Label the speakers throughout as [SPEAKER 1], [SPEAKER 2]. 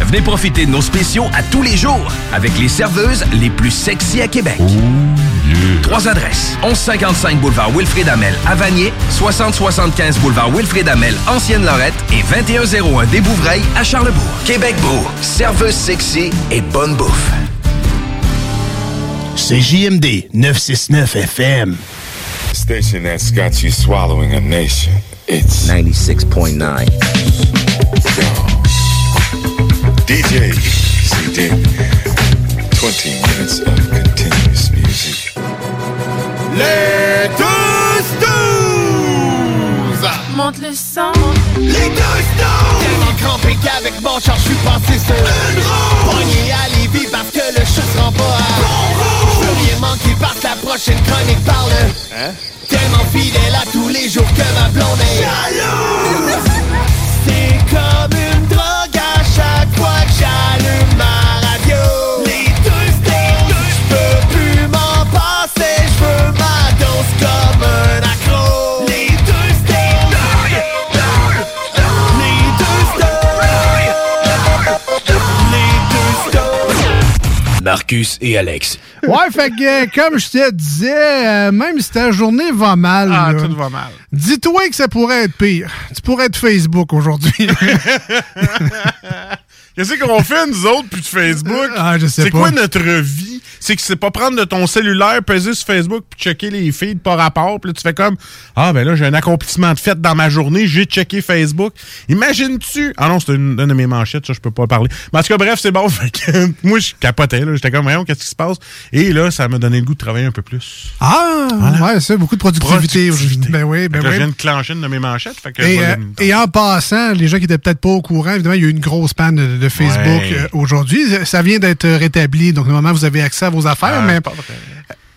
[SPEAKER 1] Venez profiter de nos spéciaux à tous les jours avec les serveuses les plus sexy à Québec. Trois adresses. 1155 boulevard Wilfrid Amel à Vanier, 6075 boulevard Wilfrid Amel, Ancienne Lorette et 2101 des Bouvrailles à Charlebourg. Québec Beau, serveuse sexy et bonne bouffe.
[SPEAKER 2] C'est JMD 969 FM.
[SPEAKER 3] Station that's got you swallowing a nation. It's
[SPEAKER 1] 96.9.
[SPEAKER 3] DJ CD. 20 minutes of continuous music.
[SPEAKER 4] Les douze douze.
[SPEAKER 5] Monte le sang.
[SPEAKER 4] Les douze douze. Tellement crampé qu'avec mon char je suis passé sur une roue Pogné à Lévis parce que le chat se rend pas à Bon roue Je rien manquer parce que la prochaine chronique parle Hein? Tellement fidèle à tous les jours que ma blonde est Jalouse
[SPEAKER 6] Marcus et Alex.
[SPEAKER 7] Ouais, fait que, euh, comme je te disais, euh, même si ta journée va mal,
[SPEAKER 8] Ah,
[SPEAKER 7] là,
[SPEAKER 8] tout va mal.
[SPEAKER 7] dis-toi que ça pourrait être pire. Tu pourrais être Facebook aujourd'hui.
[SPEAKER 8] Qu'est-ce qu'on fait, nous autres, puis de Facebook?
[SPEAKER 7] Ah, je sais
[SPEAKER 8] C'est
[SPEAKER 7] pas.
[SPEAKER 8] quoi notre vie? C'est que c'est pas prendre de ton cellulaire, peser sur Facebook, puis checker les feeds par rapport, puis là, tu fais comme Ah, ben là, j'ai un accomplissement de fête dans ma journée, j'ai checké Facebook. Imagines-tu? Ah non, c'est une, une de mes manchettes, ça, je peux pas parler. Mais en tout cas, bref, c'est bon. Fait que, moi, je capotais, là. J'étais comme, voyons, qu'est-ce qui se passe? Et là, ça m'a donné le goût de travailler un peu plus.
[SPEAKER 7] ah, ouais, c'est beaucoup de productivité.
[SPEAKER 8] Productivité.
[SPEAKER 7] Ben oui, ben
[SPEAKER 8] là,
[SPEAKER 7] oui.
[SPEAKER 8] je viens de clencher une de mes manchettes. Fait que
[SPEAKER 7] Et,
[SPEAKER 8] je vais
[SPEAKER 7] euh, et en passant, les gens qui étaient peut-être pas au courant, évidemment, il y a eu une grosse panne de, de Facebook
[SPEAKER 8] Ouais.
[SPEAKER 7] euh, aujourd'hui. Ça vient d'être rétabli, donc normalement, vous avez accès à vos affaires,
[SPEAKER 8] Ah,
[SPEAKER 7] mais...
[SPEAKER 8] c'est pas vrai.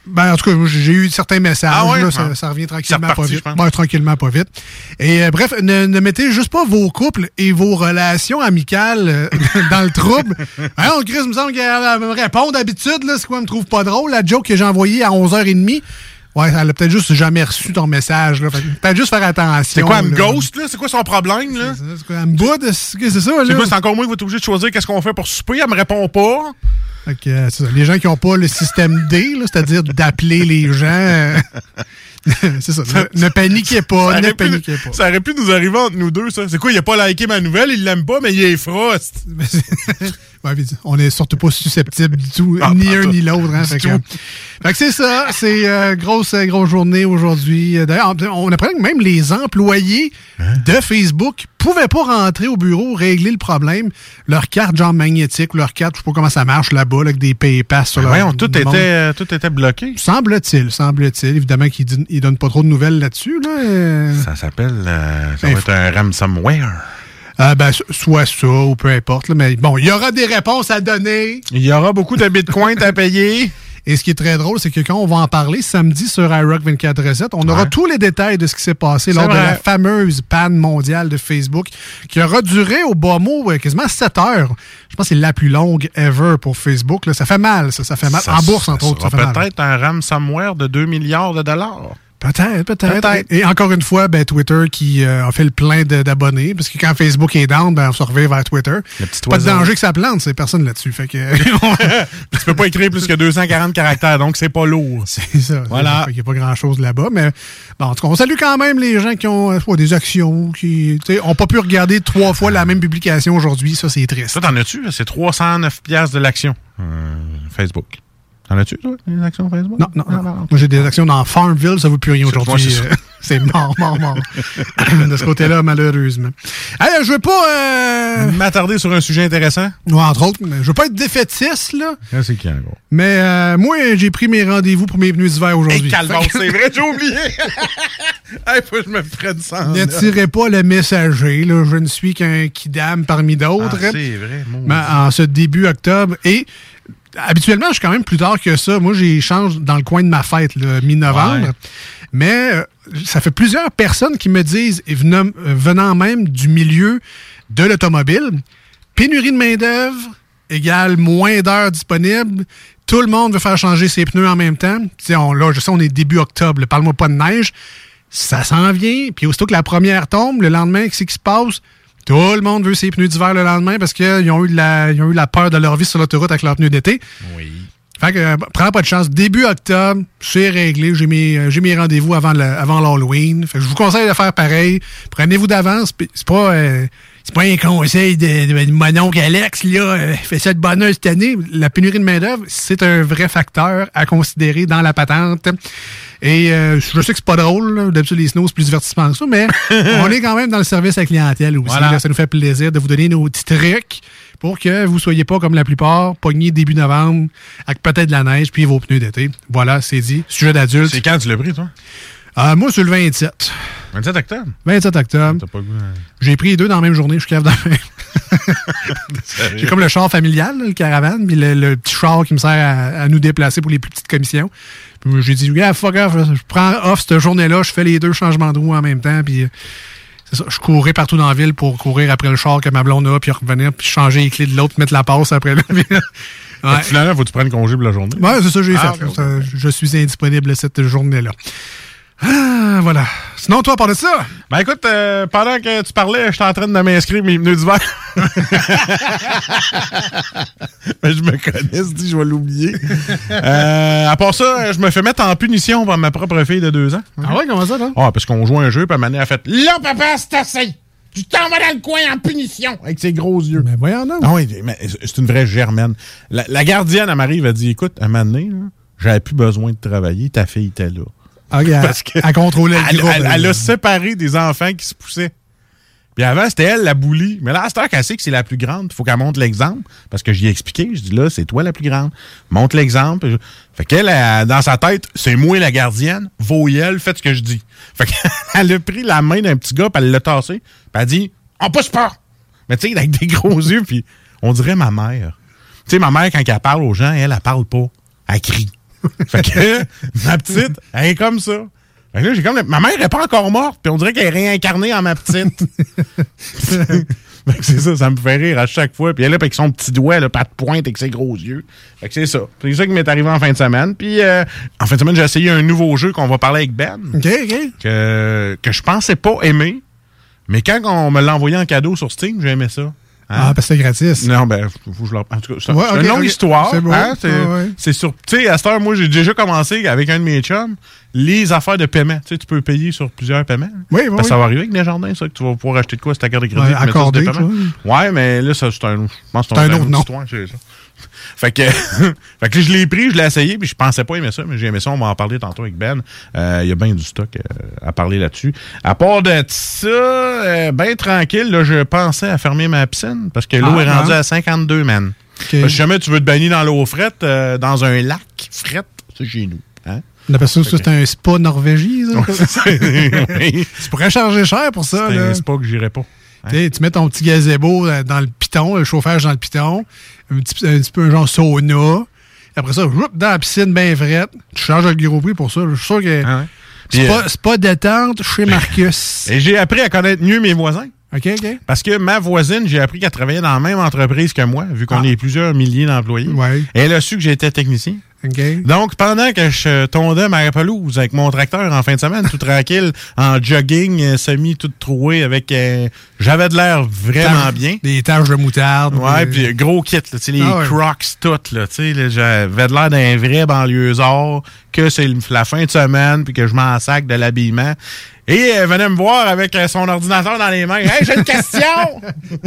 [SPEAKER 7] Ben, en tout cas, j'ai eu certains messages.
[SPEAKER 8] Ah ouais?
[SPEAKER 7] là, ça, ça revient tranquillement
[SPEAKER 8] reparti,
[SPEAKER 7] pas vite. Ouais, tranquillement pas vite. Et euh, bref, ne, ne mettez juste pas vos couples et vos relations amicales euh, dans le trouble. Hein, on Chris, il me semble qu'elle me répondre d'habitude. là, C'est quoi, elle me trouve pas drôle. La joke que j'ai envoyée à 11h30. Ouais, elle a peut-être juste jamais reçu ton message. Peut-être juste faire attention.
[SPEAKER 8] C'est quoi, elle me ghost, là? C'est quoi son problème, là?
[SPEAKER 7] C'est quoi, elle me boude? C'est ça, là?
[SPEAKER 8] C'est quoi, c'est encore moi qui va être obligé de choisir qu'est-ce qu'on fait pour souper? Elle me répond pas.
[SPEAKER 7] Que, euh, c'est ça. Les gens qui n'ont pas le système D, c'est-à-dire d'appeler les gens. euh, c'est ça. Ne, ne paniquez pas,
[SPEAKER 8] Ça
[SPEAKER 7] ne
[SPEAKER 8] aurait, pu,
[SPEAKER 7] paniquez pas.
[SPEAKER 8] ça aurait pu nous arriver entre nous deux, ça. C'est quoi, il a pas liké ma nouvelle, il l'aime pas, mais il est frost.
[SPEAKER 7] Ouais, on est surtout pas susceptible du tout,
[SPEAKER 8] Ah,
[SPEAKER 7] ni un ni l'autre. Hein, fait, que,
[SPEAKER 8] tout.
[SPEAKER 7] fait que c'est ça, c'est euh, grosse euh, grosse journée aujourd'hui. D'ailleurs, on apprend que même les employés
[SPEAKER 8] Hein?
[SPEAKER 7] de Facebook pouvaient pas rentrer au bureau régler le problème. Leur carte genre magnétique, leur carte, je sais pas comment ça marche là-bas, là, avec des paypass sur leur
[SPEAKER 8] Voyons, tout
[SPEAKER 7] monde.
[SPEAKER 8] était, euh, tout était bloqué.
[SPEAKER 7] Semble-t-il, semble-t-il. Évidemment qu'ils ils donnent pas trop de nouvelles là-dessus. Là.
[SPEAKER 8] Ça s'appelle. euh, ça
[SPEAKER 7] Ben,
[SPEAKER 8] va être un ransomware.
[SPEAKER 7] Ah, ben, so- soit ça ou peu importe. là, mais bon, il y aura des réponses à donner.
[SPEAKER 8] Il y aura beaucoup de bitcoins à payer.
[SPEAKER 7] Et ce qui est très drôle, c'est que quand on va en parler samedi sur iRock 24 on aura tous les détails de ce qui s'est passé lors de la fameuse panne mondiale de Facebook qui aura duré au bas mot euh, quasiment 7 heures. Je pense que c'est la plus longue ever pour Facebook. là. Ça fait mal, ça, ça fait mal.
[SPEAKER 8] Ça-
[SPEAKER 7] en bourse,
[SPEAKER 8] ça
[SPEAKER 7] entre autres, ça fait mal.
[SPEAKER 8] peut-être un ransomware de 2 milliards de dollars.
[SPEAKER 7] Peut-être, peut-être.
[SPEAKER 8] Peut-être.
[SPEAKER 7] Et encore une fois, ben, Twitter qui euh, a fait le plein d'abonnés, parce que quand Facebook est down, ben, on se revient vers Twitter.
[SPEAKER 8] Le petit
[SPEAKER 7] Pas de danger que ça plante, c'est personne là-dessus. Fait que
[SPEAKER 8] tu peux pas écrire plus que 240 caractères, donc c'est pas lourd.
[SPEAKER 7] c'est ça.
[SPEAKER 8] Voilà.
[SPEAKER 7] Qu'il n'y a pas grand-chose là-bas. Mais bon, en tout cas, on salue quand même les gens qui ont euh, des actions, qui n'ont pas pu regarder trois fois la même publication aujourd'hui. Ça, c'est triste.
[SPEAKER 8] Ça, t'en as-tu? C'est 309 piastres de l'action. Euh, Facebook. T'en as-tu, toi, des actions Facebook?
[SPEAKER 7] Non, non, non. Moi, j'ai des actions dans Farmville, ça ne vaut plus rien aujourd'hui.
[SPEAKER 8] c'est
[SPEAKER 7] mort, mort, mort. de ce côté-là, malheureusement. Hey, je veux pas... Euh...
[SPEAKER 8] M'attarder sur un sujet intéressant?
[SPEAKER 7] Ouais, entre autres, je veux pas être défaitiste, là.
[SPEAKER 8] Ah, c'est qui, en gros?
[SPEAKER 7] Mais euh, moi, j'ai pris mes rendez-vous pour mes pneus d'hiver aujourd'hui. Que-
[SPEAKER 8] c'est vrai, j'ai oublié. hey, faut que je me prenne ça.
[SPEAKER 7] Ne tirez pas le messager, là. Je ne suis qu'un kidam parmi
[SPEAKER 8] Ah,
[SPEAKER 7] d'autres.
[SPEAKER 8] c'est vrai, mon
[SPEAKER 7] Mais en ce début octobre. Et habituellement, je suis quand même plus tard que ça. Moi, j'échange dans le coin de ma fête, là, mi-novembre.
[SPEAKER 8] Ouais.
[SPEAKER 7] Mais euh, ça fait plusieurs personnes qui me disent, et venant, euh, venant même du milieu de l'automobile, pénurie de main-d'œuvre égale moins d'heures disponibles. Tout le monde veut faire changer ses pneus en même temps. On, là, je sais, on est début octobre. Parle-moi pas de neige. Ça s'en vient. Puis aussitôt que la première tombe, le lendemain, qu'est-ce qui se passe? Tout le monde veut ses pneus d'hiver le lendemain parce qu'ils ont, eu la- ils ont eu la peur de leur vie sur l'autoroute avec leurs pneus d'été.
[SPEAKER 8] Oui.
[SPEAKER 7] Fait que, euh, prends pas de chance. Début octobre, c'est réglé. J'ai mes, euh, j'ai mes rendez-vous avant, le- avant l'Halloween. Fait que je vous conseille de faire pareil. Prenez-vous d'avance. C'est pas, euh, c'est pas un conseil de, de, de mon oncle Alex, là. euh, fait ça de bonheur cette année. La pénurie de main-d'œuvre, c'est un vrai facteur à considérer dans la patente. Et euh, je sais que c'est pas drôle. D'habitude, les snows, c'est plus divertissement que ça, mais on est quand même dans le service à la clientèle aussi.
[SPEAKER 8] Voilà.
[SPEAKER 7] là. ça nous fait plaisir de vous donner nos petits trucs pour que vous soyez pas comme la plupart, pognés début novembre, avec peut-être de la neige, puis vos pneus d'été. Voilà, c'est dit. Sujet d'adulte.
[SPEAKER 8] C'est quand tu l'as pris, toi?
[SPEAKER 7] Euh, moi, sur le 27.
[SPEAKER 8] 27 octobre?
[SPEAKER 7] 27 octobre.
[SPEAKER 8] Pas hein?
[SPEAKER 7] J'ai pris les deux dans la même journée. Je suis capable d'en J'ai comme le char familial, là, le caravane, puis le, le petit char qui me sert à, à nous déplacer pour les plus petites commissions. Puis j'ai dit, yeah, fuck off, je prends off cette journée-là, je fais les deux changements de roue en même temps, puis euh, c'est ça, je courais partout dans la ville pour courir après le char que ma blonde a, puis revenir, puis changer les clés de l'autre, mettre la passe après. Puis,
[SPEAKER 8] Fait
[SPEAKER 7] ouais.
[SPEAKER 8] Finalement, faut que tu prennes congé pour la journée.
[SPEAKER 7] Ouais, c'est ça que j'ai
[SPEAKER 8] Ah,
[SPEAKER 7] fait. Ça, Je suis indisponible cette journée-là. Ah, voilà. Sinon, toi, part de ça,
[SPEAKER 8] Ben écoute, euh, pendant que tu parlais, j'étais en train de m'inscrire mes pneus d'hiver. Mais je me connais, je dis, je vais l'oublier. Euh, à part ça, je me fais mettre en punition par ma propre fille de deux ans.
[SPEAKER 7] ah ouais, comment ça, là?
[SPEAKER 8] Ah, parce qu'on joue un jeu, puis ma mère a fait Là, papa, c'est assez! Tu t'en vas dans le coin en punition! Avec ses gros yeux.
[SPEAKER 7] Ben voyons donc.
[SPEAKER 8] Ah oui, mais c'est une vraie germaine. La, la gardienne, elle m'arrive, elle dit Écoute, à un moment donné, j'avais plus besoin de travailler, ta fille était là.
[SPEAKER 7] À,
[SPEAKER 8] Parce que-
[SPEAKER 7] à contrôler le
[SPEAKER 8] Elle,
[SPEAKER 7] groupe,
[SPEAKER 8] elle- elle a séparé des enfants qui se poussaient. Puis avant, c'était elle la boulie. Mais là, à cette heure qu'elle sait que c'est la plus grande, il faut qu'elle montre l'exemple. Parce que j'y ai expliqué. Je dis là, c'est toi la plus grande. Montre l'exemple. Fait qu'elle, elle, dans sa tête, c'est moi la gardienne. Voyelle, faites ce que je dis. Fait qu'elle a pris la main d'un petit gars, puis elle l'a tassé. Puis elle a dit On pousse pas! Mais tu sais, avec des gros yeux, puis on dirait ma mère. Tu sais, ma mère, quand elle parle aux gens, elle, elle parle pas. Elle crie. Fait que ma petite, elle est comme ça. Fait que là, j'ai comme. Ma mère est pas encore morte, puis on dirait qu'elle est réincarnée en ma petite. Fait que c'est ça, ça me fait rire à chaque fois. Puis elle est là, avec son petit doigt, là, pas de pointe avec ses gros yeux. Fait que c'est ça. C'est ça qui m'est arrivé en fin de semaine. Puis euh, en fin de semaine, j'ai essayé un nouveau jeu qu'on va parler avec Ben,
[SPEAKER 7] OK, OK.
[SPEAKER 8] que, que je pensais pas aimer. Mais quand on me l'a envoyé en cadeau sur Steam, j'ai aimé ça. Hein?
[SPEAKER 7] Ah, parce que c'est gratis.
[SPEAKER 8] Non, ben, faut, faut que je leur... En tout cas, c'est
[SPEAKER 7] Ouais,
[SPEAKER 8] une longue histoire.
[SPEAKER 7] C'est
[SPEAKER 8] hein, C'est
[SPEAKER 7] Ouais,
[SPEAKER 8] sur... Tu sais, à cette heure, moi, j'ai déjà commencé avec un de mes chums, les affaires de paiement. Tu sais, tu peux payer sur plusieurs paiements.
[SPEAKER 7] Oui, oui,
[SPEAKER 8] Parce que
[SPEAKER 7] oui.
[SPEAKER 8] ça va arriver avec les jardins, ça, que tu vas pouvoir acheter de quoi, c'est ta carte de crédit.
[SPEAKER 7] Ouais,
[SPEAKER 8] mets ça sur
[SPEAKER 7] accordé,
[SPEAKER 8] tes paiements. Ouais, mais là, c'est un... Je pense que
[SPEAKER 7] C'est un
[SPEAKER 8] une
[SPEAKER 7] autre nom.
[SPEAKER 8] histoire, c'est ça. Fait que, fait que je l'ai pris, je l'ai essayé, puis je pensais pas aimer ça, mais j'ai aimé ça. On va en parler tantôt avec Ben. Euh, Il y a bien du stock euh, à parler là-dessus. À part de ça, euh, ben tranquille, là, je pensais à fermer ma piscine parce que l'eau
[SPEAKER 7] Ah,
[SPEAKER 8] est rendue
[SPEAKER 7] ah.
[SPEAKER 8] à 52, man. Si jamais tu veux te baigner dans l'eau frette, euh, dans un lac frette, c'est chez nous. Hein?
[SPEAKER 7] On appelle ça, c'est un spa norvégien, ça?
[SPEAKER 8] Oui.
[SPEAKER 7] Tu pourrais charger cher pour ça,
[SPEAKER 8] C'est un spa que j'irais pas.
[SPEAKER 7] Tu sais, tu mets ton petit gazebo euh, dans le piton, le chauffage dans le piton, un petit, un petit peu un genre sauna. Après ça, whoop, dans la piscine bien frette. Tu charges le gros prix pour ça. Je suis sûr que
[SPEAKER 8] Ah ouais.
[SPEAKER 7] c'est
[SPEAKER 8] Puis,
[SPEAKER 7] pas,
[SPEAKER 8] euh,
[SPEAKER 7] pas détente chez Marcus.
[SPEAKER 8] Et j'ai appris à connaître mieux mes voisins.
[SPEAKER 7] OK, OK.
[SPEAKER 8] Parce que ma voisine, j'ai appris qu'elle travaillait dans la même entreprise que moi, vu qu'on
[SPEAKER 7] Ah.
[SPEAKER 8] est plusieurs milliers d'employés.
[SPEAKER 7] Ouais.
[SPEAKER 8] Elle a su que j'étais technicien. Donc, pendant que je tondais ma pelouse avec mon tracteur en fin de semaine, tout tranquille, en jogging, euh, semi tout troué, avec... euh, J'avais de l'air vraiment bien.
[SPEAKER 7] Des taches de moutarde.
[SPEAKER 8] Ouais, puis gros kit, là, tu sais, les
[SPEAKER 7] Ah ouais.
[SPEAKER 8] crocs toutes, là, là, j'avais de l'air d'un vrai banlieusard, que c'est la fin de semaine, puis que je m'en sac de l'habillement. Et elle venait me voir avec euh, son ordinateur dans les mains. Hey, j'ai une question!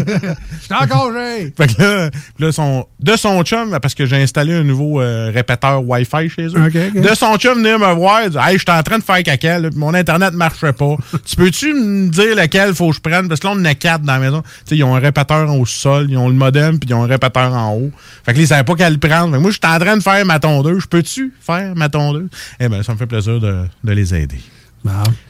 [SPEAKER 7] J'étais en congé.
[SPEAKER 8] Fait que là, là, son, de son chum, parce que j'ai installé un nouveau euh, répéteur Wi-Fi chez eux, de son chum venir me voir, dit, Hey, je suis en train de faire caca, là, mon Internet marchait pas. tu peux-tu me dire lequel faut que je prenne? Parce que là, on en a quatre dans la maison. Sais, ils ont un répéteur au sol, ils ont le modem, puis ils ont un répéteur en haut. Fait que là, ils savaient pas quel prendre. Fait que moi, je suis en train de faire ma tondeuse. Je peux-tu faire ma tondeuse? Eh ben, ça me fait plaisir de, de les aider.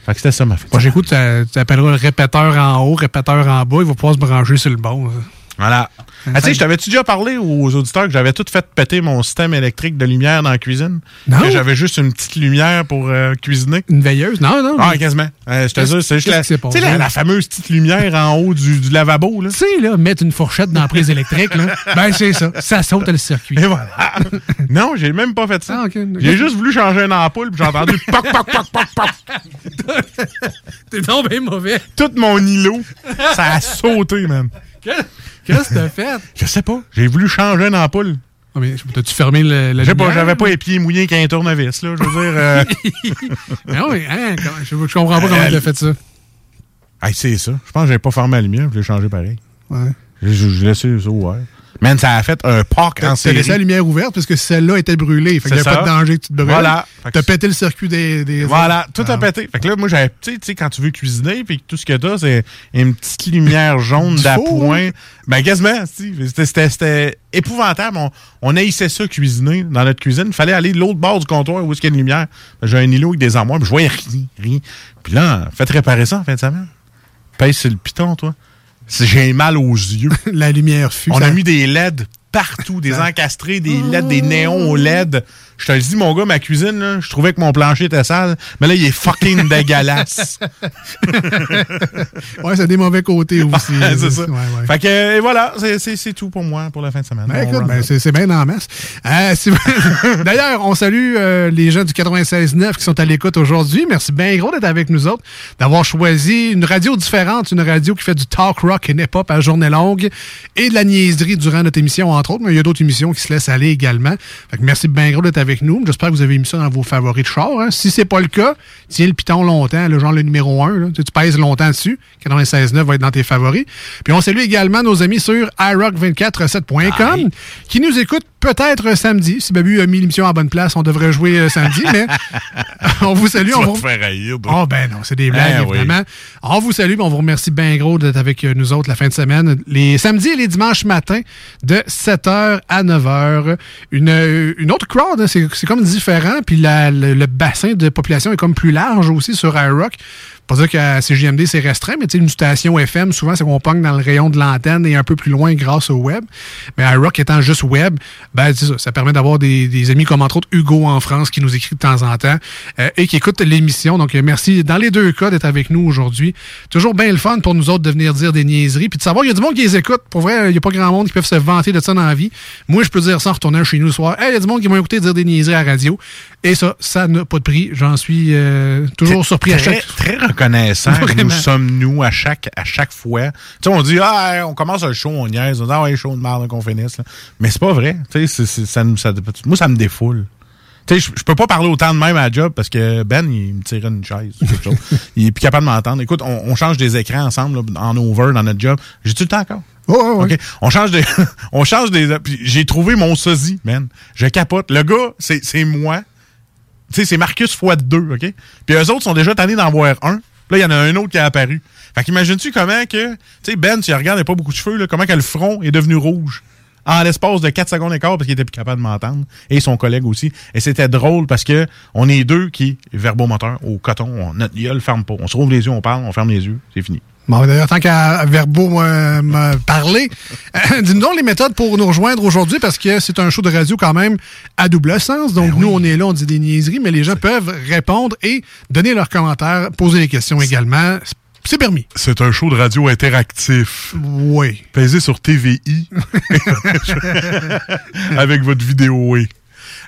[SPEAKER 8] Fait que c'était ça ma fête.
[SPEAKER 7] Moi, j'écoute, tu appelleras le répéteur en haut, répéteur en bas, il va pouvoir se brancher sur le bon.
[SPEAKER 8] Voilà. Ah, tu sais, je t'avais-tu déjà parlé aux auditeurs que j'avais tout fait péter mon système électrique de lumière dans la cuisine?
[SPEAKER 7] Non.
[SPEAKER 8] Que j'avais juste une petite lumière pour euh, cuisiner?
[SPEAKER 7] Une veilleuse? Non, non.
[SPEAKER 8] Ah, quasiment. Euh, je te jure, c'est juste la, fameuse petite lumière en haut du, du lavabo.
[SPEAKER 7] Tu sais, là, mettre une fourchette dans la prise électrique, là, ben c'est ça. Ça saute le circuit.
[SPEAKER 8] Et voilà. non, j'ai même pas fait ça.
[SPEAKER 7] Ah.
[SPEAKER 8] J'ai juste voulu changer une ampoule, puis j'ai entendu poc, poc, poc, poc, poc.
[SPEAKER 7] T'es donc bien mauvais.
[SPEAKER 8] Tout mon îlot, ça a sauté, man.
[SPEAKER 7] Qu'est-ce que t'as fait?
[SPEAKER 8] Je sais pas. J'ai voulu changer une ampoule.
[SPEAKER 7] Ah, mais t'as-tu fermé le,
[SPEAKER 8] Je sais pas, j'avais pas les pieds mouillés qu'un tournevis, là. Je veux dire. euh,
[SPEAKER 7] Ah oui, hein, comment- je, je comprends pas comment
[SPEAKER 8] Euh,
[SPEAKER 7] t'as fait ça.
[SPEAKER 8] hey, c'est ça. Je pense que j'avais pas fermé la lumière, je l'ai changé pareil.
[SPEAKER 7] Ouais.
[SPEAKER 8] J'ai j'ai laissé ça ouvert. Man, ça a fait un parc en
[SPEAKER 7] T'as
[SPEAKER 8] série.
[SPEAKER 7] laissé la lumière ouverte parce que celle-là était brûlée. Fait qu'il n'y pas de danger que tu te brûles.
[SPEAKER 8] Voilà.
[SPEAKER 7] T'as pété le circuit des. des
[SPEAKER 8] Voilà, tout
[SPEAKER 7] Ah.
[SPEAKER 8] a pété. Fait que là, moi, j'avais, tu sais, tu sais, quand tu veux cuisiner, puis tout ce que t'as, c'est une petite lumière jaune d'appoint. Ben, quasiment, c'était épouvantable. On, on haïssait ça cuisiner dans notre cuisine. Il fallait aller de l'autre bord du comptoir où est-ce qu'il y a une lumière. Ben, J'ai un îlot avec des armoires, puis je voyais rien, rien. Puis là, faites réparer ça en fin de semaine. Paye sur le piton, toi. J'ai mal aux yeux.
[SPEAKER 7] La lumière fut.
[SPEAKER 8] On
[SPEAKER 7] ça-
[SPEAKER 8] a mis des LED partout, des encastrés, des LED, des néons au LED. Je te le dis, mon gars, ma cuisine, là, je trouvais que mon plancher était sale, mais là, il est fucking dégueulasse.
[SPEAKER 7] Ouais, ça a des mauvais côtés aussi.
[SPEAKER 8] C'est ça.
[SPEAKER 7] Ouais, ouais.
[SPEAKER 8] Fait que, et voilà, c'est- c'est c'est tout pour moi pour la fin de semaine.
[SPEAKER 7] Ben, écoute, ben,
[SPEAKER 8] ça.
[SPEAKER 7] c'est c'est bien en masse. Euh, D'ailleurs, on salue euh, les gens du 96.9 qui sont à l'écoute aujourd'hui. Merci bien gros d'être avec nous autres, d'avoir choisi une radio différente, une radio qui fait du talk rock et hip-hop à journée longue et de la niaiserie durant notre émission, entre autres. Mais il y a d'autres émissions qui se laissent aller également. Fait que merci bien gros d'être avec nous. J'espère que vous avez mis ça dans vos favoris de char. hein. Si c'est pas le cas, tiens le piton longtemps, le genre le numéro 1. Là. Tu, pèses longtemps dessus. 96.9 va être dans tes favoris. Puis on salue également nos amis sur iRock247.com qui nous écoutent peut-être samedi. Si Babu a mis l'émission à bonne place, on devrait jouer euh, samedi, mais on vous salue.
[SPEAKER 8] Tu
[SPEAKER 7] On
[SPEAKER 8] vas
[SPEAKER 7] vous...
[SPEAKER 8] te faire haïr.
[SPEAKER 7] Oh ben non, c'est des blagues,
[SPEAKER 8] Eh oui.
[SPEAKER 7] évidemment. On vous salue, on vous remercie bien gros d'être avec euh, nous autres la fin de semaine. Les samedis et les dimanches matins, de 7h à 9h. Une, euh, une autre crowd, hein, c'est comme différent, puis le, bassin de population est comme plus large aussi sur iRock. Pas dire qu'à CGMD, c'est restreint, mais une station FM, souvent, c'est qu'on pogne dans le rayon de l'antenne et un peu plus loin grâce au web. Mais iRock étant juste web, ben, ça, permet d'avoir des, amis comme entre autres Hugo en France qui nous écrit de temps en temps euh, et qui écoute l'émission. Donc, euh, merci dans les deux cas d'être avec nous aujourd'hui. Toujours bien le fun pour nous autres de venir dire des niaiseries puis de savoir, il y a du monde qui les écoute. Pour vrai, il n'y a pas grand monde qui peuvent se vanter de ça dans la vie. Moi, je peux dire ça en retournant chez nous le soir. Hey, il y a du monde qui m'a écouté dire des niaiseries à la radio. Et ça, ça n'a pas de prix. J'en suis euh, toujours surpris à
[SPEAKER 8] très,
[SPEAKER 7] chaque...
[SPEAKER 8] très reconnaissant que
[SPEAKER 7] Vraiment.
[SPEAKER 8] nous sommes nous à chaque à chaque fois. Tu sais, on dit ah hey, on commence un show, on niaise, on dit ah ouais show de merde qu'on finisse. là. Mais c'est pas vrai. Tu sais, ça, moi ça me défoule. Tu sais, je- je peux pas parler autant de même à la job parce que Ben, il me tirait une chaise ou quelque chose. Il est plus capable de m'entendre. Écoute, on, on change des écrans ensemble là, en over dans notre job. J'ai-tu le temps encore? OK. On change des. on change des. puis J'ai trouvé mon sosie, man. Je capote. Le gars, c'est moi. Tu sais, c'est Marcus fois deux, OK? Puis eux autres sont déjà tannés d'en voir un. Là, il y en a un autre qui est apparu. Fait qu'imagines-tu comment que. Tu sais, Ben, tu regardes, il n'a pas beaucoup de cheveux, là, comment que le front est devenu rouge? En l'espace de 4 secondes et parce qu'il était plus capable de m'entendre. Et son collègue aussi. Et c'était drôle parce que on est deux qui, verbomoteur, au coton, on, notre gueule ferme pas. On se rouvre les yeux, on parle, on ferme les yeux, c'est fini.
[SPEAKER 7] Bon, d'ailleurs, tant qu'à Verbo euh, me parler, euh, dis-nous donc les méthodes pour nous rejoindre aujourd'hui parce que c'est un show de radio quand même à double sens. Donc, nous, on est là, on dit des niaiseries, mais les gens peuvent répondre et donner leurs commentaires, poser des questions également. C'est permis.
[SPEAKER 8] C'est un show de radio interactif.
[SPEAKER 7] Oui.
[SPEAKER 8] Pesez sur TVI avec votre vidéo, oui.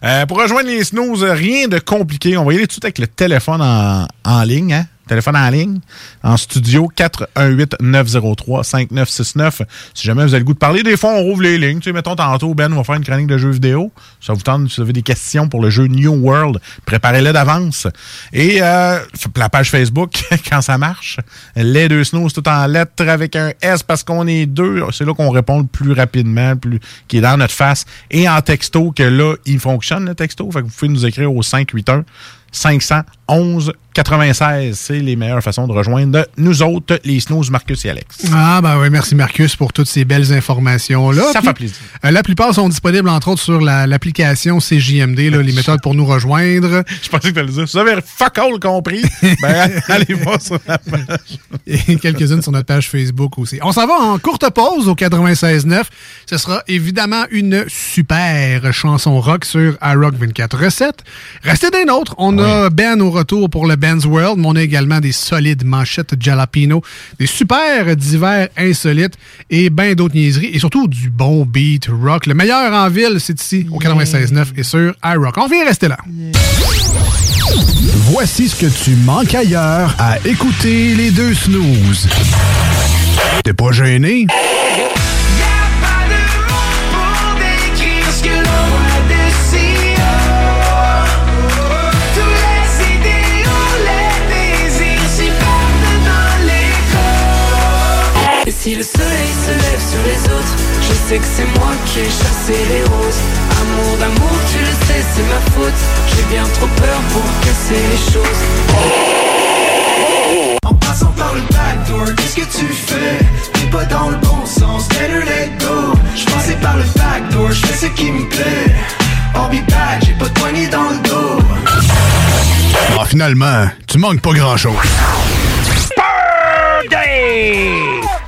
[SPEAKER 8] Euh, pour rejoindre les snooze, rien de compliqué. On va y aller tout de suite avec le téléphone en, en ligne. Hein? Téléphone en ligne, en studio, 418-903-5969. Si jamais vous avez le goût de parler, des fois, on rouvre les lignes. Tu sais, mettons, tantôt, Ben va faire une chronique de jeux vidéo. Ça vous tente, si vous avez des questions pour le jeu New World, préparez-les d'avance. Et euh, la page Facebook, quand ça marche, les deux snows, tout en lettres avec un S parce qu'on est deux. C'est là qu'on répond le plus rapidement, plus qui est dans notre face. Et en texto, que là, il fonctionne, le texto. Fait que vous pouvez nous écrire au 581 511 96. C'est les meilleures façons de rejoindre nous autres, les snooze, Marcus et Alex.
[SPEAKER 7] Ah, ben oui, merci Marcus pour toutes ces belles informations-là.
[SPEAKER 8] Ça
[SPEAKER 7] Puis,
[SPEAKER 8] fait plaisir.
[SPEAKER 7] euh, la plupart sont disponibles, entre autres, sur la- l'application CJMD, là, les méthodes pour nous rejoindre.
[SPEAKER 8] Je pensais que tu allais dire, vous avez fuck all compris? ben, allez voir sur la page.
[SPEAKER 7] et quelques-unes sur notre page Facebook aussi. On s'en va en courte pause au 96.9. Ce sera évidemment une super chanson rock sur iRock 24 recettes. Restez des nôtres. On a Ben au retour pour le Ben's World, mais on a également des solides manchettes jalapino, des super divers insolites et ben d'autres niaiseries et surtout du bon beat rock. Le meilleur en ville, c'est ici au 96.9 et sur iRock. On vient rester là.
[SPEAKER 9] Voici ce que tu manques ailleurs à écouter les deux snooze. T'es pas gêné?
[SPEAKER 10] Si le soleil se lève sur les autres, je sais que c'est moi qui ai chassé les roses. Amour d'amour, tu le sais, c'est ma faute. J'ai bien trop peur pour casser les choses.
[SPEAKER 11] En passant par le backdoor, qu'est-ce que tu fais? T'es pas dans le bon sens, better let go Je passais par le backdoor, je fais ce qui me plaît I'll be back, j'ai pas de poignée dans le dos
[SPEAKER 9] Ah, finalement, tu manques pas grand-chose.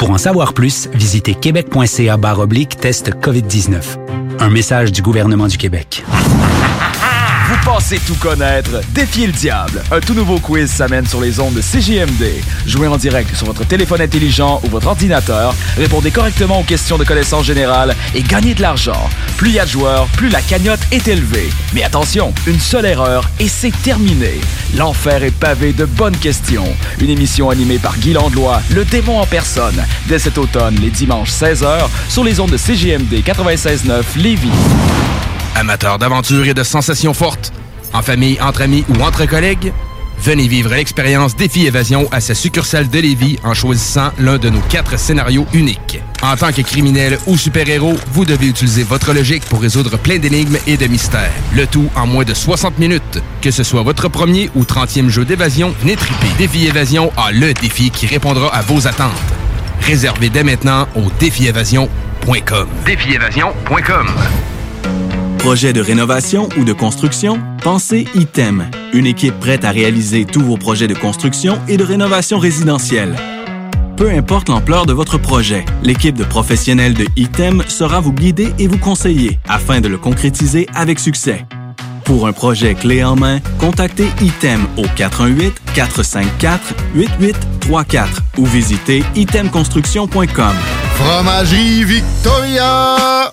[SPEAKER 6] Pour en savoir plus, visitez québec.ca test COVID-19. Un message du gouvernement du Québec.
[SPEAKER 12] Pensez tout connaître? Défiez le diable. Un tout nouveau quiz s'amène sur les ondes de CJMD. Jouez en direct sur votre téléphone intelligent ou votre ordinateur. Répondez correctement aux questions de connaissance générale et gagnez de l'argent. Plus il y a de joueurs, plus la cagnotte est élevée. Mais attention, une seule erreur et c'est terminé. L'enfer est pavé de bonnes questions. Une émission animée par Guy Landlois, le démon en personne, dès cet automne, les dimanches 16h, sur les ondes de CJMD 96.9 Lévis.
[SPEAKER 1] Amateurs d'aventure et de sensations fortes, en famille, entre amis ou entre collègues, venez vivre l'expérience Défi Évasion à sa succursale de Lévis en choisissant l'un de nos quatre scénarios uniques. En tant que criminel ou super-héros, vous devez utiliser votre logique pour résoudre plein d'énigmes et de mystères. Le tout en moins de 60 minutes. Que ce soit votre premier ou 30e jeu d'évasion, venez triper. Défi Évasion a le défi qui répondra à vos attentes. Réservez dès maintenant au défiévasion.com. Défiévasion.com.
[SPEAKER 13] Projet de rénovation ou de construction? Pensez ITEM, une équipe prête à réaliser tous vos projets de construction et de rénovation résidentielle. Peu importe l'ampleur de votre projet, l'équipe de professionnels de ITEM sera vous guider et vous conseiller afin de le concrétiser avec succès. Pour un projet clé en main, contactez ITEM au 418-454-8834 ou visitez itemconstruction.com.
[SPEAKER 14] Fromagerie Victoria!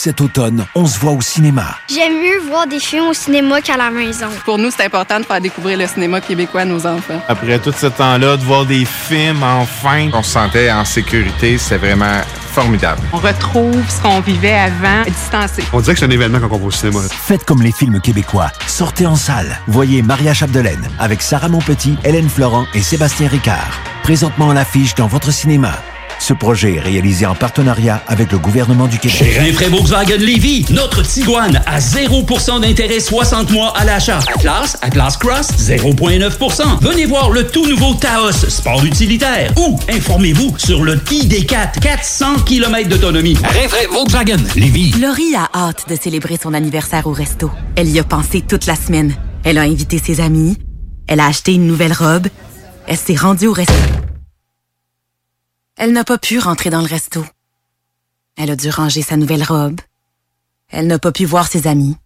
[SPEAKER 15] Cet automne, on se voit au cinéma.
[SPEAKER 16] J'aime mieux voir des films au cinéma qu'à la maison.
[SPEAKER 17] Pour nous, c'est important de faire découvrir le cinéma québécois à nos enfants.
[SPEAKER 8] Après tout ce temps-là, de voir des films, enfin, on se sentait en sécurité. C'est vraiment formidable.
[SPEAKER 17] On retrouve ce qu'on vivait avant, distancé.
[SPEAKER 8] On dirait que c'est un événement quand on va au cinéma.
[SPEAKER 15] Faites comme les films québécois. Sortez en salle. Voyez Maria Chapdelaine avec Sarah Monpetit, Hélène Florent et Sébastien Ricard. Présentement à l'affiche dans votre cinéma. Ce projet est réalisé en partenariat avec le gouvernement du Québec.
[SPEAKER 18] Chez Rinfraie Volkswagen Lévy, notre Tiguan à 0% d'intérêt 60 mois à l'achat. Atlas, Atlas Cross, 0,9%. Venez voir le tout nouveau Taos, sport utilitaire. Ou informez-vous sur le ID4, 400 km d'autonomie. Rinfraie Volkswagen Lévy.
[SPEAKER 19] Laurie a hâte de célébrer son anniversaire au resto. Elle y a pensé toute la semaine. Elle a invité ses amis. Elle a acheté une nouvelle robe. Elle s'est rendue au resto. Elle n'a pas pu rentrer dans le resto. Elle a dû ranger sa nouvelle robe. Elle n'a pas pu voir ses amis.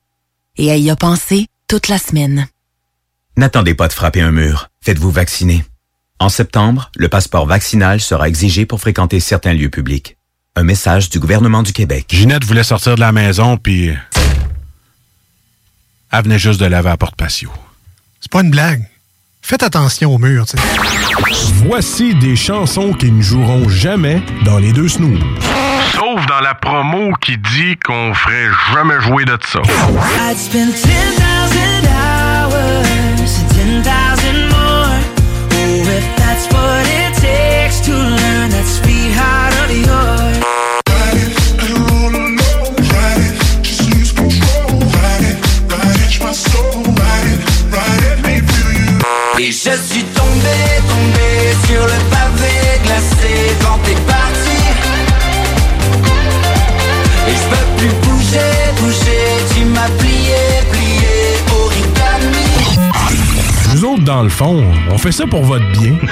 [SPEAKER 19] Et elle y a pensé toute la semaine.
[SPEAKER 20] N'attendez pas de frapper un mur. Faites-vous vacciner. En septembre, le passeport vaccinal sera exigé pour fréquenter certains lieux publics. Un message du gouvernement du Québec.
[SPEAKER 8] Ginette voulait sortir de la maison, puis... Elle venait juste de laver à porte patio.
[SPEAKER 7] C'est pas une blague. Faites attention au mur, tu sais.
[SPEAKER 21] Voici des chansons qui ne joueront jamais dans les deux snooze.
[SPEAKER 8] Sauf dans la promo qui dit qu'on ferait jamais jouer de ça.
[SPEAKER 9] Et je suis tombé, tombé sur le pavé glacé quand t'es parti. Et je peux plus bouger, bouger, tu m'as plié, plié, origami.
[SPEAKER 21] Nous autres, dans le fond, on fait ça pour votre bien.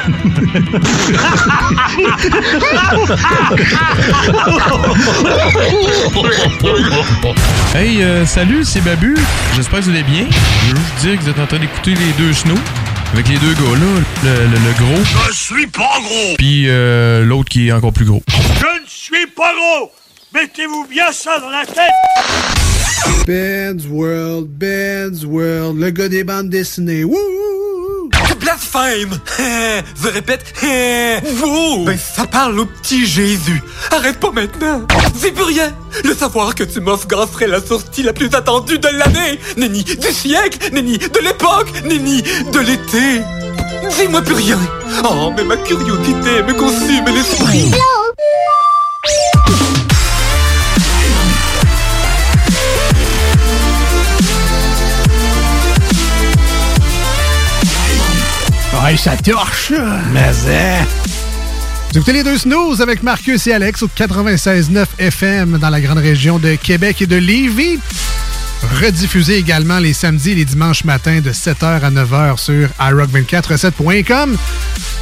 [SPEAKER 13] Hey, euh, salut, c'est Babu. J'espère que vous allez bien. Je veux juste dire que vous êtes en train d'écouter les deux snows. Avec les deux gars là, le, le- le gros.
[SPEAKER 14] Je suis pas gros!
[SPEAKER 13] Puis euh, l'autre qui est encore plus gros.
[SPEAKER 14] Je ne suis pas gros! Mettez-vous bien ça dans la tête!
[SPEAKER 7] Ben's World, Ben's World, le gars des bandes dessinées. Wouh!
[SPEAKER 22] Blasphème. Je répète, wow Ben ça parle au petit Jésus. Arrête pas maintenant. C'est plus rien. Le savoir que tu m'offres serait la sortie la plus attendue de l'année. Nenni du siècle Nenni de l'époque Nenni de l'été. Dis-moi plus rien. Oh, mais ma curiosité me consume l'esprit
[SPEAKER 7] Ouais, ça torche!
[SPEAKER 8] Mais hein?
[SPEAKER 7] Vous écoutez les deux snooze avec Marcus et Alex au 96.9 FM dans la grande région de Québec et de Lévis. Rediffusé également les samedis et les dimanches matins de 7h à 9h sur iRock247.com.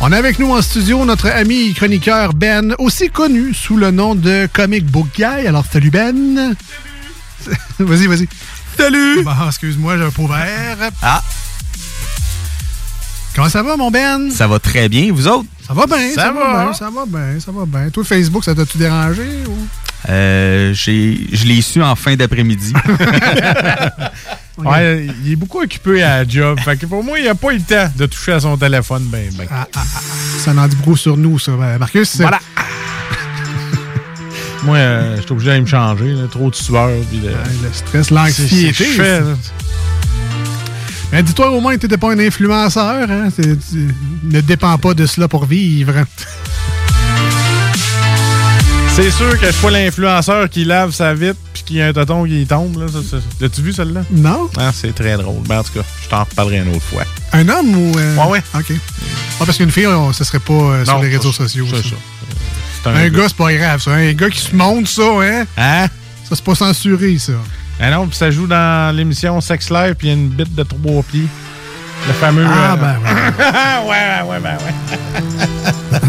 [SPEAKER 7] On a avec nous en studio notre ami chroniqueur Ben, aussi connu sous le nom de Comic Book Guy. Alors, salut Ben! vas-y, vas-y. Salut! Bon, excuse-moi, j'ai un pot vert.
[SPEAKER 23] Ah,
[SPEAKER 7] Comment ça va, mon Ben?
[SPEAKER 23] ça va très bien, vous autres?
[SPEAKER 7] Ça va bien, ça,
[SPEAKER 23] Ça
[SPEAKER 7] va,
[SPEAKER 23] va?
[SPEAKER 7] bien, ça va bien, ça va bien. Toi, Facebook, ça t'a-tu dérangé? Ou...
[SPEAKER 23] Euh, j'ai, je l'ai su en fin d'après-midi.
[SPEAKER 8] Ouais, il est beaucoup occupé à la job. fait que pour moi, il a pas eu le temps de toucher à son téléphone. Ben, ben.
[SPEAKER 7] Ah, ah, ah, ça en dit beaucoup sur nous, ça. Ben, Marcus,
[SPEAKER 8] Voilà. Moi, euh, je suis obligé d'aller me changer. là, trop de sueur. puis de-
[SPEAKER 7] le stress, l'anxiété. Mais dis-toi au moins que t'étais pas un influenceur. Hein? Tu- ne dépends pas de cela pour vivre.
[SPEAKER 8] C'est sûr que je suis pas l'influenceur qui lave sa vitre puis qu'il y a un tonton qui tombe. L'as-tu vu celle-là?
[SPEAKER 7] Non.
[SPEAKER 8] Ah, c'est très drôle. Ben, en tout cas, je t'en reparlerai une autre fois.
[SPEAKER 7] Un homme ou. euh,
[SPEAKER 8] Ouais, ouais.
[SPEAKER 7] OK. Ah, parce qu'une fille, on- ce serait pas euh, sur
[SPEAKER 8] Non,
[SPEAKER 7] les réseaux sociaux.
[SPEAKER 8] c'est
[SPEAKER 7] ça.
[SPEAKER 8] ça.
[SPEAKER 7] Un, gars, c'est pas grave, ça. Un gars qui se montre ça, hein?
[SPEAKER 8] Hein?
[SPEAKER 7] Ça, c'est pas censuré, ça.
[SPEAKER 8] Ah non, puis ça joue dans l'émission Sex Live, puis il y a une bite de trois plis. Le fameux.
[SPEAKER 7] Ah,
[SPEAKER 8] euh,
[SPEAKER 7] ben, ouais.
[SPEAKER 8] ouais, ouais, ben, ouais.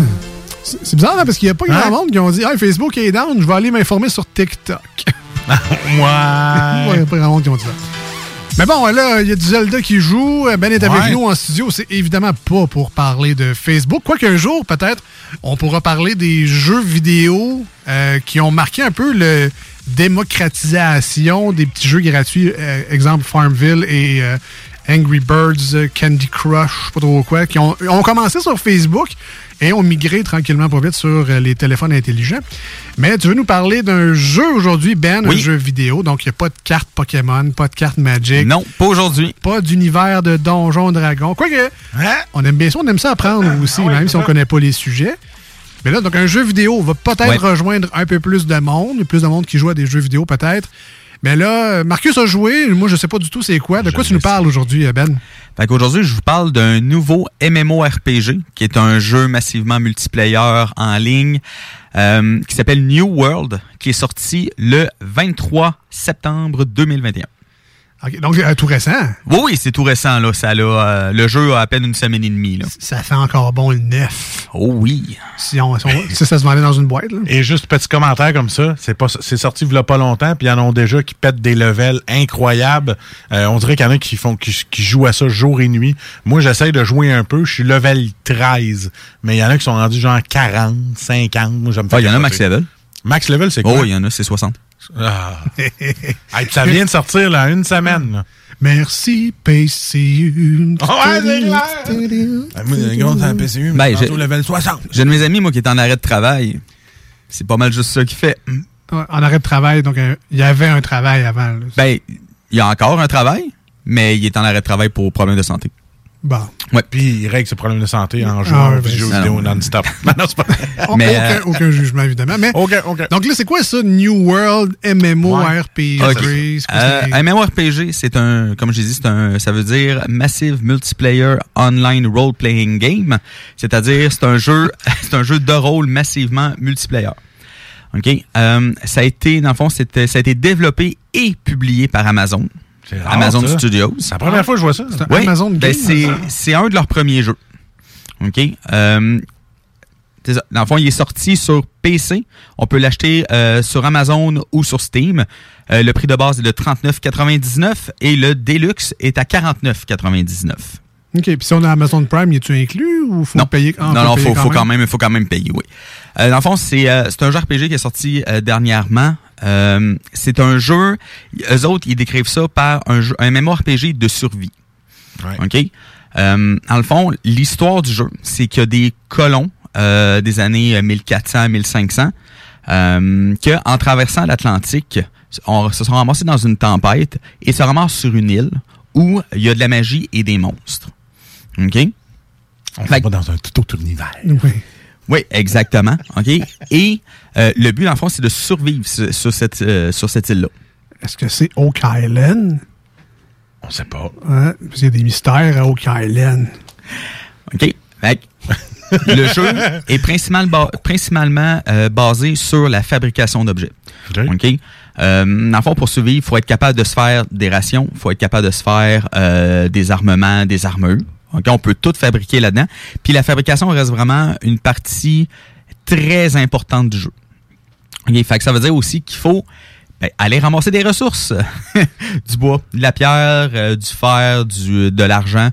[SPEAKER 7] C'est bizarre, hein, parce qu'il y a pas grand
[SPEAKER 8] Hein?
[SPEAKER 7] monde qui ont dit Hey, Facebook est down, je vais aller m'informer sur TikTok.
[SPEAKER 8] ouais.
[SPEAKER 7] Il y a pas grand monde qui ont dit ça. Mais bon, là, il y a du Zelda qui joue. Ben est avec nous en studio. C'est évidemment pas pour parler de Facebook. Quoique un jour, peut-être, on pourra parler des jeux vidéo euh, qui ont marqué un peu le démocratisation des petits jeux gratuits, euh, exemple Farmville et euh, Angry Birds, euh, Candy Crush, je sais pas trop quoi, qui ont, ont commencé sur Facebook et ont migré tranquillement pas vite sur les téléphones intelligents. Mais tu veux nous parler d'un jeu aujourd'hui, Ben, un jeu vidéo, donc il n'y a pas de carte Pokémon, pas de carte Magic.
[SPEAKER 23] Non, pas aujourd'hui.
[SPEAKER 7] Pas d'univers de Donjons Dragons. Quoique, on aime bien ça, on aime ça apprendre aussi, même si on connaît pas les sujets. Mais là, donc un jeu vidéo va peut-être
[SPEAKER 23] Ouais.
[SPEAKER 7] rejoindre un peu plus de monde, plus de monde qui joue à des jeux vidéo peut-être. Mais là, Marcus a joué, moi je sais pas du tout c'est quoi. De quoi tu nous parles aujourd'hui, euh, Ben?
[SPEAKER 23] Fait qu'aujourd'hui, je vous parle d'un nouveau MMORPG, qui est un jeu massivement multiplayer en ligne, euh, qui s'appelle New World, qui est sorti le 23 septembre 2021.
[SPEAKER 7] Donc euh, tout récent?
[SPEAKER 23] Oui, oui, c'est tout récent. Là. Ça, l'a, euh, le jeu a à peine une semaine et demie. Là.
[SPEAKER 7] Ça fait encore bon le neuf.
[SPEAKER 23] Oh oui.
[SPEAKER 7] Si, on, si on- si ça se vendait dans une boîte. là.
[SPEAKER 8] Et juste petit commentaire comme ça, c'est pas c'est sorti il y a pas longtemps, puis il y en a déjà qui pètent des levels incroyables. Euh, on dirait qu'il y en a qui font qui, qui jouent à ça jour et nuit. Moi, j'essaye de jouer un peu, je suis level 13, mais il y en a qui sont rendus genre 40, 50. Moi, j'aime
[SPEAKER 23] Ah, il y en a max level.
[SPEAKER 8] Max level, c'est quoi?
[SPEAKER 23] Oh, il y en a, c'est 60.
[SPEAKER 8] Ah. Hey, ça vient de sortir là, une semaine. là.
[SPEAKER 7] Merci, PCU.
[SPEAKER 8] Ah ouais, c'est clair. Ah, moi, c'est un PCU, mais
[SPEAKER 23] Ben, j'ai-
[SPEAKER 8] level 60.
[SPEAKER 23] J'ai un de mes amis, moi, qui est en arrêt de travail. C'est pas mal juste ça qu'il fait.
[SPEAKER 7] Ouais, En arrêt de travail, donc il y avait un travail avant. là.
[SPEAKER 23] Ben, il y a encore un travail, mais il est en arrêt de travail pour problème de santé.
[SPEAKER 7] Bon.
[SPEAKER 23] Ouais.
[SPEAKER 8] Puis il règle ses problèmes de santé en jouant
[SPEAKER 7] Ah,
[SPEAKER 8] aux
[SPEAKER 7] ben,
[SPEAKER 8] jeux
[SPEAKER 23] c'est-
[SPEAKER 8] vidéo
[SPEAKER 23] non.
[SPEAKER 8] non-stop. Non, non, c'est pas
[SPEAKER 23] Mais,
[SPEAKER 7] aucun,
[SPEAKER 23] euh,
[SPEAKER 7] aucun jugement, évidemment. Mais,
[SPEAKER 8] OK, OK.
[SPEAKER 7] Donc là, c'est quoi ça, New World MMO RPG?
[SPEAKER 23] Ok.
[SPEAKER 7] C'est quoi,
[SPEAKER 23] Euh,
[SPEAKER 7] c'est-
[SPEAKER 23] un MMORPG, c'est un, comme j'ai dit, c'est un, ça veut dire Massive Multiplayer Online Role Playing Game. C'est-à-dire, c'est un jeu, c'est un jeu de rôle massivement multiplayer. OK? Euh, ça a été, dans le fond, c'était, ça a été développé et publié par Amazon.
[SPEAKER 8] Rare,
[SPEAKER 23] Amazon
[SPEAKER 8] ça.
[SPEAKER 23] Studios.
[SPEAKER 8] C'est la première fois que je vois ça.
[SPEAKER 23] Oui,
[SPEAKER 7] Amazon
[SPEAKER 23] ben, c'est, un de leurs premiers jeux. OK? Euh. Dans le fond, il est sorti sur PC. On peut l'acheter euh, sur Amazon ou sur Steam. Euh, le prix de base est de 39,99 et le Deluxe est à 49,99.
[SPEAKER 7] OK, puis si on a Amazon Prime, y est-tu inclus ou faut
[SPEAKER 23] Non.
[SPEAKER 7] payer? ah, on
[SPEAKER 23] non, non,
[SPEAKER 7] payer
[SPEAKER 23] faut, faut quand même, faut quand même payer, oui. Euh, dans le fond, c'est euh, un jeu RPG qui est sorti dernièrement. Euh, c'est un jeu, eux autres, ils décrivent ça par un, jeu, un MMORPG de survie. OK? Euh, dans le fond, l'histoire du jeu, c'est qu'il y a des colons euh, des années 1400-1500 euh, que, en traversant l'Atlantique, on se sont ramassés dans une tempête et se ramassent sur une île où il y a de la magie et des monstres. OK?
[SPEAKER 8] On va dans un tout autre univers.
[SPEAKER 7] Oui.
[SPEAKER 23] Oui, exactement. OK? Et euh, le but, dans le fond, c'est de survivre sur, sur cette, euh, sur cette île-là.
[SPEAKER 7] Est-ce que c'est Oak Island?
[SPEAKER 8] On sait pas.
[SPEAKER 7] Hein? Parce qu'il y a des mystères à Oak Island.
[SPEAKER 23] OK? Fait le jeu est principalement, ba- principalement euh, basé sur la fabrication d'objets. OK? Euh, dans le fond, pour survivre, il faut être capable de se faire des rations, il faut être capable de se faire euh, des armements, des armures. On peut tout fabriquer là-dedans. Puis la fabrication reste vraiment une partie très importante du jeu. OK? Fait que ça veut dire aussi qu'il faut ben, aller ramasser des ressources. du bois, de la pierre, euh, du fer, du, de l'argent.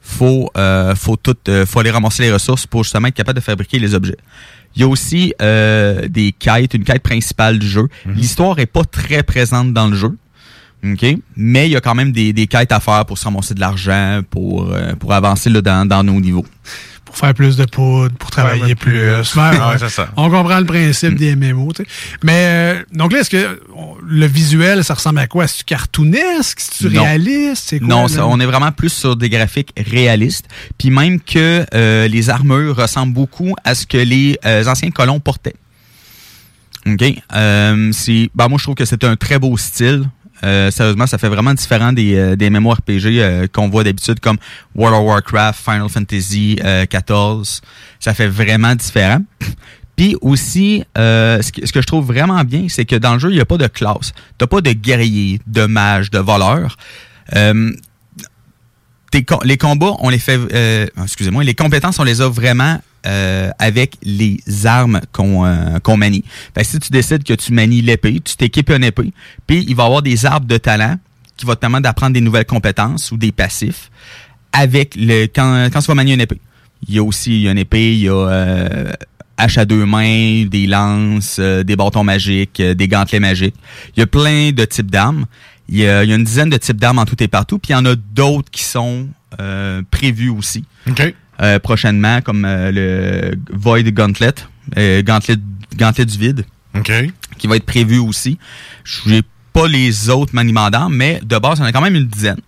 [SPEAKER 23] Faut, euh, faut, tout, euh, faut aller ramasser les ressources pour justement être capable de fabriquer les objets. Il y a aussi euh, des quêtes, une quête principale du jeu. L'histoire est pas très présente dans le jeu. OK? Mais il y a quand même des, des quêtes à faire pour se ramasser de l'argent, pour, euh, pour avancer là, dans, dans nos niveaux.
[SPEAKER 7] Pour faire plus de poudre, pour travailler plus. Ouais,
[SPEAKER 8] Ouais,
[SPEAKER 7] ouais.
[SPEAKER 8] c'est ça.
[SPEAKER 7] On comprend le principe des MMO. tu sais. Mais euh, donc là, est-ce que on- le visuel, ça ressemble à quoi? Est-ce cartoonesque? Est-ce réaliste? C'est quoi?
[SPEAKER 23] Non, ça- on est vraiment plus sur des graphiques réalistes. Puis même que euh, les armures ressemblent beaucoup à ce que les euh, anciens colons portaient. OK? Euh, c'est, ben, moi, je trouve que c'est un très beau style. Euh, sérieusement, ça fait vraiment différent des, euh, des MMORPG euh, qu'on voit d'habitude comme World of Warcraft, Final Fantasy euh, 14. Ça fait vraiment différent. Puis aussi, euh, ce, que, ce que je trouve vraiment bien, c'est que dans le jeu, il n'y a pas de classe. T'as pas de guerrier, de mage, de voleur. Euh, les combats, on les fait. euh, excusez-moi, les compétences, on les a vraiment euh, avec les armes qu'on euh, manie. Fait que si tu décides que tu manies l'épée, tu t'équipes une épée, puis il va y avoir des arbres de talent qui vont te permettre d'apprendre des nouvelles compétences ou des passifs avec le quand, quand tu vas manier une épée. Il y a aussi une épée, il y a euh, haches à deux mains, des lances, euh, des bâtons magiques, euh, des gantelets magiques. Il y a plein de types d'armes. Il y, a, il y a une dizaine de types d'armes en tout et partout, puis il y en a d'autres qui sont euh, prévus aussi. Euh, prochainement, comme euh, le Void Gauntlet, euh, Gauntlet, Gauntlet du vide, qui va être prévu aussi. Je n'ai pas les autres maniements d'armes, mais de base, il y en a quand même une dizaine.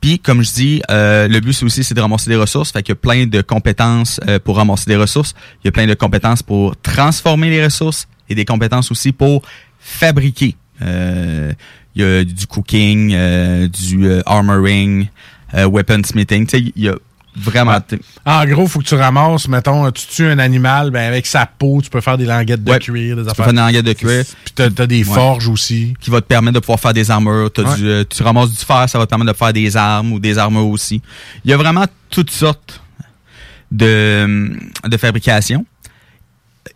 [SPEAKER 23] Puis, comme je dis, euh, le but c'est aussi c'est de ramasser des ressources. Fait qu'il y a plein de compétences euh, pour ramasser des ressources. Il y a plein de compétences pour transformer les ressources et des compétences aussi pour fabriquer. Euh, il y a du cooking, euh, du euh, armoring, euh, weaponsmithing. Tu sais, il y a vraiment...
[SPEAKER 8] En gros, faut que tu ramasses, mettons, tu tues un animal, ben avec sa peau, tu peux faire des languettes de cuir, des
[SPEAKER 23] Tu peux
[SPEAKER 8] affaires.
[SPEAKER 23] faire des languettes de cuir.
[SPEAKER 8] Puis t'as as des
[SPEAKER 23] Ouais.
[SPEAKER 8] forges aussi.
[SPEAKER 23] Qui va te permettre de pouvoir faire des armures.
[SPEAKER 8] Ouais.
[SPEAKER 23] du, euh, tu ramasses du fer, ça va te permettre de faire des armes ou des armures aussi. Il y a vraiment toutes sortes de, de fabrication.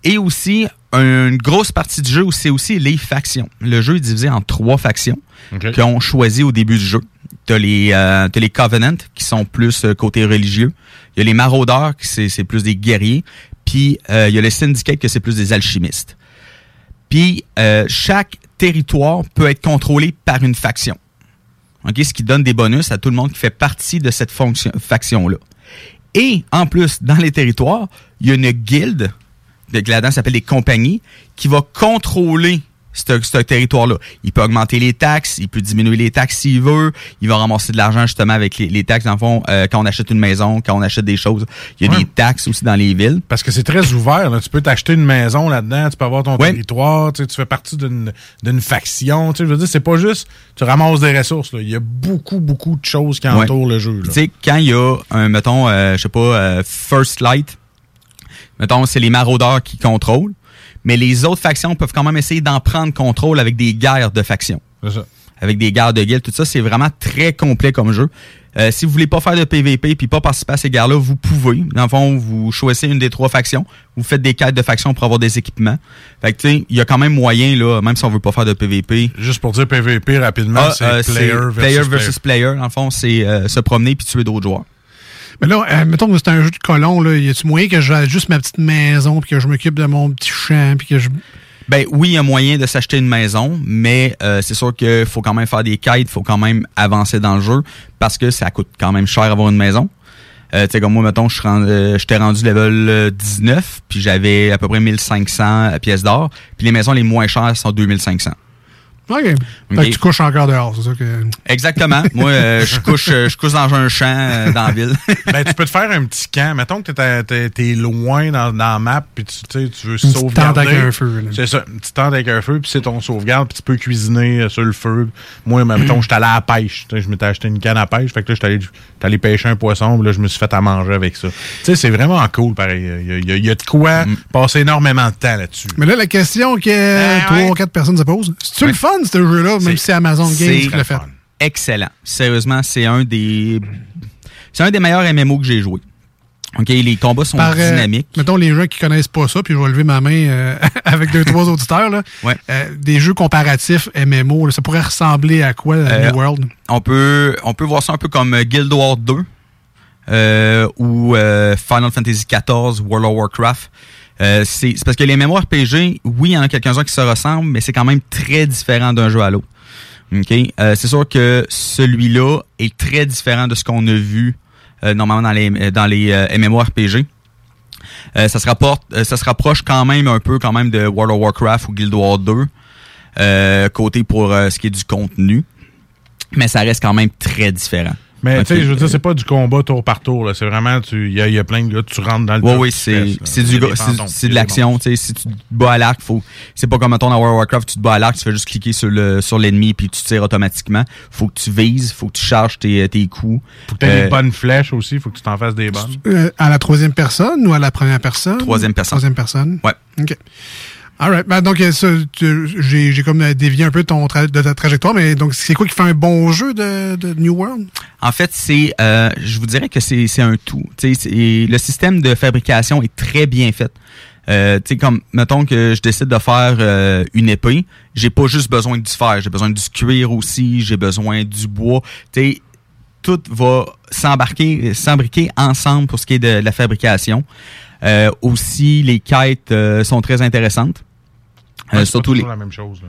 [SPEAKER 23] Et aussi, une grosse partie du jeu, c'est aussi les factions. Le jeu est divisé en trois factions qu'on choisit au début du jeu. T'as les, euh, t'as les Covenant, qui sont plus euh, côté religieux. Il y a les Maraudeurs, qui c'est, c'est plus des guerriers. Puis, euh, il y a les Syndicate, que c'est plus des alchimistes. Puis, chaque territoire peut être contrôlé par une faction. OK? Ce qui donne des bonus à tout le monde qui fait partie de cette fonction, faction-là. Et, en plus, dans les territoires, il y a une guilde, de- là-dedans, ça s'appelle des compagnies, qui va contrôler ce, territoire-là. Il peut augmenter les taxes, il peut diminuer les taxes s'il veut, il va ramasser de l'argent justement avec les, les taxes. Dans le fond, euh, quand on achète une maison, quand on achète des choses, il y a
[SPEAKER 8] Ouais.
[SPEAKER 23] des taxes aussi dans les villes.
[SPEAKER 8] Parce que c'est très ouvert. là. Tu peux t'acheter une maison là-dedans, tu peux avoir ton territoire, tu, sais, tu fais partie d'une faction. Tu sais, je veux dire, c'est pas juste tu ramasses des ressources. là. Il y a beaucoup, beaucoup de choses qui
[SPEAKER 23] Ouais.
[SPEAKER 8] entourent le jeu. là.
[SPEAKER 23] Tu sais, quand il y a un, mettons, euh, je sais pas, euh, First Light, mettons, c'est les maraudeurs qui contrôlent, mais les autres factions peuvent quand même essayer d'en prendre contrôle avec des guerres de factions.
[SPEAKER 8] C'est ça.
[SPEAKER 23] Avec des guerres de guildes, tout ça, c'est vraiment très complet comme jeu. Euh, si vous voulez pas faire de PVP puis pas participer à ces guerres-là, vous pouvez. Dans le fond, vous choisissez une des trois factions, vous faites des quêtes de factions pour avoir des équipements. Fait que, tu sais, il y a quand même moyen, là, même si on veut pas faire de PVP.
[SPEAKER 8] Juste pour dire PVP rapidement,
[SPEAKER 23] Ah,
[SPEAKER 8] c'est
[SPEAKER 23] euh,
[SPEAKER 8] player, versus
[SPEAKER 23] player
[SPEAKER 8] player.
[SPEAKER 23] versus player. Dans le fond, c'est euh, se promener puis tuer d'autres joueurs.
[SPEAKER 24] Mais là, euh, mettons que c'est un jeu de colon, là. Y a-tu moyen que j'ai juste ma petite maison, puis que je m'occupe de mon petit champ, puis que je.
[SPEAKER 23] Ben oui, il y a moyen de s'acheter une maison, mais euh, c'est sûr qu'il faut quand même faire des quêtes, faut quand même avancer dans le jeu parce que ça coûte quand même cher avoir une maison. Euh, tu sais, comme moi, mettons, je euh, j'étais rendu level euh, 19, puis j'avais à peu près 1500 pièces d'or, puis les maisons les moins chères sont 2500.
[SPEAKER 24] OK. Fait que tu couches encore dehors, c'est ça que.
[SPEAKER 23] Exactement. Moi, euh, je couche euh, je couche dans un champ euh, dans la ville.
[SPEAKER 8] ben, tu peux te faire un petit camp. Mettons que t'es- t'es t'es loin dans, dans la map, puis tu, tu sais, tu veux sauvegarder.
[SPEAKER 24] tente avec un feu, là.
[SPEAKER 8] C'est ça, une petite tente avec un feu, puis c'est ton sauvegarde, puis tu peux cuisiner euh, sur le feu. Moi, mettons, j'étais allé à la pêche. Tu Je m'étais acheté une canne à pêche, fait que là, j'étais allé, allé pêcher un poisson, puis là, je me suis fait à manger avec ça. Tu sais, c'est vraiment cool, pareil. Il y a, y y de quoi
[SPEAKER 23] Mm.
[SPEAKER 8] passer énormément de temps là-dessus.
[SPEAKER 24] Mais là, la question que trois ou quatre personnes se posent, c'est-tu le fun, ce jeu-là, même si c'est Amazon Games qui l'a fait?
[SPEAKER 23] excellent. Sérieusement, c'est un des c'est un des meilleurs MMO que j'ai joué. OK, les combats sont
[SPEAKER 24] Par, euh,
[SPEAKER 23] dynamiques.
[SPEAKER 24] mettons les gens qui connaissent pas ça, puis je vais lever ma main euh, avec deux, trois auditeurs. Là.
[SPEAKER 23] Ouais.
[SPEAKER 24] Euh, des jeux comparatifs MMO, là, ça pourrait ressembler à quoi, New World?
[SPEAKER 23] On peut, on peut voir ça un peu comme Guild Wars 2 euh, ou Final Fantasy XIV, World of Warcraft. Euh, c'est parce que les mémoires RPG, oui, il y en a quelques-uns qui se ressemblent, mais c'est quand même très différent d'un jeu à l'autre. OK? Euh, c'est sûr que celui-là est très différent de ce qu'on a vu euh, normalement dans les, dans les MMORPG. Ça, se rapporte, ça se rapproche quand même un peu quand même de World of Warcraft ou Guild Wars 2, euh, côté pour ce qui est du contenu. Mais ça reste quand même très différent.
[SPEAKER 8] Mais tu sais, je veux dire, c'est pas du combat tour par tour. là. C'est vraiment, tu- il y a, il y a plein de gars, tu rentres dans le
[SPEAKER 23] oui,
[SPEAKER 8] tu
[SPEAKER 23] c'est du c'est- de l'action. tu sais, Si tu te bats à l'arc, faut c'est pas comme mettons dans World of Warcraft, tu te bats à l'arc, tu fais juste cliquer sur le sur l'ennemi puis tu tires automatiquement. Faut que tu vises, faut que tu charges tes, tes coups.
[SPEAKER 8] Faut que tu aies
[SPEAKER 23] Euh,
[SPEAKER 8] des bonnes flèches aussi, faut que tu t'en fasses des bonnes.
[SPEAKER 24] Euh, à la troisième personne ou à la première personne?
[SPEAKER 23] Troisième personne.
[SPEAKER 24] Troisième personne.
[SPEAKER 23] Ouais.
[SPEAKER 24] OK. All. Ben, donc, euh, j'ai comme euh, dévié un peu ton de ta trajectoire, mais donc, c'est quoi qui fait un bon jeu de, de New World?
[SPEAKER 23] En fait, c'est, euh, je vous dirais que c'est un tout. Le système de fabrication est très bien fait. Euh, tu sais, comme, mettons que je décide de faire euh, une épée, j'ai pas juste besoin du fer, j'ai besoin du cuir aussi, j'ai besoin du bois. Tu sais, tout va s'embarquer, s'embriquer ensemble pour ce qui est de la fabrication. Euh, aussi, les quêtes euh, sont très intéressantes. Euh,
[SPEAKER 8] Ouais, pas
[SPEAKER 23] surtout les,
[SPEAKER 8] la même chose. là.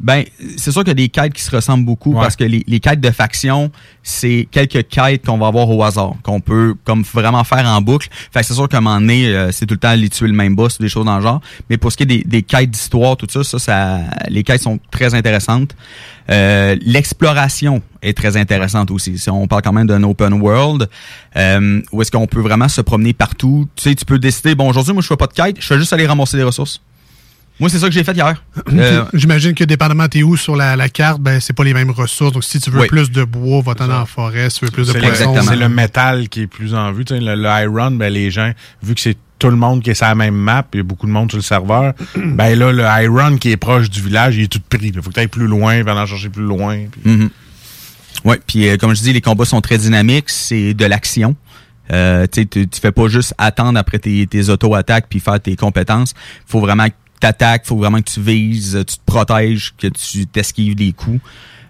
[SPEAKER 23] Ben, c'est sûr qu'il y a des quêtes qui se ressemblent beaucoup parce que les, les quêtes de faction, c'est quelques quêtes qu'on va avoir au hasard, qu'on peut comme vraiment faire en boucle. Fait que c'est sûr qu'à un moment donné, euh, c'est tout le temps aller tuer le même boss ou des choses dans le genre. Mais pour ce qui est des, des quêtes d'histoire, tout ça, ça, ça, les quêtes sont très intéressantes. Euh, L'exploration est très intéressante aussi. Si on parle quand même d'un open world, euh, où est-ce qu'on peut vraiment se promener partout. Tu sais, tu peux décider, bon, aujourd'hui, moi, je fais pas de quête, je fais juste aller ramasser des ressources. Moi, c'est ça que j'ai fait hier. Euh,
[SPEAKER 7] J'imagine que dépendamment t'es où sur la, la carte, ben c'est pas les mêmes ressources. Donc si tu veux
[SPEAKER 8] Oui.
[SPEAKER 7] plus de bois, va-t'en dans la forêt. Si tu veux plus de poissons.
[SPEAKER 8] c'est le métal qui est plus en vue. Tu sais, le, le Iron, ben, les gens, vu que c'est tout le monde qui est sur la même map, il y a beaucoup de monde sur le serveur, ben là, le Iron qui est proche du village, il est tout pris. Il faut que tu ailles plus loin, va en chercher plus loin. puis-
[SPEAKER 23] Mhm. Ouais, puis euh, comme je dis, les combats sont très dynamiques, c'est de l'action. Euh, tu sais, tu tu fais pas juste attendre après tes, tes auto-attaques puis faire tes compétences. faut vraiment que tu attaques, faut vraiment que tu vises, tu te protèges, que tu t'esquives des coups.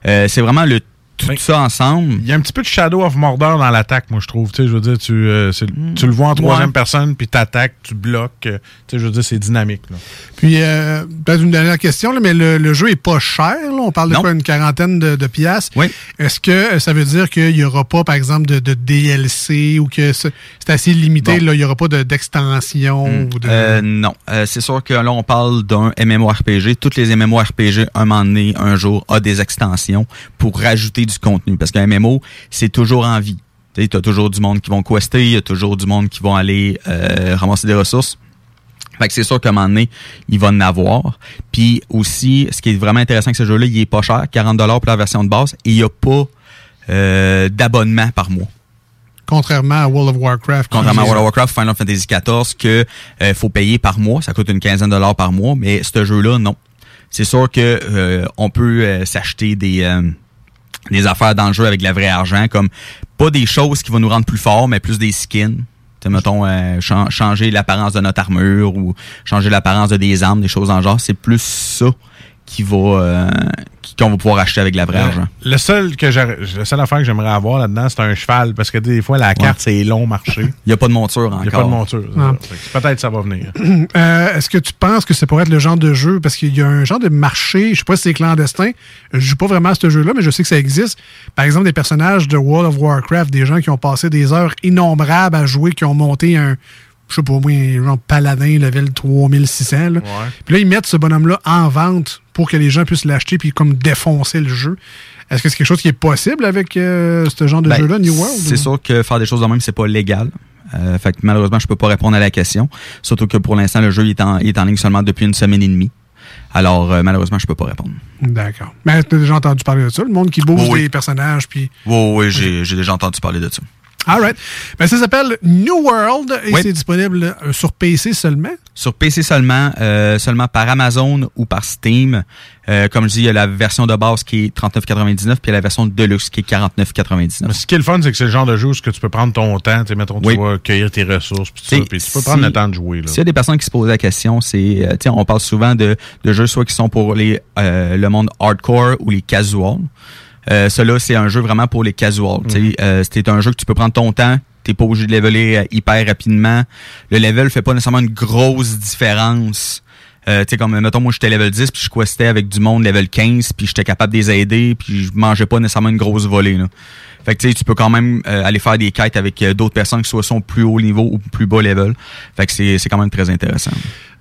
[SPEAKER 23] Euh, c'est vraiment le tout ça ensemble.
[SPEAKER 8] Il y a un petit peu de Shadow of Mordor dans l'attaque, moi, je trouve. Tu sais, je veux dire, tu, euh, c'est- tu le vois en troisième
[SPEAKER 7] Ouais.
[SPEAKER 8] personne, puis t'attaques, tu bloques. euh, tu sais, je veux dire, c'est dynamique. Là.
[SPEAKER 7] Puis, euh, peut-être une dernière question, là, mais le, le jeu est pas cher. là. On parle de
[SPEAKER 8] Non.
[SPEAKER 7] quoi, une quarantaine de, de piastres.
[SPEAKER 23] Oui.
[SPEAKER 7] Est-ce que euh, ça veut dire qu'il n'y aura pas, par exemple, de, de DLC ou que c'est assez limité,
[SPEAKER 23] Bon.
[SPEAKER 7] là, il n'y aura pas de- d'extension ou de...
[SPEAKER 23] Euh, non, Euh, c'est sûr que là on parle d'un MMORPG. Toutes les MMORPG, un moment donné, un jour, a des extensions pour rajouter du contenu. Parce qu'un MMO, c'est toujours en vie. Tu as toujours du monde qui vont quester, il y a toujours du monde qui vont aller euh, ramasser des ressources. Fait que c'est sûr qu'à un moment donné, il va en avoir. Puis aussi, ce qui est vraiment intéressant avec ce jeu-là, il est pas cher, 40$ pour la version de base, et il n'y a pas euh, d'abonnement par mois.
[SPEAKER 7] Contrairement à World of Warcraft.
[SPEAKER 23] Contrairement à World of Warcraft, Final Fantasy XIV, que euh, faut payer par mois, ça coûte une quinzaine de dollars par mois, mais ce jeu-là, non. C'est sûr que euh, on peut s'acheter des des affaires dans le jeu avec la vraie argent, comme pas des choses qui vont nous rendre plus forts, mais plus des skins. Tu sais, mettons, euh, chan- changer l'apparence de notre armure ou changer l'apparence de des armes, des choses le genre. C'est plus ça qui va euh, qui- qu'on va pouvoir acheter avec de la vraie argent.
[SPEAKER 8] Le seul que la seule affaire que j'aimerais avoir là-dedans, c'est un cheval, parce que des fois, la carte, c'est long marché.
[SPEAKER 23] Il n'y a pas de monture encore.
[SPEAKER 8] Il n'y a pas de monture. Peut-être ça va venir.
[SPEAKER 7] Euh, Est-ce que tu penses que ça pourrait être le genre de jeu, parce qu'il y a un genre de marché, je sais pas si c'est clandestin, je joue pas vraiment à ce jeu-là, mais je sais que ça existe. Par exemple, des personnages de World of Warcraft, des gens qui ont passé des heures innombrables à jouer, qui ont monté un, je sais pas un genre paladin level 3600. Là. Puis là, ils mettent ce bonhomme-là en vente pour que les gens puissent l'acheter puis comme défoncer le jeu. Est-ce que c'est quelque chose qui est possible avec euh, ce genre de
[SPEAKER 23] Ben,
[SPEAKER 7] jeu-là, New World?
[SPEAKER 23] C'est
[SPEAKER 7] ou-
[SPEAKER 23] sûr que faire des choses de même, c'est pas légal. Euh, fait que malheureusement, je peux pas répondre à la question. Surtout que pour l'instant, le jeu il est, en, il est en ligne seulement depuis une semaine et demie. Alors, euh, malheureusement, je peux pas répondre.
[SPEAKER 7] D'accord. Mais tu as déjà entendu parler de ça, le monde qui bouge
[SPEAKER 23] Oui.
[SPEAKER 7] des personnages puis
[SPEAKER 23] Oui, oui, j'ai déjà entendu parler de ça.
[SPEAKER 7] All right. Ben, ça s'appelle New World et
[SPEAKER 23] Oui.
[SPEAKER 7] c'est disponible euh, sur PC seulement.
[SPEAKER 23] Sur PC seulement, euh, seulement par Amazon ou par Steam. Euh, comme je dis, il y a la version de base qui est 39,99 puis la version de Deluxe qui est 49,99.
[SPEAKER 8] Mais ce qui est le fun, c'est que c'est le genre de jeu où ce que tu peux prendre ton temps. Tu sais, mettons,
[SPEAKER 23] Oui.
[SPEAKER 8] tu vas cueillir tes ressources, puis tout ça,
[SPEAKER 23] T'sais,
[SPEAKER 8] puis tu peux prendre
[SPEAKER 23] si-
[SPEAKER 8] le temps de jouer. Là.
[SPEAKER 23] S'il y a des personnes qui se posent la question, c'est, euh, on parle souvent de, de jeux soit qui sont pour les euh, le monde hardcore ou les casual. Euh, Cela, c'est un jeu vraiment pour les casual. tu sais. Euh, c'est un jeu que tu peux prendre ton temps. T'es pas obligé de leveler euh, hyper rapidement. Le level fait pas nécessairement une grosse différence. Euh, tu sais, comme, mettons, moi, j'étais level 10, puis je questais avec du monde level 15, puis j'étais capable de les aider, puis je mangeais pas nécessairement une grosse volée, là. Fait que, tu sais, tu peux quand même euh, aller faire des quêtes avec euh, d'autres personnes qui soient sont plus haut niveau ou plus bas level. Fait que c'est c'est quand même très intéressant.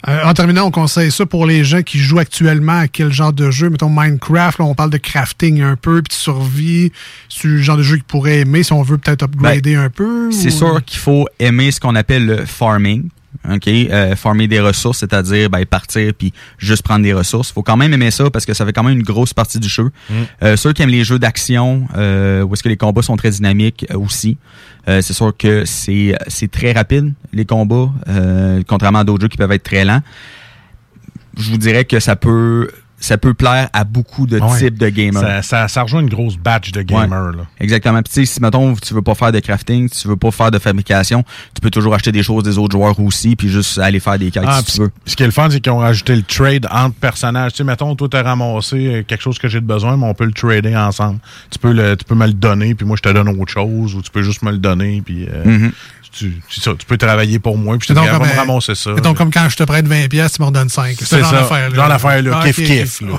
[SPEAKER 7] Euh, en terminant, on conseille ça pour les gens qui jouent actuellement à quel genre de jeu? Mettons Minecraft, là, on parle de crafting un peu, puis de survie. C'est le genre de jeu qu'ils pourraient aimer si on veut peut-être upgrader un peu.
[SPEAKER 23] C'est
[SPEAKER 7] ou-
[SPEAKER 23] sûr qu'il faut aimer ce qu'on appelle le farming. OK, euh, farmer des ressources, c'est-à-dire ben, partir puis juste prendre des ressources. faut quand même aimer ça parce que ça fait quand même une grosse partie du jeu.
[SPEAKER 8] Mm.
[SPEAKER 23] Euh, ceux qui aiment les jeux d'action, euh, où est-ce que les combats sont très dynamiques aussi. C'est sûr que c'est c'est très rapide les combats, contrairement à d'autres jeux qui peuvent être très lents. Je vous dirais que ça peut ça peut plaire à beaucoup de
[SPEAKER 8] Ouais.
[SPEAKER 23] types de gamers.
[SPEAKER 8] Ça, ça, ça rejoint une grosse batch de gamers.
[SPEAKER 23] Ouais.
[SPEAKER 8] Là.
[SPEAKER 23] Exactement. Puis si mettons tu veux pas faire de crafting, tu veux pas faire de fabrication, tu peux toujours acheter des choses des autres joueurs aussi, puis juste aller faire des quêtes
[SPEAKER 8] Ah,
[SPEAKER 23] si tu veux.
[SPEAKER 8] Ce qui est le fun, c'est qu'ils ont rajouté le trade entre personnages. Tu sais, mettons, toi, t'as ramassé euh, quelque chose que j'ai de besoin, mais on peut le trader ensemble. Tu peux, le, tu peux me le donner, puis moi, je te donne autre chose, ou tu peux juste me le donner, puis euh,
[SPEAKER 23] Mhm.
[SPEAKER 8] tu, tu, ça, tu peux travailler pour moi, puis je te
[SPEAKER 7] comme,
[SPEAKER 8] va me
[SPEAKER 7] euh,
[SPEAKER 8] ramasser ça.
[SPEAKER 7] Donc, comme quand je te prête 20 pièces, tu m'en donnes 5.
[SPEAKER 8] C'est
[SPEAKER 7] genre là.
[SPEAKER 8] genre d'affaire, là,
[SPEAKER 7] Ah,
[SPEAKER 8] kiff, kiff.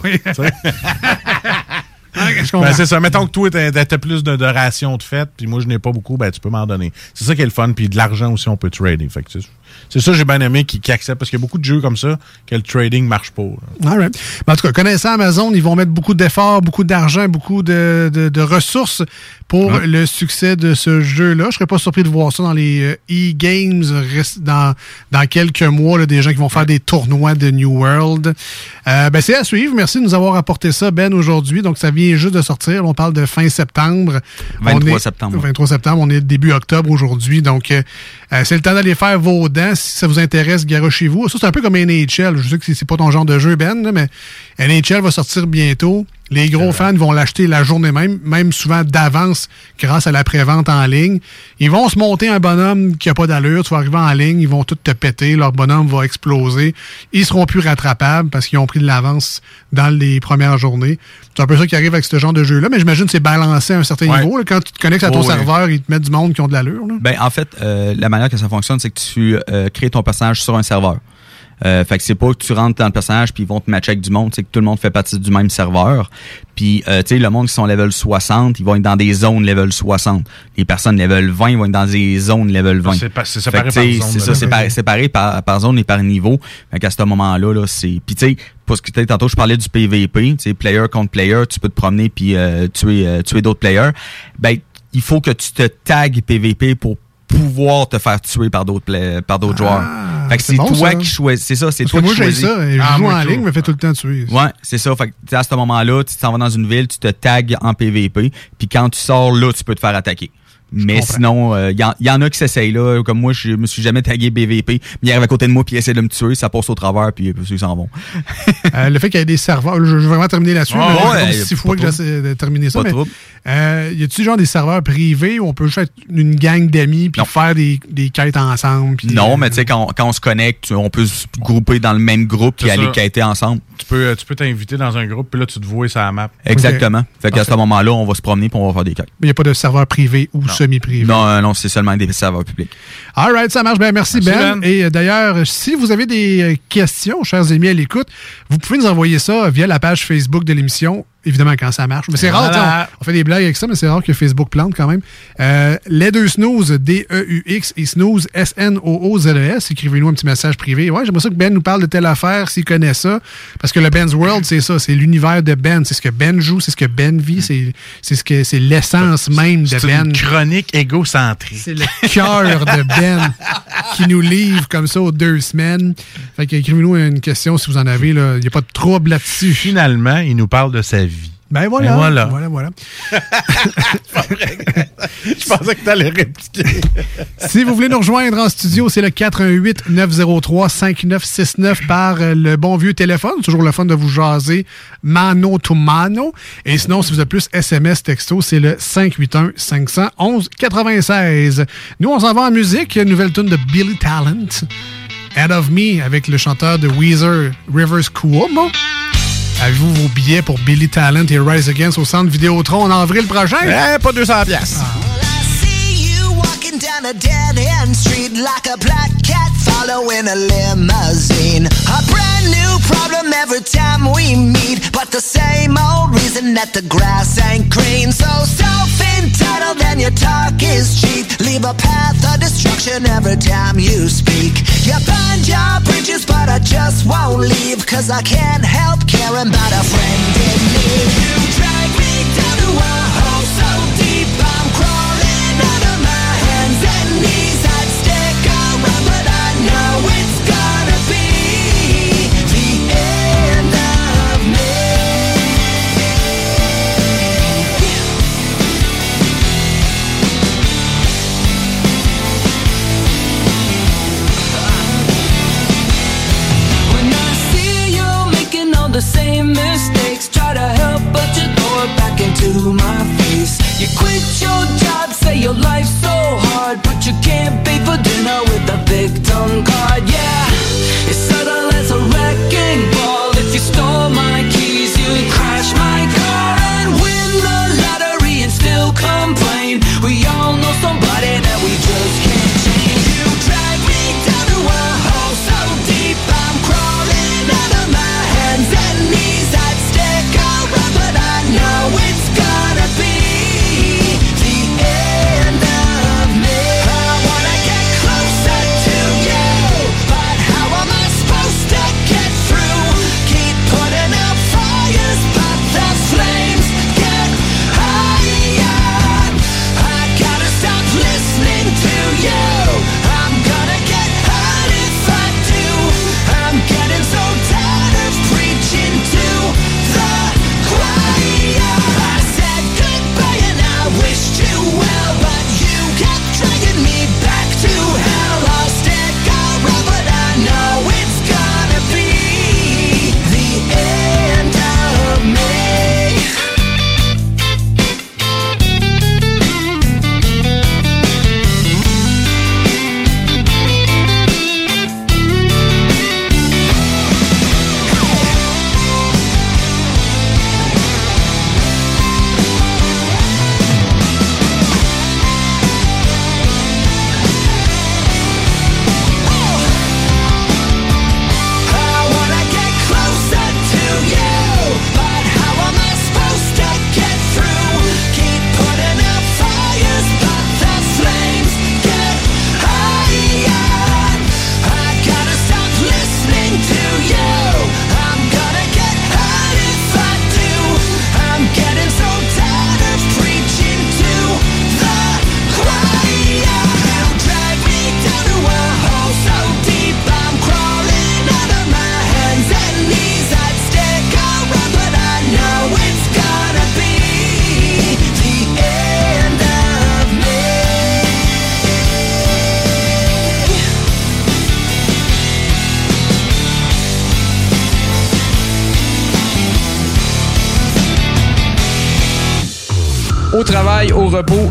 [SPEAKER 8] Ben, c'est ça. Mettons que toi, t'as plus de, de rations de fête, puis moi, je n'ai pas beaucoup, ben, tu peux m'en donner. C'est ça qui est le fun, puis de l'argent aussi, on peut trader. Fait que c'est- ça que j'ai bien aimé qui, qui accepte, parce qu'il y a beaucoup de jeux comme ça que le trading marche pas. là.
[SPEAKER 7] All right. Mais en tout cas, connaissant Amazon, ils vont mettre beaucoup d'efforts, beaucoup d'argent, beaucoup de, de- de ressources pour
[SPEAKER 8] Ouais.
[SPEAKER 7] le succès de ce jeu-là. Je serais pas surpris de voir ça dans les euh, e-games dans, dans quelques mois, là, des gens qui vont faire des tournois de New World. Euh, ben, c'est à suivre. Merci de nous avoir apporté ça, Ben, aujourd'hui. Donc, ça vient juste de sortir. On parle de fin septembre.
[SPEAKER 23] 23
[SPEAKER 7] On est-
[SPEAKER 23] septembre.
[SPEAKER 7] 23 septembre. On est début octobre aujourd'hui. Donc, euh, c'est le temps d'aller faire vos dents. Si ça vous intéresse, garochez-vous. Ça, c'est un peu comme NHL. Je sais que c'est- pas ton genre de jeu, Ben, mais NHL va sortir bientôt. Les gros fans vont l'acheter la journée même, même souvent d'avance grâce à la prévente en ligne. Ils vont se monter un bonhomme qui a pas d'allure. Tu vas arriver en ligne, ils vont tout te péter. Leur bonhomme va exploser. Ils seront plus rattrapables parce qu'ils ont pris de l'avance dans les premières journées. C'est un peu ça qui arrive avec ce genre de jeu-là, mais j'imagine que c'est balancé à un certain
[SPEAKER 23] Ouais.
[SPEAKER 7] niveau. là. Quand tu te connectes à ton
[SPEAKER 23] Oh, ouais.
[SPEAKER 7] serveur, ils te mettent du monde qui ont de l'allure.
[SPEAKER 23] Ben, en fait, euh, la manière que ça fonctionne, c'est que tu euh, crées ton personnage sur un serveur. Euh, fait que c'est pas que tu rentres dans le personnage puis ils vont te matcher avec du monde, c'est que tout le monde fait partie du même serveur. Puis euh, tu sais le monde qui sont level 60, ils vont être dans des zones level 60. Les personnes level 20 ils vont être dans des zones level 20.
[SPEAKER 8] C'est séparé par zone,
[SPEAKER 23] C'est ça, séparé par, par zone et par niveau. Fait qu'à ce moment-là là, c'est puis tu sais parce que tantôt je parlais du PVP, tu sais player contre player, tu peux te promener puis euh, tuer euh, tuer d'autres players. Ben il faut que tu te tagues PVP pour pouvoir te faire tuer par d'autres par d'autres joueurs. Fait que
[SPEAKER 7] c'est bon,
[SPEAKER 23] toi
[SPEAKER 7] ça.
[SPEAKER 23] qui choisis. C'est ça, c'est toi
[SPEAKER 7] que moi,
[SPEAKER 23] qui
[SPEAKER 7] j'ai
[SPEAKER 23] choisis.
[SPEAKER 7] ça. Je
[SPEAKER 23] Ah,
[SPEAKER 7] joue
[SPEAKER 23] moi,
[SPEAKER 7] en ligne, me fait tout le temps tuer.
[SPEAKER 23] Ouais, c'est ça. Fait que, tu sais, à ce moment-là, tu t'en vas dans une ville, tu te tagues en PVP, puis quand tu sors là, tu peux te faire attaquer. Mais sinon, il y, en- y en a qui s'essayent là. Comme moi, je me suis jamais tagué BVP. Mais il arrive à côté de moi, puis il essaie de me tuer, ça passe au travers, puis ils s'en vont.
[SPEAKER 7] Euh, le fait qu'il y ait des serveurs, je je veux vraiment terminer là-dessus.
[SPEAKER 23] Ah,
[SPEAKER 7] là,
[SPEAKER 23] ouais,
[SPEAKER 7] six fois que j'essaie de terminer ça.
[SPEAKER 23] Pas
[SPEAKER 7] mais, euh, y a-tu genre des serveurs privés où on peut juste être une gang d'amis puis faire des, des quêtes ensemble?
[SPEAKER 23] Non,
[SPEAKER 7] euh,
[SPEAKER 23] mais tu sais, quand, quand on se connecte, on peut se grouper dans le même groupe puis aller quêter ensemble.
[SPEAKER 8] Tu peux euh, tu peux t'inviter dans un groupe, puis là, tu te vois sur la map.
[SPEAKER 23] Exactement. Fait qu'à ce moment-là, on va se promener puis on va faire des quêtes.
[SPEAKER 7] Il n'y a pas de serveur privé ou semi-privé.
[SPEAKER 23] Non, euh, non, c'est seulement des serveurs publics.
[SPEAKER 7] All right, ça marche. Ben, merci,
[SPEAKER 23] Merci,
[SPEAKER 7] ben.
[SPEAKER 23] Ben.
[SPEAKER 7] Et euh, d'ailleurs, si vous avez des euh, questions, chers amis à l'écoute, vous pouvez nous envoyer ça via la page Facebook de l'émission. Évidemment, quand ça marche. Mais c'est rare,
[SPEAKER 8] Voilà.
[SPEAKER 7] tu sais, on, on fait des blagues avec ça, mais c'est rare que Facebook plante quand même. Euh, les deux snooze, D-E-U-X, et snooze, S-N-O-O-Z-E-S. Écrivez-nous un petit message privé. Ouais, j'aimerais ça que Ben nous parle de telle affaire, s'il connaît ça. Parce que le Ben's World, c'est ça. C'est l'univers de Ben. C'est ce que Ben joue, c'est ce que Ben vit, c'est c'est ce que c'est l'essence même de
[SPEAKER 8] C'est
[SPEAKER 7] Ben.
[SPEAKER 8] une chronique égocentrique.
[SPEAKER 7] C'est le cœur de Ben qui nous livre comme ça aux deux semaines. Fait que écrivez-nous une question si vous en avez. là. Il n'y a pas de trouble là-dessus.
[SPEAKER 8] Finalement, il nous parle de sa vie.
[SPEAKER 7] Ben voilà.
[SPEAKER 8] Ben voilà.
[SPEAKER 7] Voilà, voilà.
[SPEAKER 8] Je pensais que tu allais répliquer.
[SPEAKER 7] si vous voulez nous rejoindre en studio, c'est le 418-903-5969 par euh, le bon vieux téléphone. Toujours le fun de vous jaser mano to mano. Et sinon, si vous êtes plus SMS texto, c'est le 581-511-96. Nous, on s'en va en musique. Nouvelle tune de Billy Talent. Head of Me avec le chanteur de Weezer, Rivers Cuomo. Avez-vous vos billets pour Billy Talent et Rise Against au centre Vidéotron en avril prochain?
[SPEAKER 8] Eh, pas 200 pièces.
[SPEAKER 9] Walking down a dead end street like a black cat following a limousine. A brand new problem every time we meet, but the same old reason that the grass ain't green. So self entitled and your talk is cheap. Leave a path of destruction every time you speak. You burn your bridges, but I just won't leave, cause I can't help caring about a friend in need. You drag me down to a into my face. You quit your job, say your life's so hard, but you can't pay for dinner with a victim card. Yeah, it's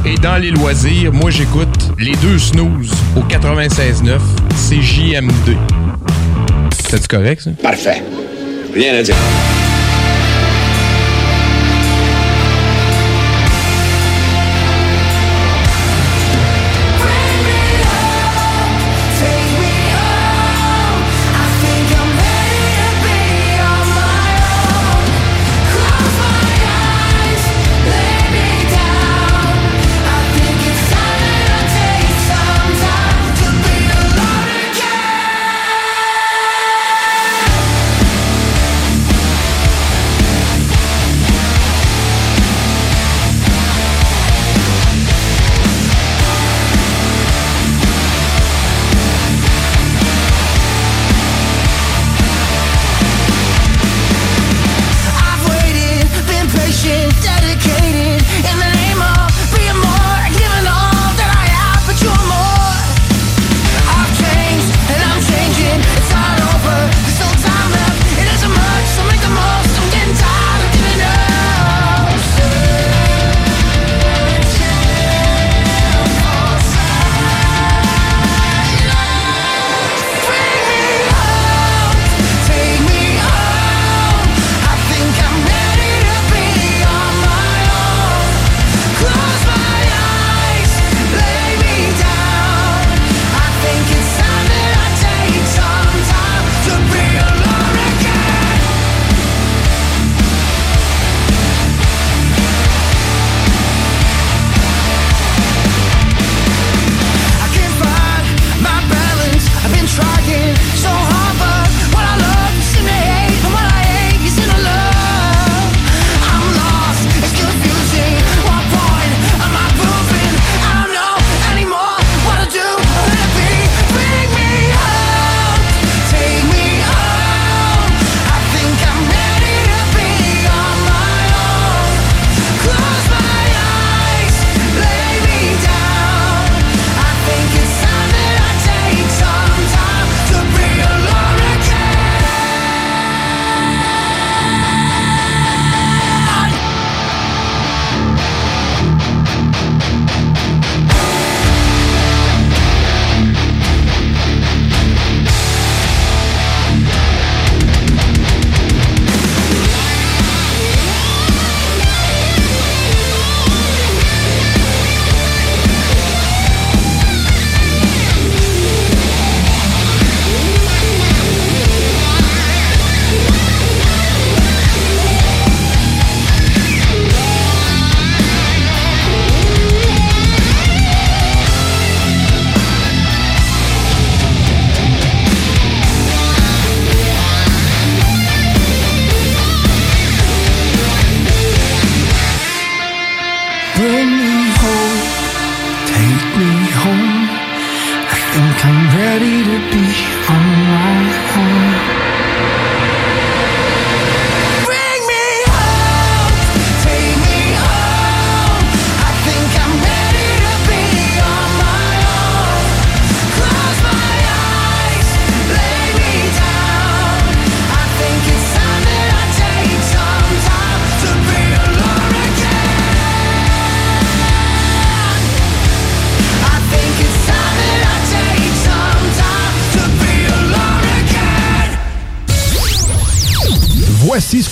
[SPEAKER 25] et dans les loisirs, moi j'écoute les deux snooze au 96.9, c'est JMD. C'est correct, ça?
[SPEAKER 9] Parfait. Rien à dire.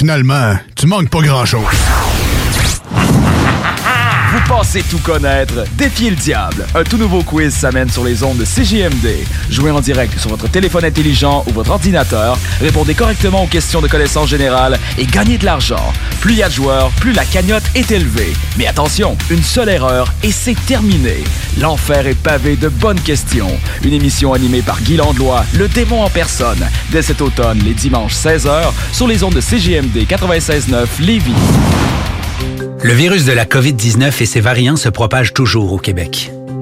[SPEAKER 2] finalement, tu manques pas grand-chose.
[SPEAKER 12] Vous pensez tout connaître? Défiez le diable! Un tout nouveau quiz s'amène sur les ondes de CGMD. Jouez en direct sur votre téléphone intelligent ou votre ordinateur, répondez correctement aux questions de connaissances générales et gagnez de l'argent. Plus il y a de joueurs, plus la cagnotte est élevée. Mais attention, une seule erreur et c'est terminé. L'enfer est pavé de bonnes questions. Une émission animée par Guy Landlois, le démon en personne. Dès cet automne, les dimanches 16h, sur les ondes de CJMD 96.9 Lévis.
[SPEAKER 6] Le virus de la COVID-19 et ses variants se propagent toujours au Québec.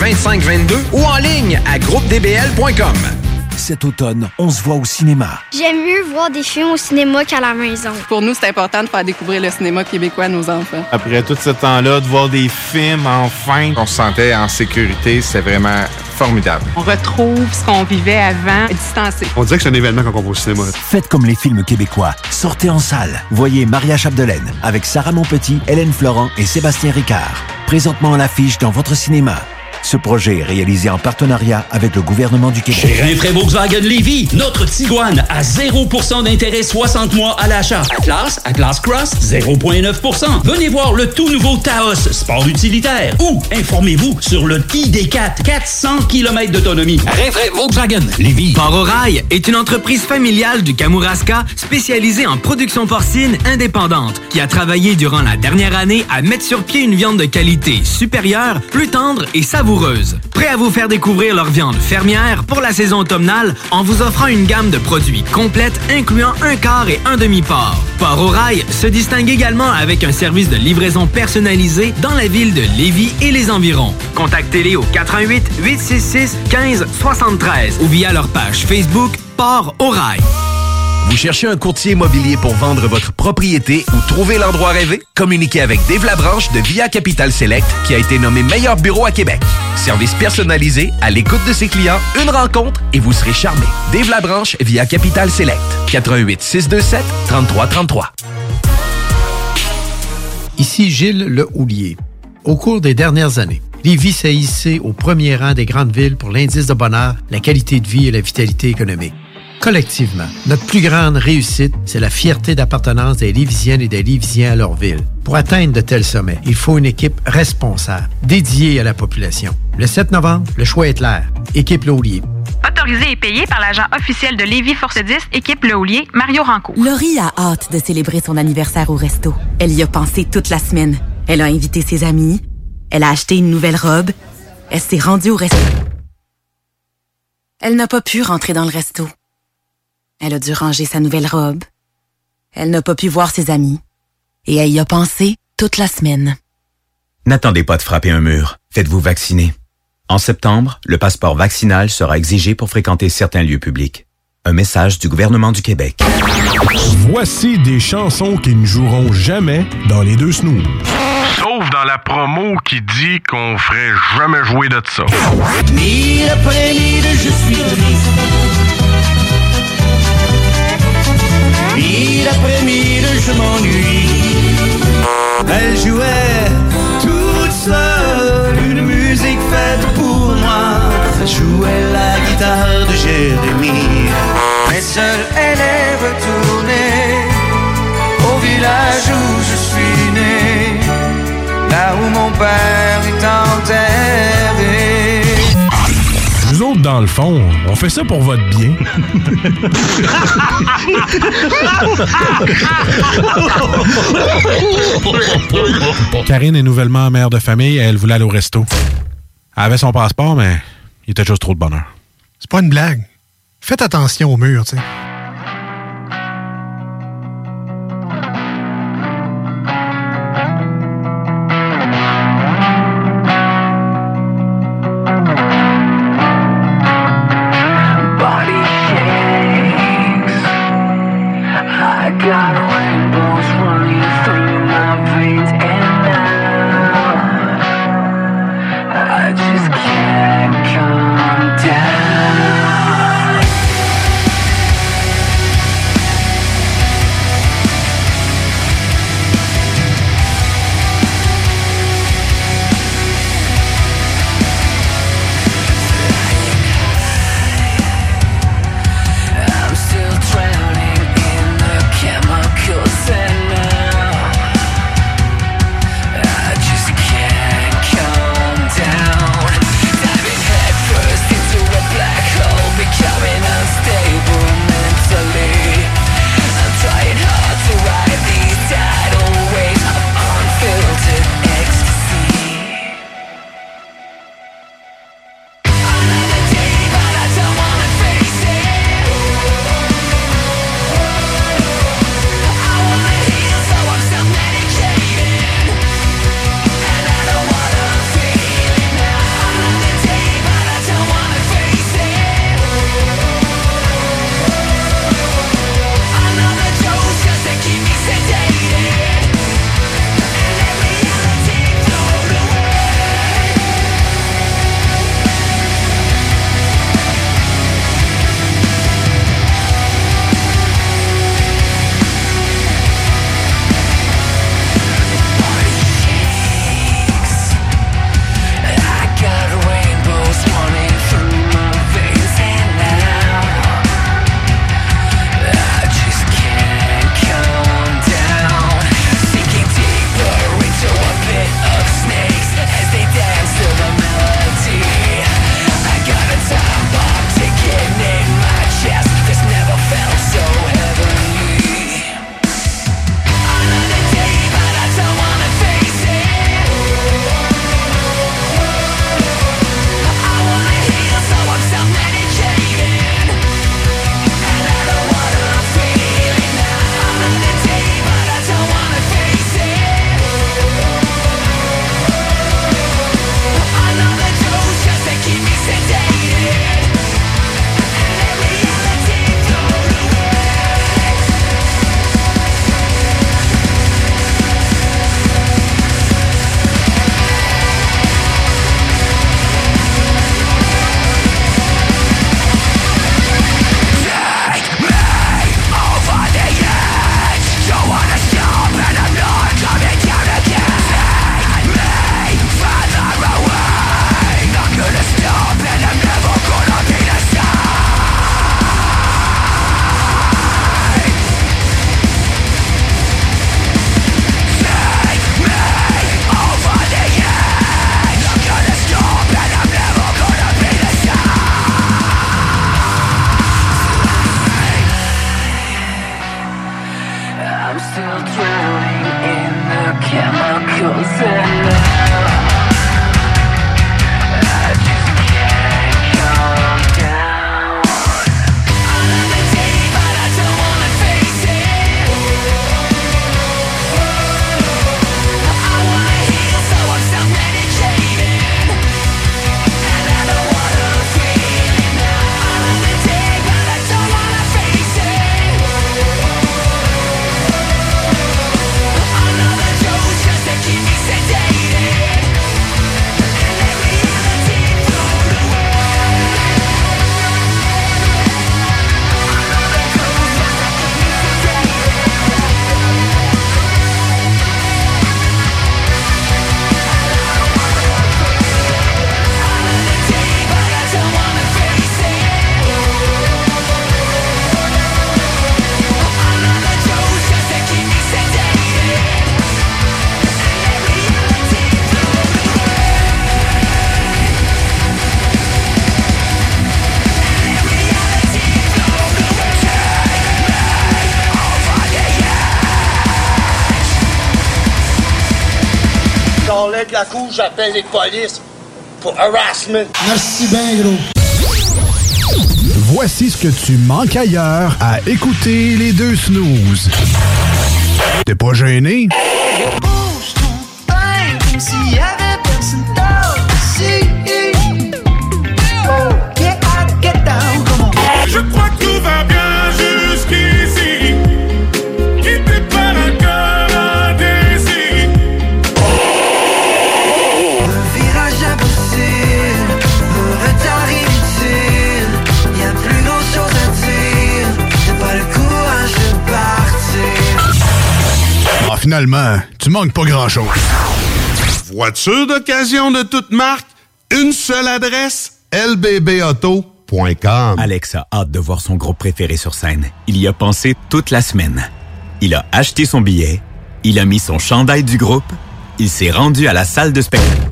[SPEAKER 26] 2522 ou en ligne à groupedbl.com.
[SPEAKER 15] Cet automne, on se voit au cinéma.
[SPEAKER 16] J'aime mieux voir des films au cinéma qu'à la maison.
[SPEAKER 17] Pour nous, c'est important de faire découvrir le cinéma québécois à nos enfants.
[SPEAKER 27] Après tout ce temps-là, de voir des films, enfin,
[SPEAKER 4] On se sentait en sécurité, c'était vraiment formidable.
[SPEAKER 17] On retrouve ce qu'on vivait avant, distancé.
[SPEAKER 4] On dirait que c'est un événement quand on va au cinéma.
[SPEAKER 15] Faites comme les films québécois. Sortez en salle. Voyez Maria Chapdelaine avec Sarah Monpetit, Hélène Florent et Sébastien Ricard. Présentement à l'affiche dans votre cinéma. Ce projet est réalisé en partenariat avec le gouvernement du Québec.
[SPEAKER 18] Chez Rinfraie Volkswagen Lévy, notre Tiguan à 0% d'intérêt 60 mois à l'achat. Atlas, Atlas Cross, 0,9%. Venez voir le tout nouveau Taos, sport utilitaire. Ou informez-vous sur le ID4, 400 km d'autonomie.
[SPEAKER 28] Rinfraie Volkswagen Lévy. Port au Rail est une entreprise familiale du Kamouraska spécialisée en production porcine indépendante qui a travaillé durant la dernière année à mettre sur pied une viande de qualité supérieure, plus tendre et savoureuse. Prêt à vous faire découvrir leur viande fermière pour la saison automnale en vous offrant une gamme de produits complète incluant un quart et un demi-port. Port au Rail se distingue également avec un service de livraison personnalisé dans la ville de Lévis et les environs. Contactez-les au 88 866 15 73 ou via leur page Facebook Port au Rail.
[SPEAKER 1] Vous cherchez un courtier immobilier pour vendre votre propriété ou trouver l'endroit rêvé? Communiquez avec Dave Labranche de Via Capital Select qui a été nommé meilleur bureau à Québec. Service personnalisé, à l'écoute de ses clients, une rencontre et vous serez charmé. Dave Labranche via Capital Select. 88 627 3333.
[SPEAKER 29] Ici Gilles Le Houlier. Au cours des dernières années, Lévis s'est hissé au premier rang des grandes villes pour l'indice de bonheur, la qualité de vie et la vitalité économique. Collectivement, notre plus grande réussite, c'est la fierté d'appartenance des Lévisiennes et des Lévisiens à leur ville. Pour atteindre de tels sommets, il faut une équipe responsable, dédiée à la population. Le 7 novembre, le choix est clair. Équipe Laulier.
[SPEAKER 30] Autorisé et payé par l'agent officiel de Lévis Force 10, équipe Le Houlier, Mario Rancourt.
[SPEAKER 19] Laurie a hâte de célébrer son anniversaire au resto. Elle y a pensé toute la semaine. Elle a invité ses amis. Elle a acheté une nouvelle robe. Elle s'est rendue au resto. Elle n'a pas pu rentrer dans le resto. Elle a dû ranger sa nouvelle robe. Elle n'a pas pu voir ses amis. Et elle y a pensé toute la semaine.
[SPEAKER 31] N'attendez pas de frapper un mur. Faites-vous vacciner. En septembre, le passeport vaccinal sera exigé pour fréquenter certains lieux publics. Un message du gouvernement du Québec.
[SPEAKER 8] Voici des chansons qui ne joueront jamais dans les deux snooze.
[SPEAKER 32] Sauf dans la promo qui dit qu'on ferait jamais jouer de ça.
[SPEAKER 33] Mille après mille, je suis triste. Mille après mille, je m'ennuie. Elle jouait toute seule une musique faite pour moi. Jouait la guitare de Jérémie. Mais seule elle est retournée au village où je suis né. Là où mon père est enterré.
[SPEAKER 8] Nous autres, dans le fond, on fait ça pour votre bien.
[SPEAKER 27] Karine est nouvellement mère de famille et elle voulait aller au resto. Elle avait son passeport, mais
[SPEAKER 8] Il était juste trop de bonheur.
[SPEAKER 9] C'est pas une blague. Faites attention au mur, tu sais.
[SPEAKER 34] Edge.
[SPEAKER 14] J'enlève la couche, j'appelle les polices.
[SPEAKER 35] pour harassment.
[SPEAKER 2] Merci bien, gros. Voici ce que tu manques ailleurs à écouter les deux snooze. T'es pas gêné?
[SPEAKER 36] Bouge ton pain comme
[SPEAKER 2] finalement, tu manques pas grand-chose.
[SPEAKER 8] Voiture d'occasion de toute marque, une seule adresse, lbbauto.com.
[SPEAKER 15] Alex a hâte de voir son groupe préféré sur scène. Il y a pensé toute la semaine. Il a acheté son billet, il a mis son chandail du groupe, il s'est rendu à la salle de spectacle.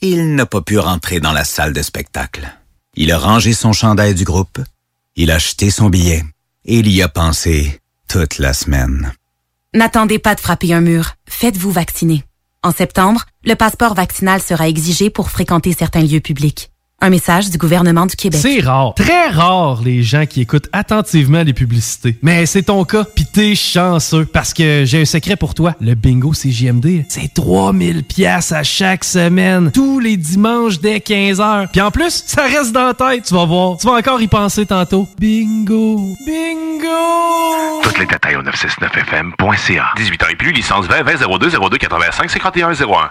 [SPEAKER 15] Il n'a pas pu rentrer dans la salle de spectacle. Il a rangé son chandail du groupe, il a acheté son billet et il y a pensé toute la semaine.
[SPEAKER 19] N'attendez pas de frapper un mur. Faites-vous vacciner. En septembre, le passeport vaccinal sera exigé pour fréquenter certains lieux publics. Un message du gouvernement du Québec.
[SPEAKER 37] C'est rare, très rare les gens qui écoutent attentivement les publicités. Mais c'est ton cas, pis t'es chanceux parce que j'ai un secret pour toi. Le bingo CJMD, c'est 3000 pièces à chaque semaine, tous les dimanches dès 15h. Puis en plus, ça reste dans la tête, tu vas voir. Tu vas encore y penser tantôt. Bingo, bingo.
[SPEAKER 38] Toutes les détails au 969fm.ca. 18 ans et plus, licence 20 20 02 02 85 51 01.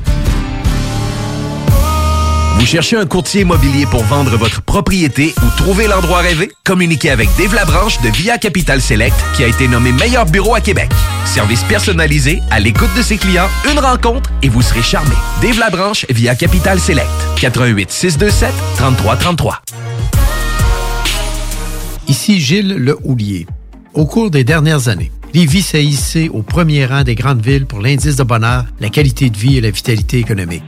[SPEAKER 1] Vous cherchez un courtier immobilier pour vendre votre propriété ou trouver l'endroit rêvé? Communiquez avec Dave Labranche de Via Capital Select qui a été nommé meilleur bureau à Québec. Service personnalisé, à l'écoute de ses clients, une rencontre et vous serez charmé. Dave Labranche via Capital Select. 88 627 3333.
[SPEAKER 29] Ici Gilles Le Houlier. Au cours des dernières années, Lévis s'est hissé au premier rang des grandes villes pour l'indice de bonheur, la qualité de vie et la vitalité économique.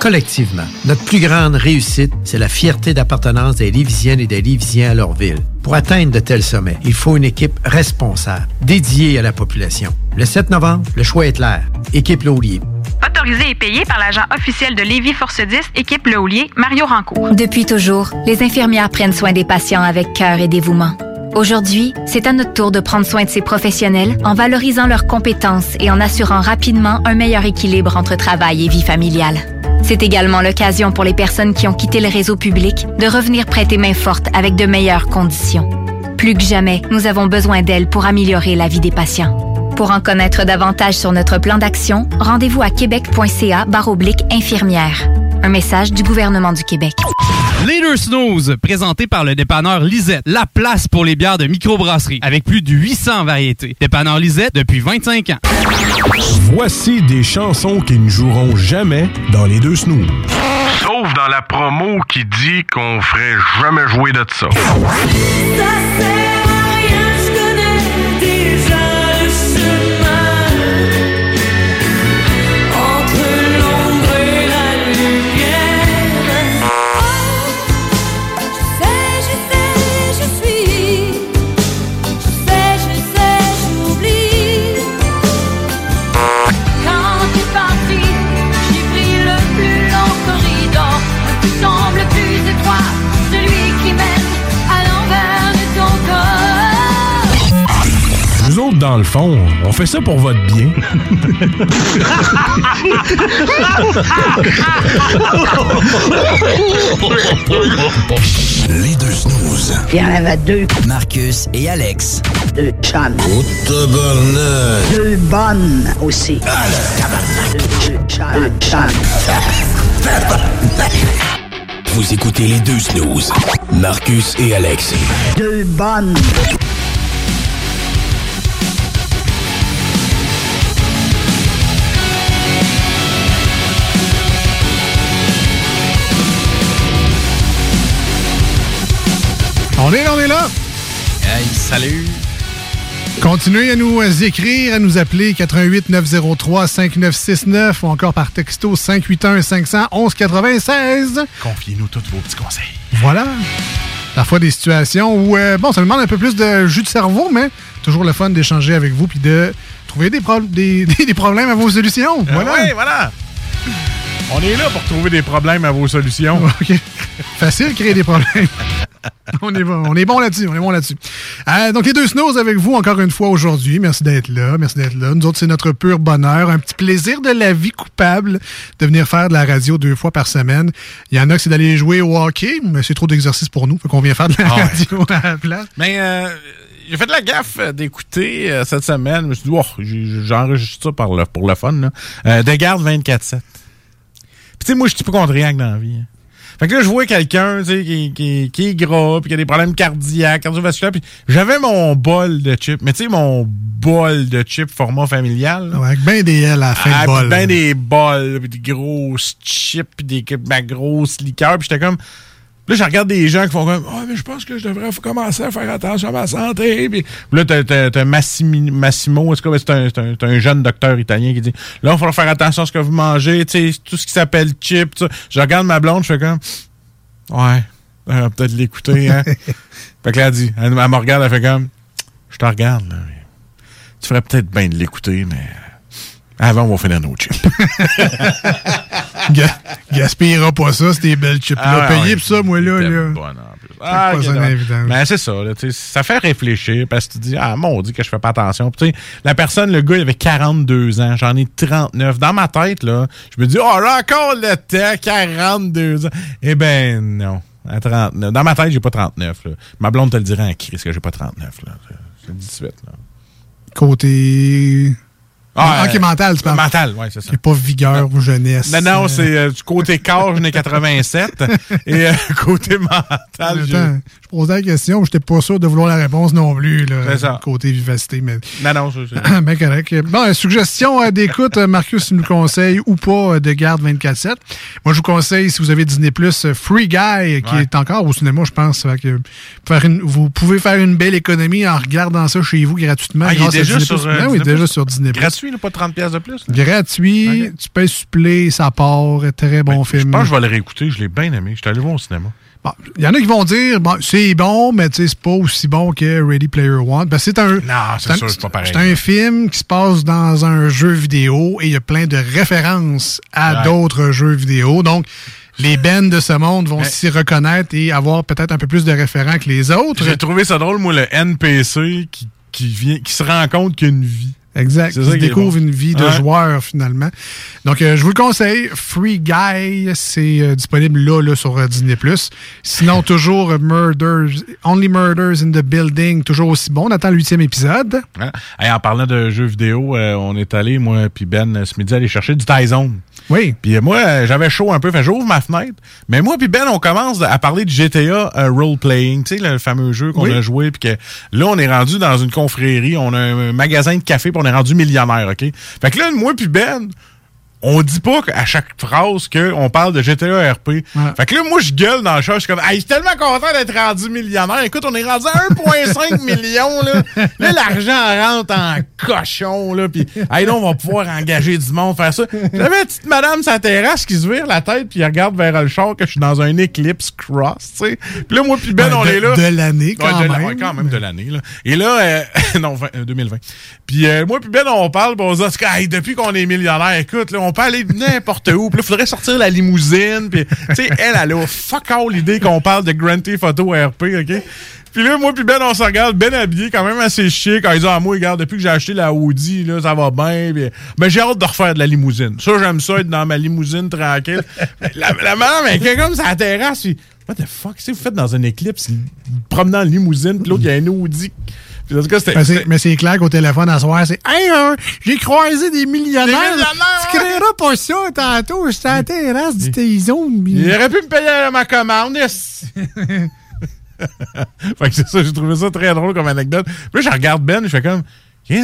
[SPEAKER 29] Collectivement, notre plus grande réussite, c'est la fierté d'appartenance des Lévisiennes et des Lévisiens à leur ville. Pour atteindre de tels sommets, il faut une équipe responsable, dédiée à la population. Le 7 novembre, le choix est clair. Équipe Laulier.
[SPEAKER 30] Autorisé et payé par l'agent officiel de Lévis Force 10, équipe Le Houlier, Mario Rancourt.
[SPEAKER 39] Depuis toujours, les infirmières prennent soin des patients avec cœur et dévouement. Aujourd'hui, c'est à notre tour de prendre soin de ces professionnels en valorisant leurs compétences et en assurant rapidement un meilleur équilibre entre travail et vie familiale. C'est également l'occasion pour les personnes qui ont quitté le réseau public de revenir prêter main forte avec de meilleures conditions. Plus que jamais, nous avons besoin d'elles pour améliorer la vie des patients. Pour en connaître davantage sur notre plan d'action, rendez-vous à québec.ca infirmière. Un message du gouvernement du Québec.
[SPEAKER 40] Leader Snooze, présenté par le dépanneur Lisette, la place pour les bières de microbrasserie, avec plus de 800 variétés. Dépanneur Lisette depuis 25 ans.
[SPEAKER 41] Voici des chansons qui ne joueront jamais dans les deux snooze.
[SPEAKER 42] Sauf dans la promo qui dit qu'on ferait jamais jouer de ça.
[SPEAKER 41] Fond, on fait ça pour votre bien.
[SPEAKER 43] Les deux snooze.
[SPEAKER 44] Il y en avait deux.
[SPEAKER 43] Marcus et Alex.
[SPEAKER 44] Deux chums.
[SPEAKER 43] Oh, tabarnak.
[SPEAKER 44] Deux bonnes aussi. Deux chums. Deux chums.
[SPEAKER 43] Vous écoutez les deux snooze. Marcus et Alex.
[SPEAKER 44] Deux bonnes.
[SPEAKER 7] On est là, on est là.
[SPEAKER 8] Hey, salut.
[SPEAKER 7] Continuez à nous euh, écrire, à nous appeler 88 903 5969 ou encore par texto 581 500 1196.
[SPEAKER 8] Confiez-nous tous vos petits conseils.
[SPEAKER 7] Voilà. Parfois des situations où, euh, bon, ça demande un peu plus de jus de cerveau, mais toujours le fun d'échanger avec vous puis de trouver des, pro- des, problèmes à vos solutions. Voilà.
[SPEAKER 8] oui, voilà. On est là pour trouver des problèmes à vos solutions.
[SPEAKER 7] OK. Facile créer des problèmes. on est bon, on est bon là-dessus, on est bon là-dessus. Euh, donc les deux snows avec vous encore une fois aujourd'hui. Merci d'être là, merci d'être là. Nous autres, c'est notre pur bonheur, un petit plaisir de la vie coupable de venir faire de la radio deux fois par semaine. Il y en a que c'est d'aller jouer au hockey, mais c'est trop d'exercice pour nous, fait qu'on vient faire de la
[SPEAKER 8] Ah ouais.
[SPEAKER 7] radio à la place.
[SPEAKER 8] Mais euh, j'ai fait de la gaffe euh, d'écouter euh, cette semaine. Je me suis dit, oh, j'enregistre ça par le- pour le fun. Là. Euh, de garde 24-7. Puis tu sais, moi, je suis hypochondriaque dans la vie. hein. Fait que là, je vois quelqu'un, tu sais, qui, qui, qui est gras, puis qui a des problèmes cardiaques, cardiovasculaires, puis j'avais mon bol de chips, mais tu sais, mon bol de chips format familial. là.
[SPEAKER 7] Ouais, avec ben des L à la fin
[SPEAKER 8] Ah,
[SPEAKER 7] de bol.
[SPEAKER 8] puis ben des bols, puis des grosses chips, puis des ma grosse liqueur, puis j'étais comme... Là, je regarde des gens qui font comme Ah, mais je pense que je devrais commencer à faire attention à ma santé. Puis là, t'as- Massimo, est-ce que c'est un, c'est un, un jeune docteur italien qui dit Là, il falloir faire attention à ce que vous mangez, tu sais, tout ce qui s'appelle chip. Je regarde ma blonde, je fais comme Ouais, on va peut-être l'écouter, hein. fait que là, elle dit Elle, elle me regarde, elle fait comme Je te regarde, là. Tu ferais peut-être bien de l'écouter, mais avant, on va finir nos chips.
[SPEAKER 7] Ga- Gaspillera pas ça, ces belles chips-là.
[SPEAKER 8] Ah
[SPEAKER 7] Payez pour ça, moi, là. là.
[SPEAKER 8] bonne, en plus. Ah,
[SPEAKER 7] pas.
[SPEAKER 8] Mais c'est ça, là, ça fait réfléchir parce que tu dis, ah, mon Dieu, que je fais pas attention. Puis, la personne, le gars, il avait 42 ans, j'en ai 39. Dans ma tête, là, je me dis, oh, là, encore le temps, 42 ans. Eh ben, non. À 39. Dans ma tête, j'ai pas 39, là. Ma blonde te le dirait en crise que j'ai pas 39, là. C'est 18, là.
[SPEAKER 7] Côté.
[SPEAKER 8] Ah,
[SPEAKER 7] ok,
[SPEAKER 8] euh,
[SPEAKER 7] mental, tu parles.
[SPEAKER 8] Mental, oui, c'est ça.
[SPEAKER 7] Est pas vigueur ou jeunesse.
[SPEAKER 8] Non, non, c'est euh, du côté corps, j'en ai 87. et euh, côté mental,
[SPEAKER 7] Attends, je posais la question, j'étais pas sûr de vouloir la réponse non plus. Là,
[SPEAKER 8] C'est ça.
[SPEAKER 7] Côté vivacité, mais.
[SPEAKER 8] Non, non, c'est-
[SPEAKER 7] ben correct. Bon, suggestion d'écoute, Marcus nous conseille ou pas de garde 24-7. Moi, je vous conseille, si vous avez Disney Plus, Free Guy, qui
[SPEAKER 8] Ouais.
[SPEAKER 7] est encore au cinéma, je pense. Que faire une- vous pouvez faire une belle économie en regardant ça chez vous gratuitement.
[SPEAKER 8] Ah, il est
[SPEAKER 7] à
[SPEAKER 8] déjà
[SPEAKER 7] Disney+.
[SPEAKER 8] sur,
[SPEAKER 7] Ben oui, déjà sur Disney Plus.
[SPEAKER 8] Gratuit, là, pas 30$ pièces de plus. là.
[SPEAKER 7] Gratuit, tu peux suppléer, ça part, très bon
[SPEAKER 8] Je
[SPEAKER 7] film.
[SPEAKER 8] pense que je vais le réécouter, je l'ai bien aimé. Je suis allé voir au cinéma.
[SPEAKER 7] Bon, Il y en a qui vont dire, bon, c'est bon, mais c'est pas aussi bon que Ready Player One. Ben, c'est un,
[SPEAKER 8] Non, c'est
[SPEAKER 7] un-
[SPEAKER 8] sûr, c'est pas pareil.
[SPEAKER 7] C'est un film qui se passe dans un jeu vidéo et il y a plein de références à d'autres jeux vidéo. Donc, les bands de ce monde vont s'y reconnaître et avoir peut-être un peu plus de référents que les autres.
[SPEAKER 8] J'ai trouvé ça drôle, moi, le NPC qui, qui, vient, qui se rend compte qu'il y a une vie.
[SPEAKER 7] Exact.
[SPEAKER 8] C'est
[SPEAKER 7] Ils découvrent
[SPEAKER 8] bon.
[SPEAKER 7] une vie de
[SPEAKER 8] Ouais.
[SPEAKER 7] joueur, finalement. Donc, euh, je vous le conseille. Free Guy, c'est euh, disponible là, là sur euh, Disney+. Sinon, toujours Murders, Only Murders in the Building, toujours aussi bon. On attend le huitième épisode.
[SPEAKER 8] Hey, en parlant de jeux vidéo, euh, on est allé, moi puis Ben, ce midi, aller chercher du Tyzone.
[SPEAKER 7] Oui.
[SPEAKER 8] Puis moi, j'avais chaud un peu, fait j'ouvre ma fenêtre. Mais moi puis Ben, on commence à parler de GTA euh, Role-Playing, tu sais, le fameux jeu qu'on
[SPEAKER 7] Oui.
[SPEAKER 8] a joué. Puis que là, on est rendu dans une confrérie, on a un magasin de café, puis on est rendu millionnaire, OK? Fait que là, moi puis Ben, on dit pas à chaque phrase qu'on parle de GTA RP. Fait que là, moi, je gueule dans le chat. Je suis comme, hey, je suis tellement content d'être rendu millionnaire. Écoute, on est rendu à 1,5 million, là. Là, l'argent rentre en cochon, là. Puis, hey, là, on va pouvoir engager du monde, faire ça. J'avais une petite madame sur la terrasse qui se vire la tête, puis elle regarde vers le char que je suis dans un Eclipse Cross, tu sais. Puis là, moi, puis Ben,
[SPEAKER 7] Ouais,
[SPEAKER 8] on
[SPEAKER 7] de-
[SPEAKER 8] est là.
[SPEAKER 7] de l'année, quand
[SPEAKER 8] Ouais,
[SPEAKER 7] même.
[SPEAKER 8] ouais, quand même de l'année, là. Et là, euh, non, vingt- euh, 2020. Puis euh, moi, puis Ben, on parle, puis on se dit, Hey, depuis qu'on est millionnaire, écoute, là, on peut aller n'importe où. Puis là, faudrait sortir la limousine. Puis, tu sais, elle, elle a fuck all l'idée qu'on parle de Grand Theft Auto RP, OK? Puis là, moi puis Ben, on se regarde, Ben habillé quand même assez chic. Quand il dit, ah, moi, regarde, depuis que j'ai acheté la Audi, là, ça va bien. Puis, ben, j'ai hâte de refaire de la limousine. Ça, j'aime ça, être dans ma limousine tranquille. la, la madame, elle est comme ça la terrasse, puis, what the fuck, vous faites dans un éclipse, promenant en limousine, puis l'autre, il y a un Audi. Puis en tout cas, c'était.
[SPEAKER 7] Mais c'est- clair qu'au téléphone à soir, c'est Hey, euh, j'ai croisé des millionnaires.
[SPEAKER 8] Des millionnaires,
[SPEAKER 7] tu créeras pas ça tantôt. J'étais à la terrasse du T-Zone.
[SPEAKER 8] Il aurait pu me payer ma commande. yes. fait que c'est ça, j'ai trouvé ça très drôle comme anecdote. Puis là, je regarde Ben, je fais comme,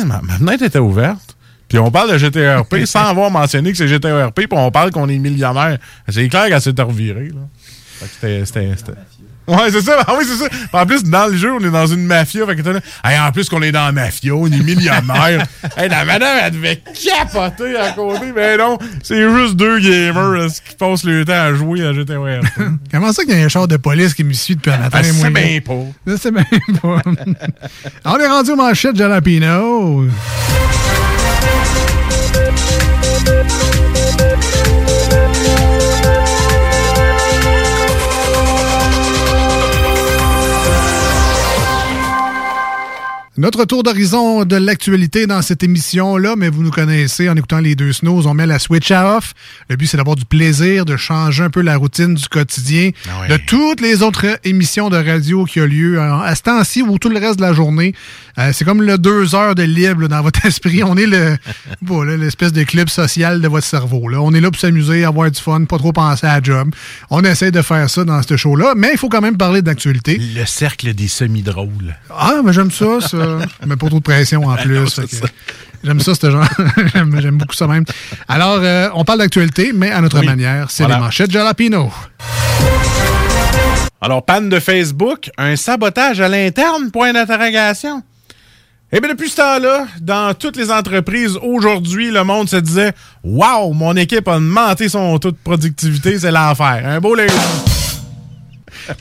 [SPEAKER 8] ma, ma fenêtre était ouverte. Puis on parle de GTRP sans avoir mentionné que c'est GTRP, puis on parle qu'on est millionnaire. C'est clair qu'elle s'est revirée. Là. Fait que c'était- Ouais, c'est ça. Ah oui, c'est ça. En plus, dans le jeu, on est dans une mafia. Fait que t'as là, Hey, en plus qu'on est dans la mafia, on est millionnaire. hey, la madame, elle devait capoter à côté. Mais non, c'est juste deux gamers là, qui passent le temps à jouer à GTA.
[SPEAKER 7] Comment ça qu'il y a un char de police qui me suit depuis un matin?
[SPEAKER 8] Ah, c'est bien pas.
[SPEAKER 7] Sais bien pas. On est rendu aux manchettes Jalapino. Notre tour d'horizon de l'actualité dans cette émission-là, mais vous nous connaissez en écoutant les deux snows, on met la switch à off. Le but, c'est d'avoir du plaisir, de changer un peu la routine du quotidien, de toutes les autres émissions de radio qui ont lieu à à ce temps-ci ou tout le reste de la journée. Euh, c'est comme le deux heures de libre là, dans votre esprit. On est le bon, l'espèce de club social de votre cerveau. Là. On est là pour s'amuser, avoir du fun, pas trop penser à la job. On essaie de faire ça dans ce show-là, mais il faut quand même parler d'actualité.
[SPEAKER 8] Le cercle des semi-drôles.
[SPEAKER 7] Ah, mais j'aime ça, ça. Mais pas trop de pression en plus.
[SPEAKER 8] ça.
[SPEAKER 7] J'aime ça, ce genre. J'aime beaucoup ça même. Alors, euh, on parle d'actualité, mais à notre
[SPEAKER 8] Oui.
[SPEAKER 7] manière. C'est
[SPEAKER 8] Voilà.
[SPEAKER 7] les manchettes Jalapino.
[SPEAKER 8] Alors, panne de Facebook, un sabotage à l'interne, point d'interrogation. Eh bien, depuis ce temps-là, dans toutes les entreprises, aujourd'hui, le monde se disait Waouh, mon équipe a augmenté son taux de productivité, c'est l'enfer. Un beau lundi.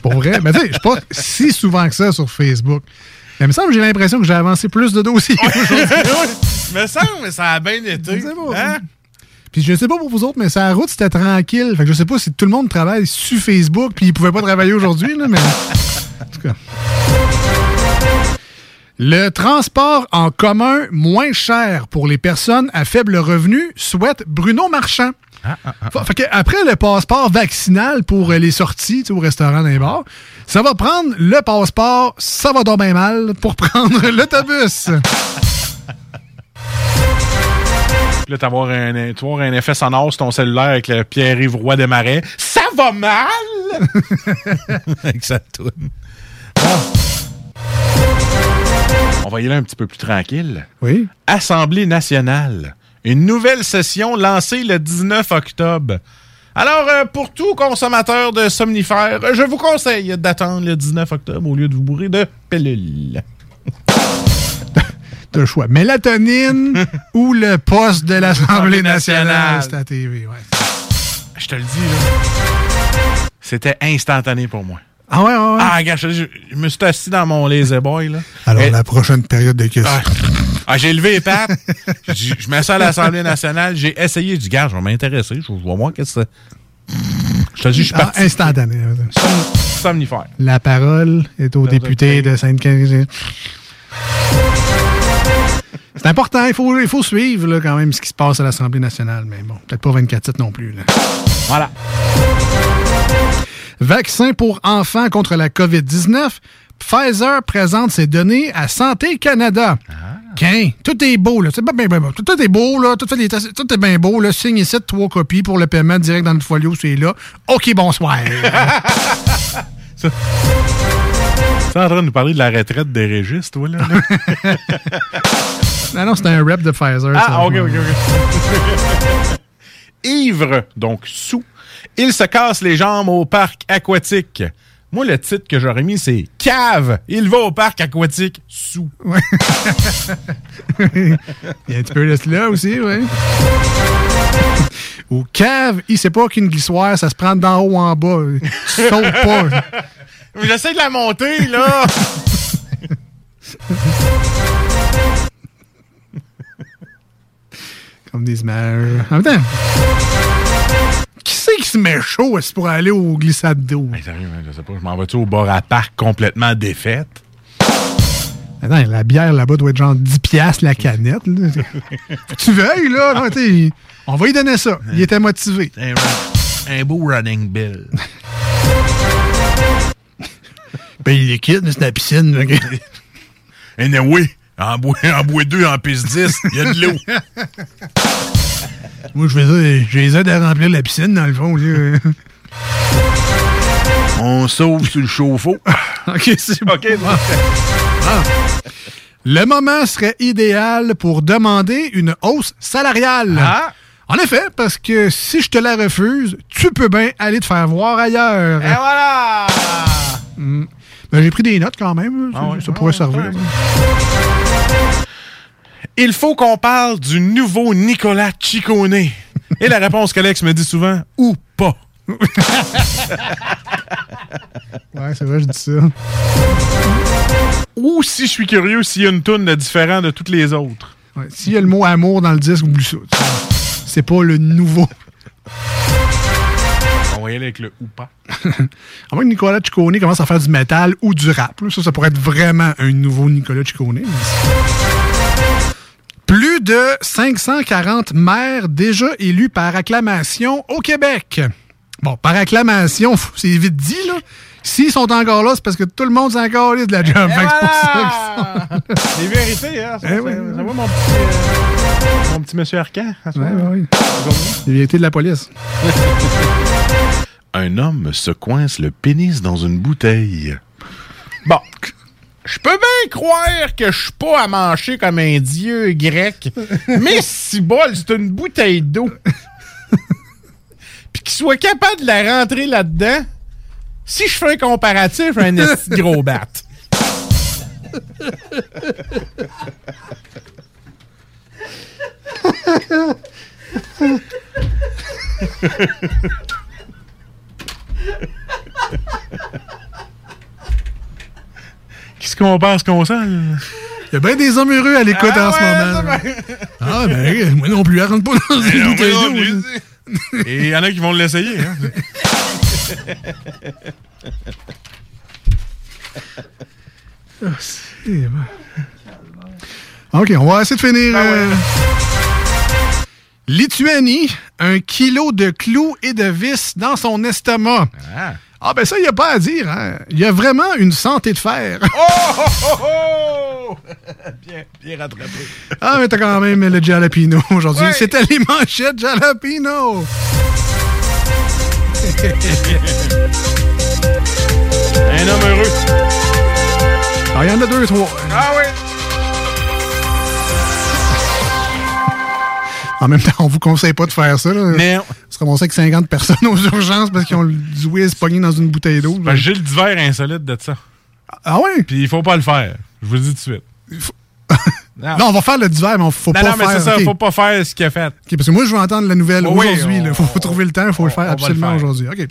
[SPEAKER 7] Pour vrai? Mais tu sais, je suis pas si souvent que ça sur Facebook. Mais il me semble que j'ai l'impression que j'ai avancé plus de dossiers aujourd'hui.
[SPEAKER 8] Me semble, mais ça a bien été. Hein?
[SPEAKER 7] Puis je sais pas pour vous autres, mais sa route, c'était tranquille. Fait que je sais pas si tout le monde travaille sur Facebook puis ils pouvaient pas travailler aujourd'hui, là, mais. En tout cas. Le transport en commun moins cher pour les personnes à faible revenu, souhaite Bruno Marchand. Fa- Fait que après le passeport vaccinal pour euh, les sorties au restaurant d'un bar, ça va prendre le passeport, ça va bien mal, pour prendre l'autobus.
[SPEAKER 8] Là, t'avoir un, tu vas avoir un effet sonore sur ton cellulaire avec le Pierre-Yves Roy des Marais. Ça va mal! avec sa toune. On va y aller un petit peu plus tranquille.
[SPEAKER 7] Oui.
[SPEAKER 8] Assemblée nationale. Une nouvelle session lancée le 19 octobre. Alors, euh, pour tout consommateur de somnifères, je vous conseille d'attendre le 19 octobre au lieu de vous bourrer de pilules.
[SPEAKER 7] T'as le choix. Mélatonine ou le poste de l'Assemblée nationale. C'est à TV, ouais.
[SPEAKER 8] Je te le dis, là. C'était instantané pour moi.
[SPEAKER 7] Ah ouais, ouais, ouais.
[SPEAKER 8] Ah, regarde, je, je- je me suis assis dans mon lazy boy, là.
[SPEAKER 7] Alors,
[SPEAKER 8] Et-
[SPEAKER 7] la prochaine période de questions.
[SPEAKER 8] Ah, j'ai levé les pattes. Dit, je mets ça à l'Assemblée nationale. J'ai essayé. Dit, gars, je vais m'intéresser. Je vais voir qu'est-ce que c'est. Je te dis, je suis
[SPEAKER 7] Ah,
[SPEAKER 8] parti.
[SPEAKER 7] instantané.
[SPEAKER 8] Som- somnifère.
[SPEAKER 7] La parole est au député de Sainte-Catherine. C'est important, il faut, il faut suivre là, quand même ce qui se passe à l'Assemblée nationale, mais bon, peut-être pas 24-7 non plus. là.
[SPEAKER 8] Voilà.
[SPEAKER 7] Vaccin pour enfants contre la COVID-19. Pfizer présente ses données à Santé Canada. Qu'un, tout est beau, là. Bien. Tout, est beau, là. Tout, fait est bien beau, là. Signe ici, trois copies pour le paiement direct dans le folio, c'est là. OK, bonsoir.
[SPEAKER 8] Tu es en train de nous parler de la retraite des régistes, toi, là? là?
[SPEAKER 7] non, non, c'est un rep de Pfizer. ça.
[SPEAKER 8] ah, ok, ok, ok. Ivre, donc sous. Il se casse les jambes au parc aquatique. Moi, le titre que j'aurais mis, c'est Cave. Il va au parc aquatique sous.
[SPEAKER 7] Il y a un petit peu de cela aussi, oui. Au cave, il sait pas qu'une glissoire, ça se prend d'en haut en bas. Tu sautes pas.
[SPEAKER 8] Mais J'essaie de la monter, là.
[SPEAKER 7] Comme des images. En même temps, c'est qui se met chaud? Est-ce, pour aller au glissade d'eau?
[SPEAKER 8] sérieux, man, je sais pas. Je m'en vais-tu au bar à parc complètement défaite?
[SPEAKER 7] Attends, la bière là-bas doit être genre 10 piastres la canette. là. Tu veuilles, là. Non, on va lui donner ça. Il était motivé.
[SPEAKER 8] Un, un beau running bill.
[SPEAKER 7] Ben, il est quitte, c'est la piscine.
[SPEAKER 8] Et oui, en bois, en bois 2, en piste 10, il y a de l'eau.
[SPEAKER 7] Moi, je fais ça, je les aide à remplir la piscine, dans le fond. là.
[SPEAKER 8] On sauve sur le chauffe-eau.
[SPEAKER 7] OK, c'est bon. Ah. Le moment serait idéal pour demander une hausse salariale.
[SPEAKER 8] Ah.
[SPEAKER 7] En effet, parce que si je te la refuse, tu peux bien aller te faire voir ailleurs.
[SPEAKER 8] Et voilà!
[SPEAKER 7] Hmm. Ben, j'ai pris des notes quand même.
[SPEAKER 8] Ah
[SPEAKER 7] ça, ça pourrait servir.
[SPEAKER 8] Il faut qu'on parle du nouveau Nicolas Ciccone. Et la réponse qu'Alex me dit souvent, ou pas.
[SPEAKER 7] Ouais, c'est vrai, je dis ça.
[SPEAKER 8] Ou si je suis curieux, s'il y a une toune de différent de toutes les autres.
[SPEAKER 7] Ouais, S'il y a le mot amour dans le disque, oublie ça. C'est pas le nouveau.
[SPEAKER 8] On va y aller avec le ou pas.
[SPEAKER 7] À moins que Nicolas Ciccone commence à faire du métal ou du rap. là. Ça, ça pourrait être vraiment un nouveau Nicolas Ciccone. Plus de 540 maires déjà élus par acclamation au Québec. Bon, par acclamation, c'est vite dit, là. S'ils sont encore là, c'est parce que tout le monde s'est encore de la job. Que c'est pour ça qu'ils sont-
[SPEAKER 8] Les vérités, hein? Ça,
[SPEAKER 7] Eh oui,
[SPEAKER 8] ça
[SPEAKER 7] oui.
[SPEAKER 8] va, mon petit, euh, mon petit monsieur Arcan?
[SPEAKER 7] Ouais, ouais. Les vérités de la police.
[SPEAKER 8] Un homme se coince le pénis dans une bouteille. Bon. Je peux bien croire que je suis pas à manger comme un dieu grec, mais si bol, c'est une bouteille d'eau. Puis qu'il soit capable de la rentrer là-dedans, si je fais un comparatif, un gros bat. Qu'est-ce qu'on pense qu'on sent?
[SPEAKER 7] Il y a bien des hommes heureux à l'écoute
[SPEAKER 8] Ah
[SPEAKER 7] en ce moment.
[SPEAKER 8] va.
[SPEAKER 7] Ah, ben, moi non plus, elle rentre pas dans une
[SPEAKER 8] non,
[SPEAKER 7] bouteille d'eau.
[SPEAKER 8] Et il y en a qui vont l'essayer. Hein?
[SPEAKER 7] Ah, bon. OK, on va essayer de finir. euh, Lituanie, un kilo de clous et de vis dans son estomac. Ah, ben ça, il n'y a pas à dire. hein. Il y a vraiment une santé de fer.
[SPEAKER 8] Oh, oh, oh! bien, bien rattrapé.
[SPEAKER 7] Ah, mais t'as quand même le jalapeno aujourd'hui.
[SPEAKER 8] Ouais.
[SPEAKER 7] C'était les manchettes jalapeno.
[SPEAKER 8] Un homme heureux.
[SPEAKER 7] Ah, il y en a deux, trois.
[SPEAKER 8] Ah oui.
[SPEAKER 7] En même temps, on vous conseille pas de faire ça. Là.
[SPEAKER 8] Mais-
[SPEAKER 7] se ramasser avec 50 personnes aux urgences parce qu'ils ont du whiz pogné dans une bouteille d'eau.
[SPEAKER 8] Ben, J'ai le divers insolite de ça.
[SPEAKER 7] Ah ouais?
[SPEAKER 8] Puis il faut pas le faire. Je vous le dis tout de suite.
[SPEAKER 7] Non, on va faire le divers, mais faut
[SPEAKER 8] non,
[SPEAKER 7] pas
[SPEAKER 8] non, mais
[SPEAKER 7] faire.
[SPEAKER 8] c'est ça,
[SPEAKER 7] ok.
[SPEAKER 8] faut pas faire ce qu'il a fait.
[SPEAKER 7] Ok, parce que moi, je veux entendre la nouvelle aujourd'hui.
[SPEAKER 8] on-
[SPEAKER 7] Il faut, trouver le temps, il faut le faire
[SPEAKER 8] on
[SPEAKER 7] absolument aujourd'hui. OK.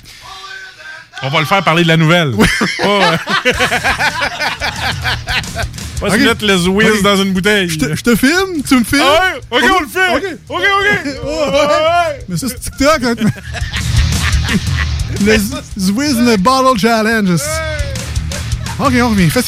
[SPEAKER 8] On va le faire parler de la nouvelle. Pas, euh, pas mettre le whiz
[SPEAKER 7] Ok.
[SPEAKER 8] dans une bouteille.
[SPEAKER 7] Je te, filme? Tu me filmes?
[SPEAKER 8] Ah ouais? Ok, on le fait.
[SPEAKER 7] OK.
[SPEAKER 8] OK, OK.
[SPEAKER 7] Oh, ouais. Mais ça, c'est TikTok. hein. le Zwiz Bottle Challenge. OK, on revient. Fais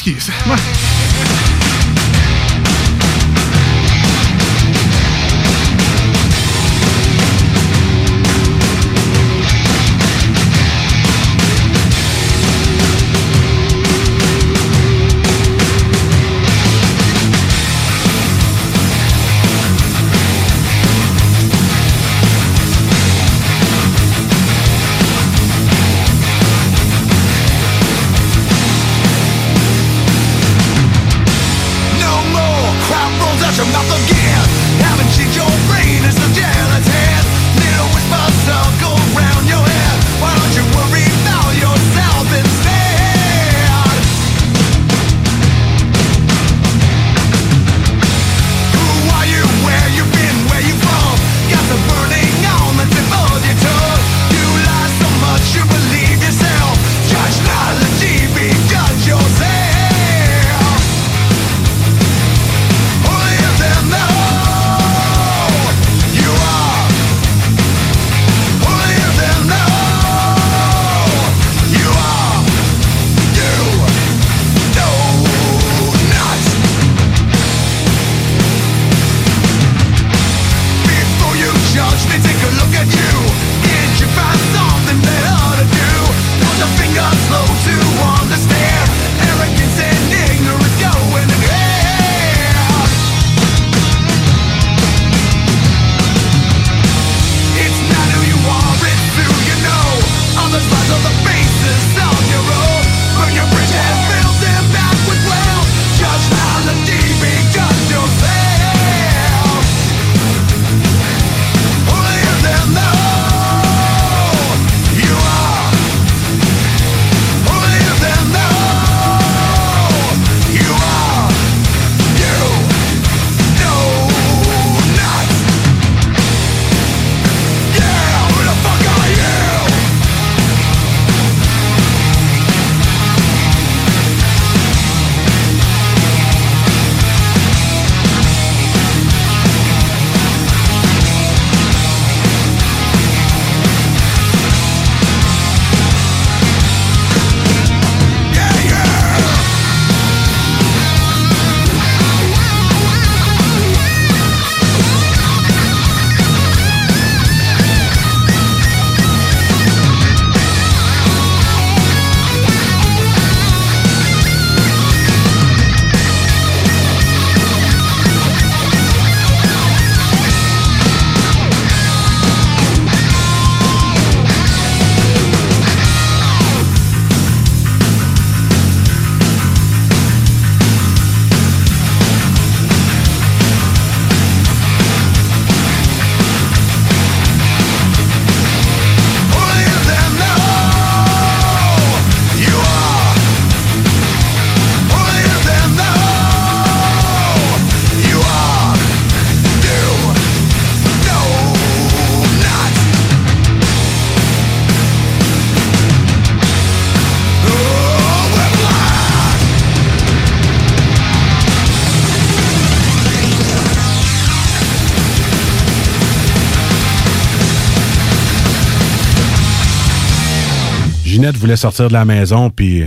[SPEAKER 4] voulait sortir de la maison, puis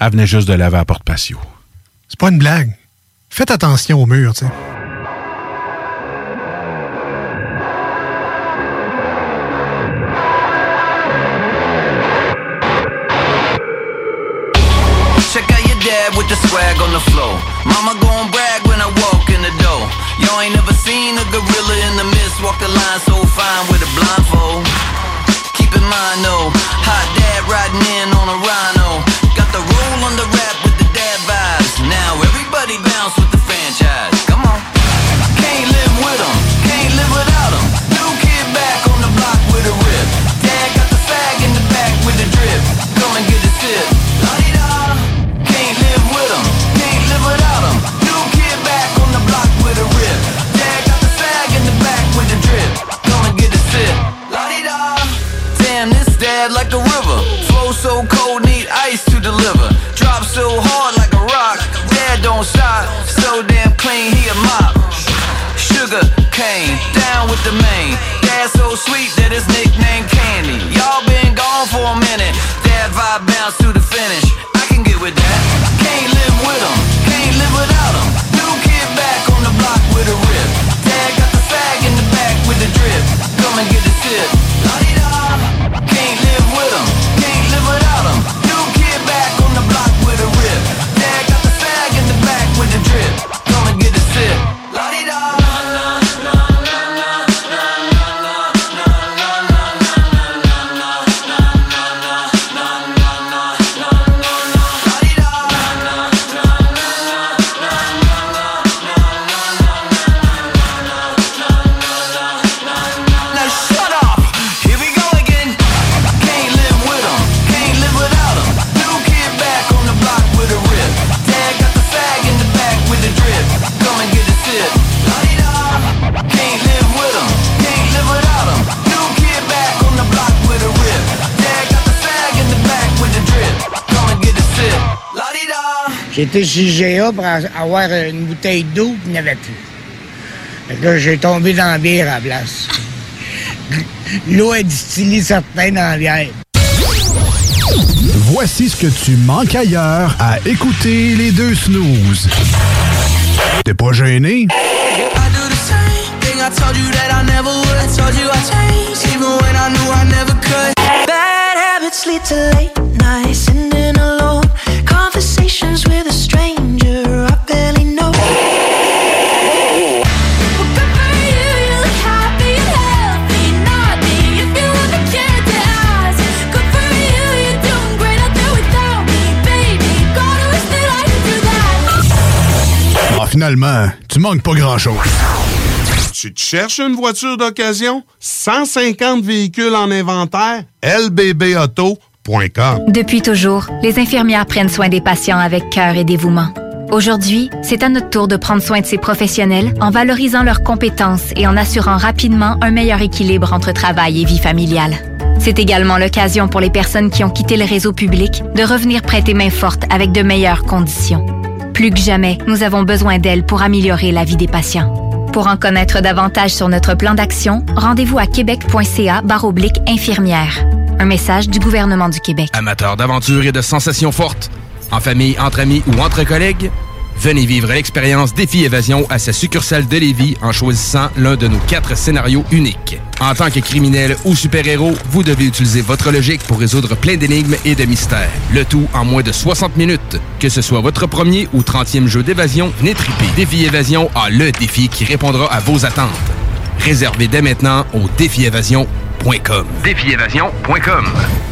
[SPEAKER 4] elle venait juste de laver à porte patio.
[SPEAKER 7] C'est pas une blague. Faites attention au mur, tu sais.
[SPEAKER 36] Ice to deliver. Drop so hard like a rock. Dad don't stop. So damn clean, he a mop. Sugar cane, down with the main. Dad so sweet that his nickname Candy. Y'all been gone for a minute. Dad vibe bounce to the finish.
[SPEAKER 35] J'étais chez GA pour avoir une bouteille d'eau, puis il n'y avait plus. Fait que là, j'ai tombé dans la bière à la place. L'eau est distillée certaine dans la bière.
[SPEAKER 2] Voici ce que tu manques ailleurs à écouter les deux snooze. T'es pas gêné?
[SPEAKER 42] Bad habits lead to late nights, sitting alone. Conversations
[SPEAKER 2] finalement, tu manques pas grand-chose.
[SPEAKER 4] Tu te cherches une voiture d'occasion? 150 véhicules en inventaire? lbbauto.com
[SPEAKER 39] Depuis toujours, les infirmières prennent soin des patients avec cœur et dévouement. Aujourd'hui, c'est à notre tour de prendre soin de ces professionnels en valorisant leurs compétences et en assurant rapidement un meilleur équilibre entre travail et vie familiale. C'est également l'occasion pour les personnes qui ont quitté le réseau public de revenir prêter main forte avec de meilleures conditions. Plus que jamais, nous avons besoin d'elles pour améliorer la vie des patients. Pour en connaître davantage sur notre plan d'action, rendez-vous à québec.ca infirmière. Un message du gouvernement du Québec.
[SPEAKER 1] Amateurs d'aventure et de sensations fortes, en famille, entre amis ou entre collègues, venez vivre l'expérience Défi Évasion à sa succursale de Lévis en choisissant l'un de nos quatre scénarios uniques. En tant que criminel ou super-héros, vous devez utiliser votre logique pour résoudre plein d'énigmes et de mystères. Le tout en moins de 60 minutes. Que ce soit votre premier ou 30e jeu d'évasion, venez triper. Défi Évasion a le défi qui répondra à vos attentes. Réservez dès maintenant au défiévasion.com. Défiévasion.com.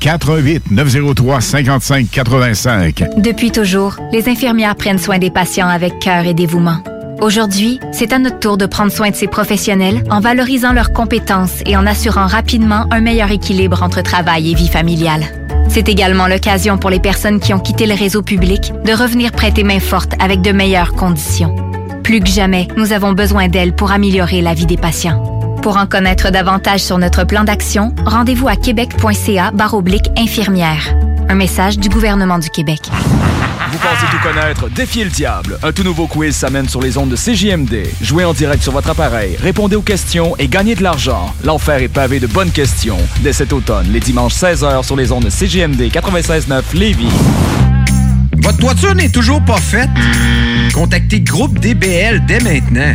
[SPEAKER 2] 418 903 55 85.
[SPEAKER 39] Depuis toujours, les infirmières prennent soin des patients avec cœur et dévouement. Aujourd'hui, c'est à notre tour de prendre soin de ces professionnels en valorisant leurs compétences et en assurant rapidement un meilleur équilibre entre travail et vie familiale. C'est également l'occasion pour les personnes qui ont quitté le réseau public de revenir prêter main forte avec de meilleures conditions. Plus que jamais, nous avons besoin d'elles pour améliorer la vie des patients. Pour en connaître davantage sur notre plan d'action, rendez-vous à québec.ca baroblique infirmière. Un message du gouvernement du Québec.
[SPEAKER 45] Vous pensez tout connaître? Défiez le diable. Un tout nouveau quiz s'amène sur les ondes de CJMD. Jouez en direct sur votre appareil, répondez aux questions et gagnez de l'argent. L'enfer est pavé de bonnes questions. Dès cet automne, les dimanches 16h sur les ondes de CJMD 96.9 Lévis.
[SPEAKER 26] Votre toiture n'est toujours pas faite? Contactez Groupe DBL dès maintenant.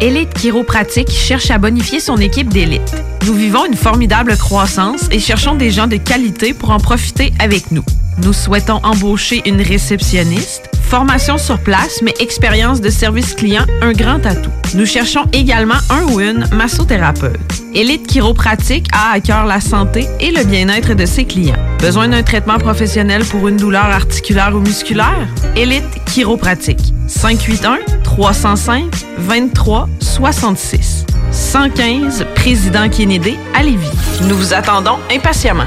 [SPEAKER 46] Élite Chiropratique cherche à bonifier son équipe d'élite. Nous vivons une formidable croissance et cherchons des gens de qualité pour en profiter avec nous. Nous souhaitons embaucher une réceptionniste, formation sur place, mais expérience de service client, un grand atout. Nous cherchons également un ou une massothérapeute. Élite Chiropratique a à cœur la santé et le bien-être de ses clients. Besoin d'un traitement professionnel pour une douleur articulaire ou musculaire? Élite Chiropratique. 581-305-2366. 115 Président Kennedy à Lévis. Nous vous attendons impatiemment.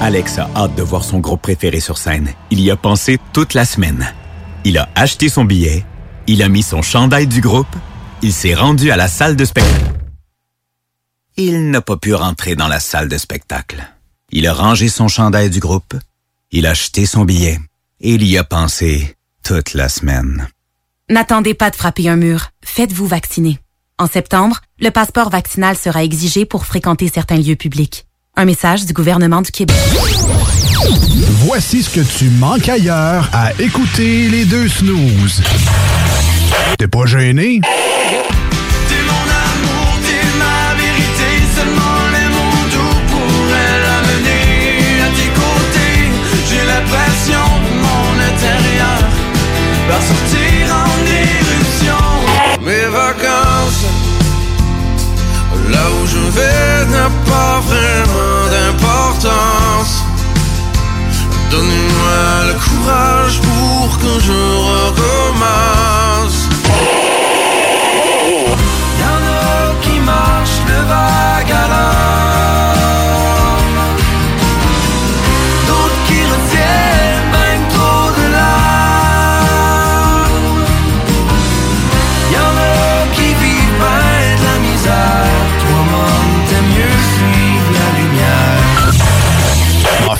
[SPEAKER 15] Alex a hâte de voir son groupe préféré sur scène. Il y a pensé toute la semaine. Il a acheté son billet, il a mis son chandail du groupe, il s'est rendu à la salle de spectacle. Il n'a pas pu rentrer dans la salle de spectacle. Il a rangé son chandail du groupe, il a acheté son billet et il y a pensé toute la semaine.
[SPEAKER 19] N'attendez pas de frapper un mur. Faites-vous vacciner. En septembre, le passeport vaccinal sera exigé pour fréquenter certains lieux publics. Un message du gouvernement du Québec.
[SPEAKER 2] Voici ce que tu manques ailleurs à écouter les deux snooze. T'es pas gêné?
[SPEAKER 36] T'es mon amour, t'es ma vérité, seulement les mots doux pourraient l'amener à tes côtés. J'ai l'impression que mon intérieur va sortir là où je vais n'a pas vraiment d'importance. Donnez-moi le courage pour que je recommence.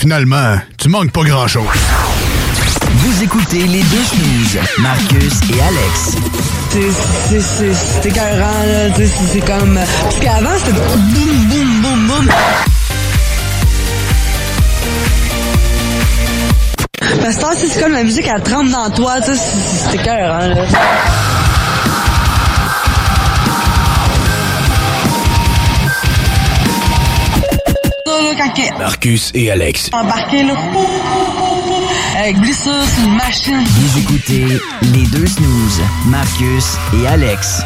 [SPEAKER 2] Finalement, tu manques pas grand-chose.
[SPEAKER 47] Vous écoutez les deux snooze, Marcus et Alex.
[SPEAKER 48] C'est- c'est- c'est- écœurant, là. C'est comme. Parce qu'avant, c'était boum, boum, boum, boum. Parce que ça, c'est comme la musique, elle tremble dans toi, tu sais, c'est c'est écœurant, là.
[SPEAKER 43] Marcus et Alex.
[SPEAKER 48] embarqué, là. Avec blessure, c'est une machine.
[SPEAKER 47] Vous écoutez les deux snooze, Marcus et Alex.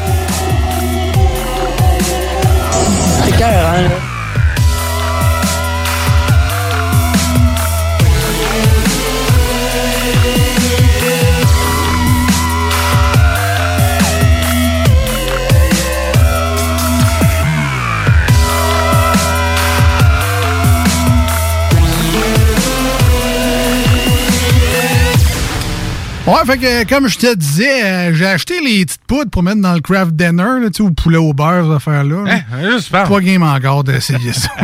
[SPEAKER 48] C'est écœurant, là.
[SPEAKER 7] Ouais, fait que comme je te disais, euh, j'ai acheté les petites poudres pour mettre dans le craft dinner, là, tu sais, au poulet au beurre, cette affaire-là. là.
[SPEAKER 8] Hein, juste parle.
[SPEAKER 7] Pas game encore d'essayer ça.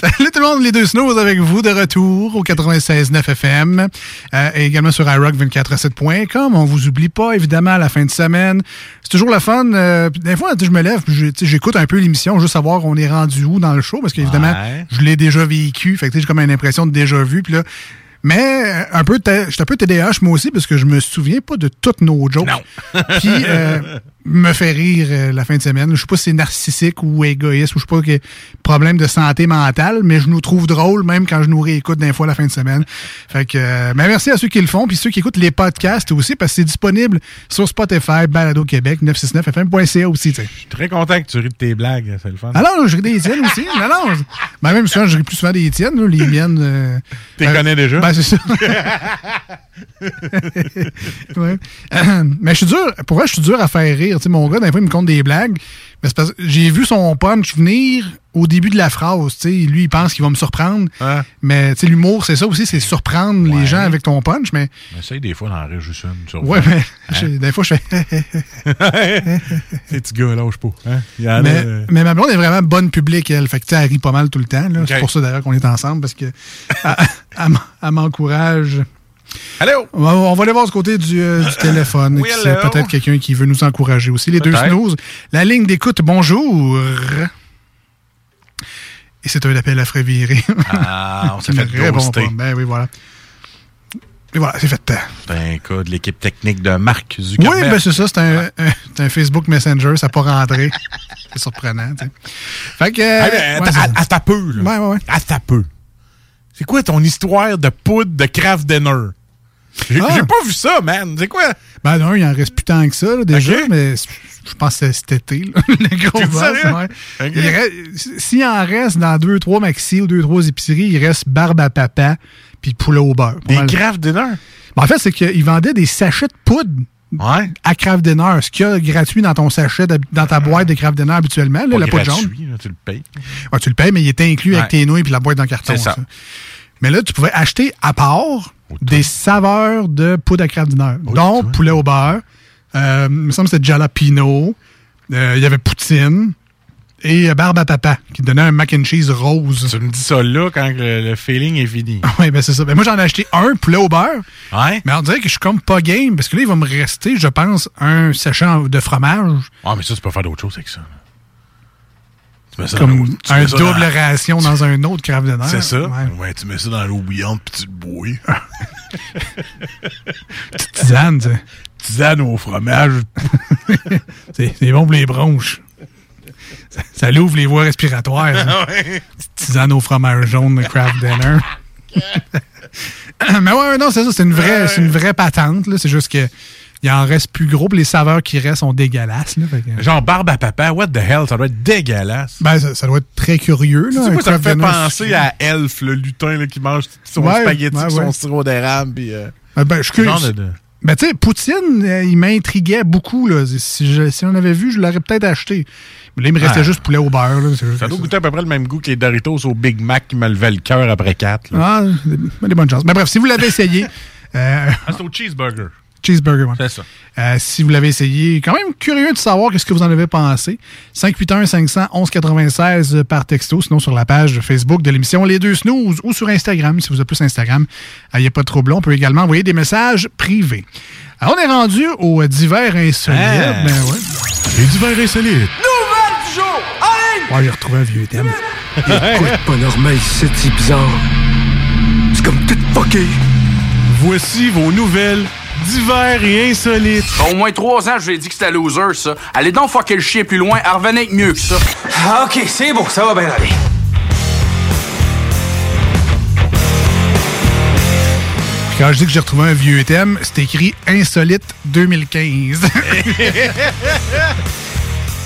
[SPEAKER 7] Salut tout le monde, les deux snows avec vous de retour au 96.9 FM euh, et également sur iRock247.com. On vous oublie pas, évidemment, à la fin de semaine. C'est toujours le fun. Euh, des fois, je me lève, j'écoute un peu l'émission, juste savoir on est rendu où dans le show, parce qu'évidemment,
[SPEAKER 8] Ouais.
[SPEAKER 7] je l'ai déjà vécu. Fait que j'ai comme une impression de déjà vu. Puis là, mais euh, un peu, ta- j'étais un peu TDAH moi aussi parce que je me souviens pas de toutes nos jokes. Puis euh, me fait rire euh, la fin de semaine. Je sais pas si c'est narcissique ou égoïste ou je sais pas que problème de santé mentale, mais je nous trouve drôle même quand je nous réécoute d'un fois la fin de semaine. Fait que euh, mais merci à ceux qui le font puis ceux qui écoutent les podcasts aussi parce que c'est disponible sur Spotify, Balado Québec, 969fm.ca aussi.
[SPEAKER 8] Je suis très content que tu ris de tes blagues, c'est le fun.
[SPEAKER 7] Alors, je ris des tiennes aussi. Non, non. Ben, même souvent, je ris plus souvent des tiennes. là, les miennes. euh,
[SPEAKER 8] T'es
[SPEAKER 7] ben-
[SPEAKER 8] connais déjà?
[SPEAKER 7] Ben, c'est ça. Ouais. Mais je suis dur. Pour vrai, je suis dur à faire rire. Mon gars, d'un fois, il me compte des blagues. Mais c'est parce que j'ai vu son punch venir au début de la phrase. Tu sais, lui, il pense qu'il va me surprendre. Mais l'humour, c'est ça aussi, c'est surprendre les gens avec ton punch. Mais
[SPEAKER 8] Essaye des fois d'en rire juste une.
[SPEAKER 7] ouais, mais
[SPEAKER 8] Hein?
[SPEAKER 7] des fois, je fais.
[SPEAKER 8] Ces petits gars, lâche pas. Hein?
[SPEAKER 7] Mais,
[SPEAKER 8] euh,
[SPEAKER 7] mais ma blonde est vraiment bonne publique, elle. Fait que, elle rit pas mal tout le temps. là. C'est pour ça, d'ailleurs, qu'on est ensemble, parce que elle, elle m'en- elle m'encourage.
[SPEAKER 8] Allô?
[SPEAKER 7] On va, aller voir ce côté du, euh, du téléphone.
[SPEAKER 8] Oui,
[SPEAKER 7] c'est peut-être quelqu'un qui veut nous encourager aussi. Les deux snooze. La ligne d'écoute, bonjour. Et c'est un appel à frais.
[SPEAKER 8] Ah, on s'est fait ghoster.
[SPEAKER 7] Ben oui, voilà. Et voilà, c'est fait.
[SPEAKER 8] Cas de l'équipe technique de Marc Zuckerberg.
[SPEAKER 7] Oui, ben c'est ça, c'est un, un Facebook Messenger, ça n'a pas rentré. c'est surprenant, tu sais. Fait que.
[SPEAKER 8] Ah, ben,
[SPEAKER 7] ouais,
[SPEAKER 8] à, à ta peu, là.
[SPEAKER 7] Ouais, ouais, ouais.
[SPEAKER 8] À ta peu. C'est quoi ton histoire de poudre de craft dinner? J'ai
[SPEAKER 7] Ah.
[SPEAKER 8] j'ai pas vu ça, man. C'est quoi?
[SPEAKER 7] Ben non, il en reste plus tant que ça, là, déjà, mais je pense que c'est cet été, là, le gros ouais. S'il en reste dans deux, trois maxi ou deux, trois épiceries, il reste barbe à papa puis poulet au beurre.
[SPEAKER 8] Des
[SPEAKER 7] mal.
[SPEAKER 8] craft dinner?
[SPEAKER 7] Ben, en fait, c'est qu'ils vendaient des sachets de poudre à Craft Dinner, ce qu'il y a gratuit dans ton sachet, de- dans ta boîte de Craft Dinner habituellement, là,
[SPEAKER 8] Pas
[SPEAKER 7] la poudre jaune.
[SPEAKER 8] là, tu le payes.
[SPEAKER 7] Ouais, tu le payes, mais il était inclus
[SPEAKER 8] Ouais.
[SPEAKER 7] avec tes nouilles puis la boîte carton.
[SPEAKER 8] C'est ça.
[SPEAKER 7] ça. Mais là, tu pouvais acheter à part des saveurs de poudre à Dinner. Donc, poulet au beurre, euh, il me semble que c'était jalapeno, euh, il y avait poutine et euh, barbe à papa qui donnait un mac and cheese rose.
[SPEAKER 8] Tu me dis ça là quand le, le feeling est fini.
[SPEAKER 7] Oui, ben c'est ça. Ben, moi, j'en ai acheté un poulet au beurre.
[SPEAKER 8] Ouais.
[SPEAKER 7] Mais on dirait que je suis comme pas game parce que là, il va me rester, je pense, un sachet de fromage.
[SPEAKER 8] Ah, mais ça, tu peux faire d'autres choses avec ça. Mets ça
[SPEAKER 7] Comme
[SPEAKER 8] dans l'eau- tu
[SPEAKER 7] un
[SPEAKER 8] mets ça
[SPEAKER 7] double
[SPEAKER 8] dans-
[SPEAKER 7] ration dans un autre Kraft Dinner.
[SPEAKER 8] C'est ça?
[SPEAKER 7] Ouais.
[SPEAKER 8] Ouais. tu mets ça dans l'eau bouillante puis tu le bois.
[SPEAKER 7] Petite tisane, tu sais.
[SPEAKER 8] Tisane au fromage.
[SPEAKER 7] C'est c'est bon pour les bronches. Ça, ça l'ouvre les voies respiratoires.
[SPEAKER 8] Ouais.
[SPEAKER 7] Petite tisane au fromage jaune de Kraft Dinner. Mais ouais, non, c'est ça. C'est une vraie, c'est une vraie patente. là. C'est juste que il en reste plus gros. puis les saveurs qui restent sont dégueulasses. là. Que-
[SPEAKER 8] Genre barbe à papa, what the hell, ça doit être dégueulasse.
[SPEAKER 7] Ben, ça, ça doit être très curieux. Là,
[SPEAKER 8] quoi, ça me fait penser à Elf, le lutin là, qui mange son
[SPEAKER 7] Ouais,
[SPEAKER 8] spaghetti,
[SPEAKER 7] ouais,
[SPEAKER 8] son sirop d'érable. Puis, euh,
[SPEAKER 7] Ben, ben, je Ben, tu sais, Poutine, euh, il m'intriguait beaucoup. Là. Si, je, si on avait vu, je l'aurais peut-être acheté. Mais là, il me restait juste poulet au beurre. Là. Juste
[SPEAKER 8] Ça doit goûter à peu près le même goût que les Doritos au Big Mac qui me levait le cœur après 4.
[SPEAKER 7] Ah, des, des bonnes chances. Mais bref, si vous l'avez essayé, euh,
[SPEAKER 8] Ah, c'est au cheeseburger.
[SPEAKER 7] Cheeseburger, ouais.
[SPEAKER 8] C'est ça.
[SPEAKER 7] Euh, si vous l'avez essayé, quand même curieux de savoir qu'est-ce que vous en avez pensé. 581-500-1196 par texto, sinon sur la page Facebook de l'émission Les Deux Snooze ou sur Instagram, si vous avez plus Instagram. Il n'y a pas de trouble. On peut également envoyer des messages privés. Alors, on est rendu aux divers insolites.
[SPEAKER 8] Ah.
[SPEAKER 7] Ben ouais.
[SPEAKER 8] Les divers insolites.
[SPEAKER 49] Nouvelle du jour! Allez!
[SPEAKER 7] Ouais, j'ai retrouvé un vieux thème.
[SPEAKER 49] Écoute, pas normal, c'est si bizarre. C'est comme tout fucké.
[SPEAKER 8] Voici vos nouvelles divers et insolites.
[SPEAKER 50] Au moins trois ans, je lui ai dit que c'était loser, ça. Allez donc fucker le chien plus loin, avec mieux que ça.
[SPEAKER 49] Ah, ok, c'est bon, ça va bien aller.
[SPEAKER 7] Puis quand je dis que j'ai retrouvé un vieux thème, c'est écrit Insolite 2015.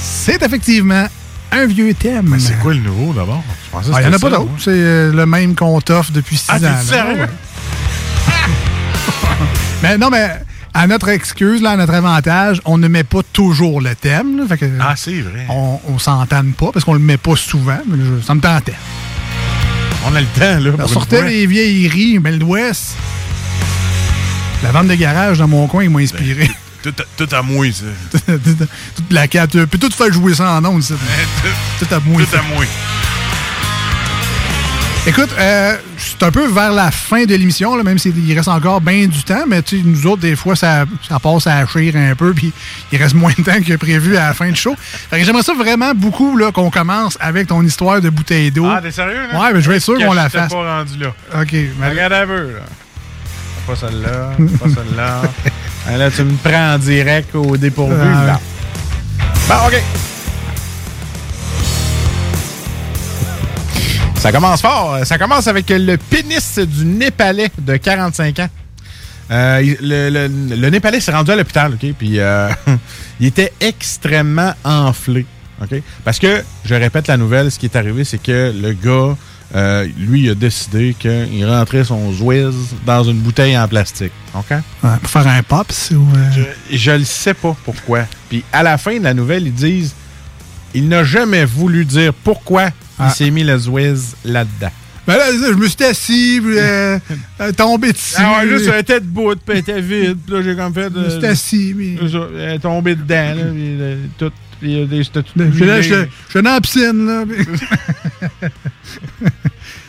[SPEAKER 7] c'est effectivement un vieux thème.
[SPEAKER 8] C'est quoi le nouveau d'abord? Je pensais que
[SPEAKER 7] Ah, Il n'y en a pas d'autre. C'est euh, le même qu'on t'offre depuis six
[SPEAKER 8] Ah,
[SPEAKER 7] ans.
[SPEAKER 8] sérieux?
[SPEAKER 7] Mais non, mais à notre excuse, là, à notre avantage, on ne met pas toujours le thème. là. Fait que
[SPEAKER 8] Ah, c'est vrai.
[SPEAKER 7] On, on s'entende pas parce qu'on le met pas souvent. Mais je- ça me tentait.
[SPEAKER 8] On a le temps, là.
[SPEAKER 7] On
[SPEAKER 8] pour
[SPEAKER 7] sortait les vieilleries, mais l'Ouest. La vente de garage dans mon coin, il m'a inspiré.
[SPEAKER 8] Tout, à- tout à moi, ça.
[SPEAKER 7] Toute la carte. Tu peux tout faire jouer ça en ondes, ça. Tout à moi.
[SPEAKER 8] Tout à moi.
[SPEAKER 7] Écoute, euh, c'est un peu vers la fin de l'émission, là, même s'il reste encore bien du temps, mais nous autres, des fois, ça, ça passe à chire un peu, puis il reste moins de temps que prévu à la fin du show. Fait que j'aimerais ça vraiment beaucoup là, qu'on commence avec ton histoire de bouteille d'eau.
[SPEAKER 8] Ah, t'es sérieux, là?
[SPEAKER 7] Ouais, mais je vais être sûr qu'on la fasse.
[SPEAKER 8] pas rendu là.
[SPEAKER 7] OK. mais-
[SPEAKER 8] Regarde un peu, là. Pas celle-là, pas celle-là. Ah, là, tu me prends en direct au dépourvu,
[SPEAKER 7] Ah,
[SPEAKER 8] là. Bon, OK. Ça commence fort. Ça commence avec le pénis du Népalais de 45 ans. Euh, le, le- le Népalais s'est rendu à l'hôpital, OK? Puis euh, il était extrêmement enflé, OK? Parce que, je répète la nouvelle, ce qui est arrivé, c'est que le gars, euh, lui, il a décidé qu'il rentrait son Zwiz dans une bouteille en plastique, OK?
[SPEAKER 7] Ouais, pour faire un pops ou. euh,
[SPEAKER 8] Je, je le sais pas pourquoi. Puis à la fin de la nouvelle, ils disent il n'a jamais voulu dire pourquoi
[SPEAKER 7] Ah.
[SPEAKER 8] il s'est mis le Zwiz là-dedans.
[SPEAKER 7] Ben là, je me suis assis, puis euh, euh, tombé dessus.
[SPEAKER 8] Ah ouais, juste elle était debout, puis elle était vide. Puis là, j'ai comme fait.
[SPEAKER 7] Je me suis assis, mais.
[SPEAKER 8] Elle est tombée dedans, là. Puis euh, tout. Puis euh, tout.
[SPEAKER 7] Je suis là,
[SPEAKER 8] mouillé.
[SPEAKER 7] je suis dans la piscine, là. puis-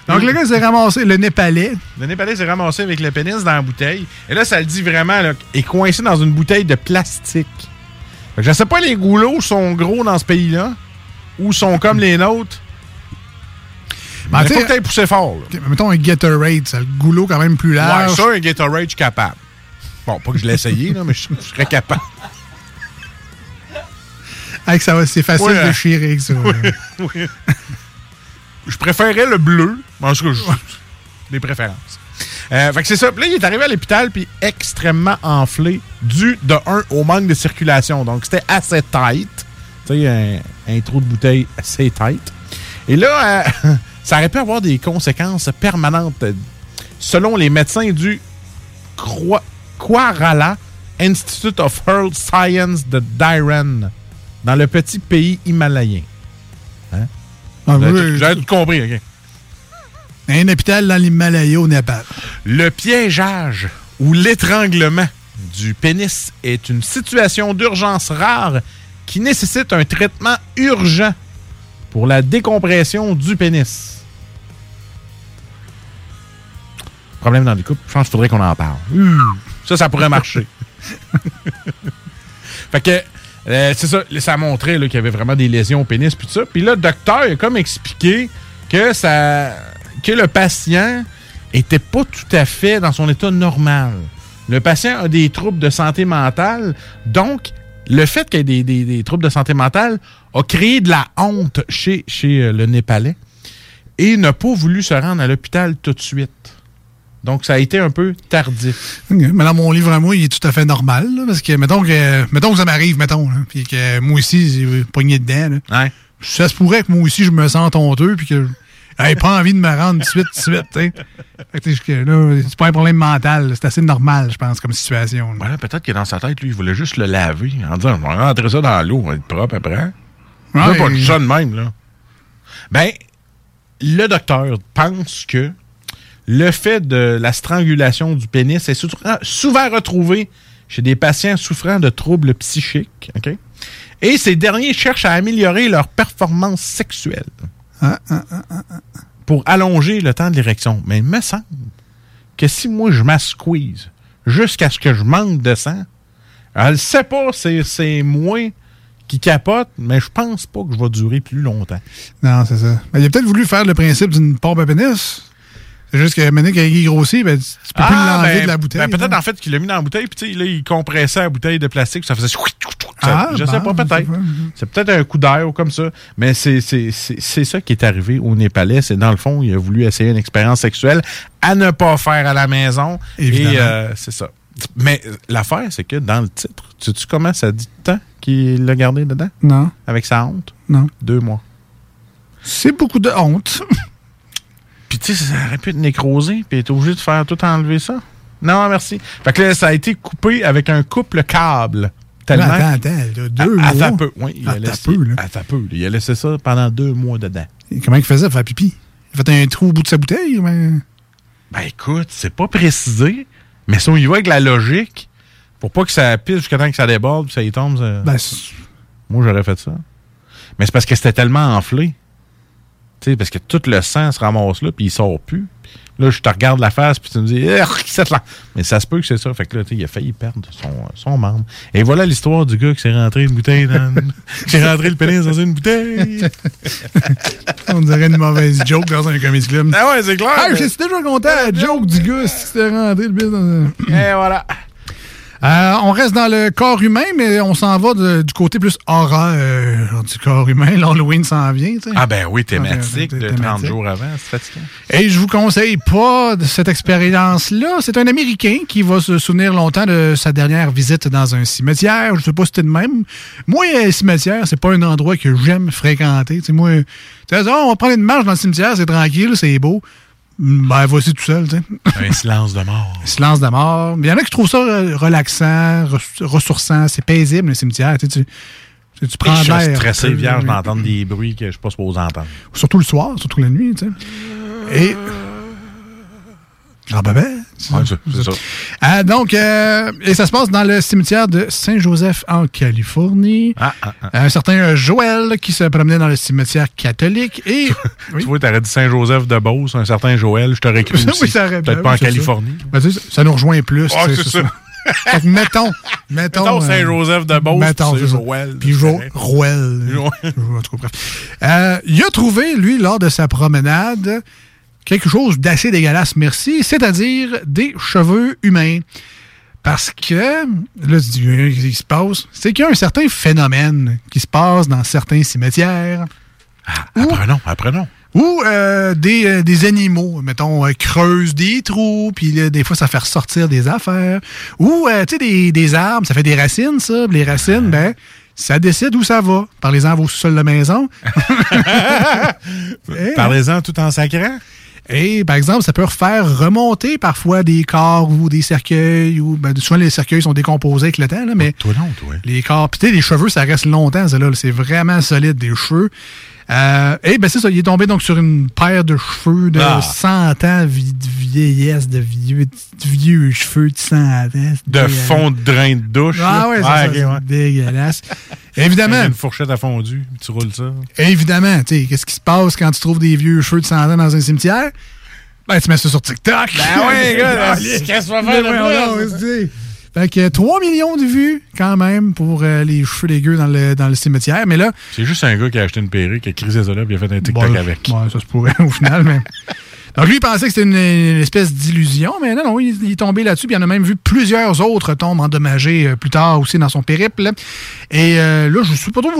[SPEAKER 7] Donc, le gars s'est ramassé, le Népalais.
[SPEAKER 8] Le Népalais s'est ramassé avec le pénis dans la bouteille. Et là, ça le dit vraiment, là, est coincé dans une bouteille de plastique. Je sais pas, les goulots sont gros dans ce pays-là, ou sont comme les nôtres.
[SPEAKER 7] Ben,
[SPEAKER 8] Mais
[SPEAKER 7] tu
[SPEAKER 8] faut que t'aies poussé fort, là.
[SPEAKER 7] Mettons un Gatorade, ça a le goulot quand même plus large.
[SPEAKER 8] Ouais, ça, un Gatorade, je suis capable. Bon, pas que je l'ai essayé, là, mais je je serais capable.
[SPEAKER 7] Hey, que ça va, c'est facile de chier avec ça.
[SPEAKER 8] Oui. Je préférais le bleu. En tout cas, je- des préférences. Euh, fait que c'est ça. Puis là, il est arrivé à l'hôpital, puis extrêmement enflé, dû de un au manque de circulation. Donc, c'était assez tight. Tu sais, un, un trou de bouteille assez tight. Et là, euh, ça aurait pu avoir des conséquences permanentes. Selon les médecins du Koirala Institute of Health Science de Dhahran, dans le petit pays himalayen. Hein?
[SPEAKER 7] Ah, oui,
[SPEAKER 8] tout compris, OK?
[SPEAKER 7] Un hôpital dans l'Himalaya au Népal.
[SPEAKER 8] Le piégeage ou l'étranglement du pénis est une situation d'urgence rare qui nécessite un traitement urgent pour la décompression du pénis. Problème dans les couples, je pense qu'il faudrait qu'on en parle. Ça, ça pourrait marcher. fait que, euh, c'est ça, ça montrait qu'il y avait vraiment des lésions au pénis, puis tout ça. Puis là, le docteur a comme expliqué que, ça, que le patient était pas tout à fait dans son état normal. Le patient a des troubles de santé mentale, donc le fait qu'il y ait des, des- des troubles de santé mentale a créé de la honte chez, chez euh, le Népalais et n'a pas voulu se rendre à l'hôpital tout de suite. Donc, ça a été un peu tardif.
[SPEAKER 7] Mais dans mon livre à moi, il est tout à fait normal. là, parce que, mettons que, mettons que ça m'arrive, mettons, là, puis que moi aussi, j'ai pogné dedans. là. Ça se pourrait que moi aussi, je me sens honteux, puis que j'avais pas envie de me rendre tout de suite, tout de suite. C'est pas un problème mental. C'est assez normal, je pense, comme situation. là.
[SPEAKER 8] Voilà, peut-être que dans sa tête, lui, il voulait juste le laver en disant On va rentrer ça dans l'eau, on va être propre après.
[SPEAKER 7] Ouais,
[SPEAKER 8] Ouais, pas
[SPEAKER 7] et-
[SPEAKER 8] ça de même, là. Ben, le docteur pense que le fait de la strangulation du pénis est sou- souvent retrouvé chez des patients souffrant de troubles psychiques. OK? Et ces derniers cherchent à améliorer leur performance sexuelle
[SPEAKER 7] Ah, ah, ah,
[SPEAKER 8] pour allonger le temps de l'érection. Mais il me semble que si moi je m'asqueeze jusqu'à ce que je manque de sang, elle sait pas, c'est, c'est moi qui capote, mais je pense pas que je vais durer plus longtemps.
[SPEAKER 7] Non, c'est ça. Ben, il a peut-être voulu faire le principe d'une pompe à pénis. C'est juste que maintenant qu'il grossit, ben, tu peux plus l'enlever
[SPEAKER 8] ben,
[SPEAKER 7] de la bouteille.
[SPEAKER 8] ben, peut-être en fait qu'il l'a mis dans la bouteille, puis là, il compressait la bouteille de plastique, puis ça faisait. ça-
[SPEAKER 7] Ah,
[SPEAKER 8] je sais pas, peut-être. C'est peut-être un coup d'air ou comme ça. Mais c'est ça qui est arrivé au Népalais. C'est dans le fond, il a voulu essayer une expérience sexuelle à ne pas faire à la maison.
[SPEAKER 7] Évidemment.
[SPEAKER 8] Et euh, c'est ça. Mais euh, l'affaire, c'est que dans le titre, tu sais comment ça dit de temps qu'il l'a gardé dedans?
[SPEAKER 7] Non.
[SPEAKER 8] Avec sa honte?
[SPEAKER 7] Non.
[SPEAKER 8] Deux mois.
[SPEAKER 7] C'est beaucoup de honte.
[SPEAKER 8] Puis tu sais, ça aurait pu être nécrosé, puis être obligé de faire tout enlever ça. Non, merci. Fait que là, ça a été coupé avec un couple câble. Tellement.
[SPEAKER 7] Attends, attends, là, deux
[SPEAKER 8] À- à
[SPEAKER 7] mois.
[SPEAKER 8] ta peu, oui. Il a
[SPEAKER 7] À ta
[SPEAKER 8] laissé,
[SPEAKER 7] peu, là.
[SPEAKER 8] à peu, Il a laissé ça pendant deux mois dedans.
[SPEAKER 7] Et Comment il faisait pour faire pipi? Il a fait un trou au bout de sa bouteille? Mais...
[SPEAKER 8] Ben écoute, c'est pas précisé, Mais si on y va avec la logique, pour pas que ça pisse jusqu'à temps que ça déborde, puis ça y tombe, ça-
[SPEAKER 7] Ben,
[SPEAKER 8] moi j'aurais fait ça. Mais c'est parce que c'était tellement enflé. Tu sais, parce que tout le sang se ramasse là, puis il sort plus. Là, je te regarde la face, puis tu me dis, là. Mais ça se peut que c'est ça. Fait que là, il a failli perdre son, son membre. Et voilà l'histoire du gars qui s'est rentré une bouteille dans. qui s'est rentré le pénis dans une bouteille.
[SPEAKER 7] On dirait une mauvaise joke dans un comedy club.
[SPEAKER 8] Ah ouais, c'est clair.
[SPEAKER 7] Ah, je suis déjà content la joke du gars qui s'était rentré le business dans un-
[SPEAKER 8] Et voilà.
[SPEAKER 7] Euh, on reste dans le corps humain, mais on s'en va de- du côté plus horreur du corps humain. L'Halloween s'en vient. tu sais.
[SPEAKER 8] Ah ben oui, thématique de 30
[SPEAKER 7] thématique.
[SPEAKER 8] jours avant, c'est fatigant.
[SPEAKER 7] Et je vous conseille pas de cette expérience-là. C'est un Américain qui va se souvenir longtemps de sa dernière visite dans un cimetière. Je sais pas si c'était de même. Moi, un cimetière, c'est pas un endroit que j'aime fréquenter. Tu sais, moi, tu sais, on va prendre une marche dans le cimetière, c'est tranquille, c'est beau. Ben, voici tout seul, tu sais.
[SPEAKER 8] Un silence de mort.
[SPEAKER 7] Silence de mort. Il y en a qui trouvent ça euh, relaxant, res- ressourçant, c'est paisible, le cimetière. Tu, sais, tu, tu, prends
[SPEAKER 8] je suis
[SPEAKER 7] l'air.
[SPEAKER 8] stressé,
[SPEAKER 7] un
[SPEAKER 8] vierge, d'entendre des bruits que je suis pas supposé entendre.
[SPEAKER 7] Surtout le soir, surtout la nuit, tu sais. Et. Ah, ben, ben.
[SPEAKER 8] Ouais, c'est ça.
[SPEAKER 7] Ah, donc, euh, et ça se passe dans le cimetière de Saint-Joseph en Californie.
[SPEAKER 8] Ah, ah, ah.
[SPEAKER 7] Un certain euh, Joël qui se promenait dans le cimetière catholique et.
[SPEAKER 8] Tu vois, t'aurais dit Saint-Joseph de Beauce, un certain Joël, je t'aurais cru
[SPEAKER 7] oui, ça
[SPEAKER 8] Peut-être pas
[SPEAKER 7] oui,
[SPEAKER 8] en
[SPEAKER 7] ça.
[SPEAKER 8] Californie.
[SPEAKER 7] Ben, sais, ça nous rejoint plus.
[SPEAKER 8] Ah, c'est ça.
[SPEAKER 7] Que mettons, mettons.
[SPEAKER 8] Mettons
[SPEAKER 7] euh,
[SPEAKER 8] Saint-Joseph de Beauce,
[SPEAKER 7] mettons,
[SPEAKER 8] c'est
[SPEAKER 7] ça.
[SPEAKER 8] Joël,
[SPEAKER 7] Puis
[SPEAKER 8] c'est
[SPEAKER 7] Jo-
[SPEAKER 8] correct.
[SPEAKER 7] Roel. En tout cas, bref. Euh, il a trouvé, lui, lors de sa promenade, quelque chose d'assez dégueulasse, merci, c'est-à-dire des cheveux humains. Parce que, là, qu'est-ce qui se passe? C'est qu'il y a un certain phénomène qui se passe dans certains cimetières.
[SPEAKER 8] Apprenons, apprenons.
[SPEAKER 7] Où euh, des, euh, des animaux, mettons, euh, creusent des trous, puis des fois, ça fait ressortir des affaires. Ou, tu sais, des, des arbres, ça fait des racines, ça. Les racines, ben, ça décide où ça va. Parlez-en à vos sous-sols de maison. Eh,
[SPEAKER 8] Parlez-en tout en sacrant.
[SPEAKER 7] Et par exemple, ça peut faire remonter parfois des corps ou des cercueils. ou ben, Souvent, les cercueils sont décomposés avec le temps, là, mais
[SPEAKER 8] Toi non, toi.
[SPEAKER 7] les corps, puis les cheveux, ça reste longtemps, ça, là. C'est vraiment solide, des cheveux. Euh, et ben c'est ça, il est tombé donc sur une paire de cheveux de
[SPEAKER 8] Ah.
[SPEAKER 7] 100 ans de vieillesse, de vieux, de vieux cheveux de 100 ans.
[SPEAKER 8] De fond de drain de douche.
[SPEAKER 7] Ah ouais, c'est
[SPEAKER 8] Ah,
[SPEAKER 7] ça,
[SPEAKER 8] ok,
[SPEAKER 7] c'est
[SPEAKER 8] ouais.
[SPEAKER 7] dégueulasse. Évidemment,
[SPEAKER 8] Une fourchette à fondu, tu roules ça.
[SPEAKER 7] évidemment, tu sais, qu'est-ce qui se passe quand tu trouves des vieux cheveux de 100 ans dans un cimetière? Ben, tu mets ça sur TikTok.
[SPEAKER 8] Ben ouais, gars, qu'est-ce que tu vas faire
[SPEAKER 7] Fait que 3 millions de vues, quand même, pour euh, les cheveux dégueux dans le, dans le cimetière. Mais là,
[SPEAKER 8] C'est juste un gars qui a acheté une perruque, qui a crisé ça là, puis il a fait un TikTok
[SPEAKER 7] Bon,
[SPEAKER 8] avec.
[SPEAKER 7] ça se pourrait au final, mais. Donc lui, il pensait que c'était une, une espèce d'illusion, mais non, non, il, il est tombé là-dessus, puis il en a même vu plusieurs autres tombes endommagées euh, plus tard aussi dans son périple. Et euh, là, je sais pas trop.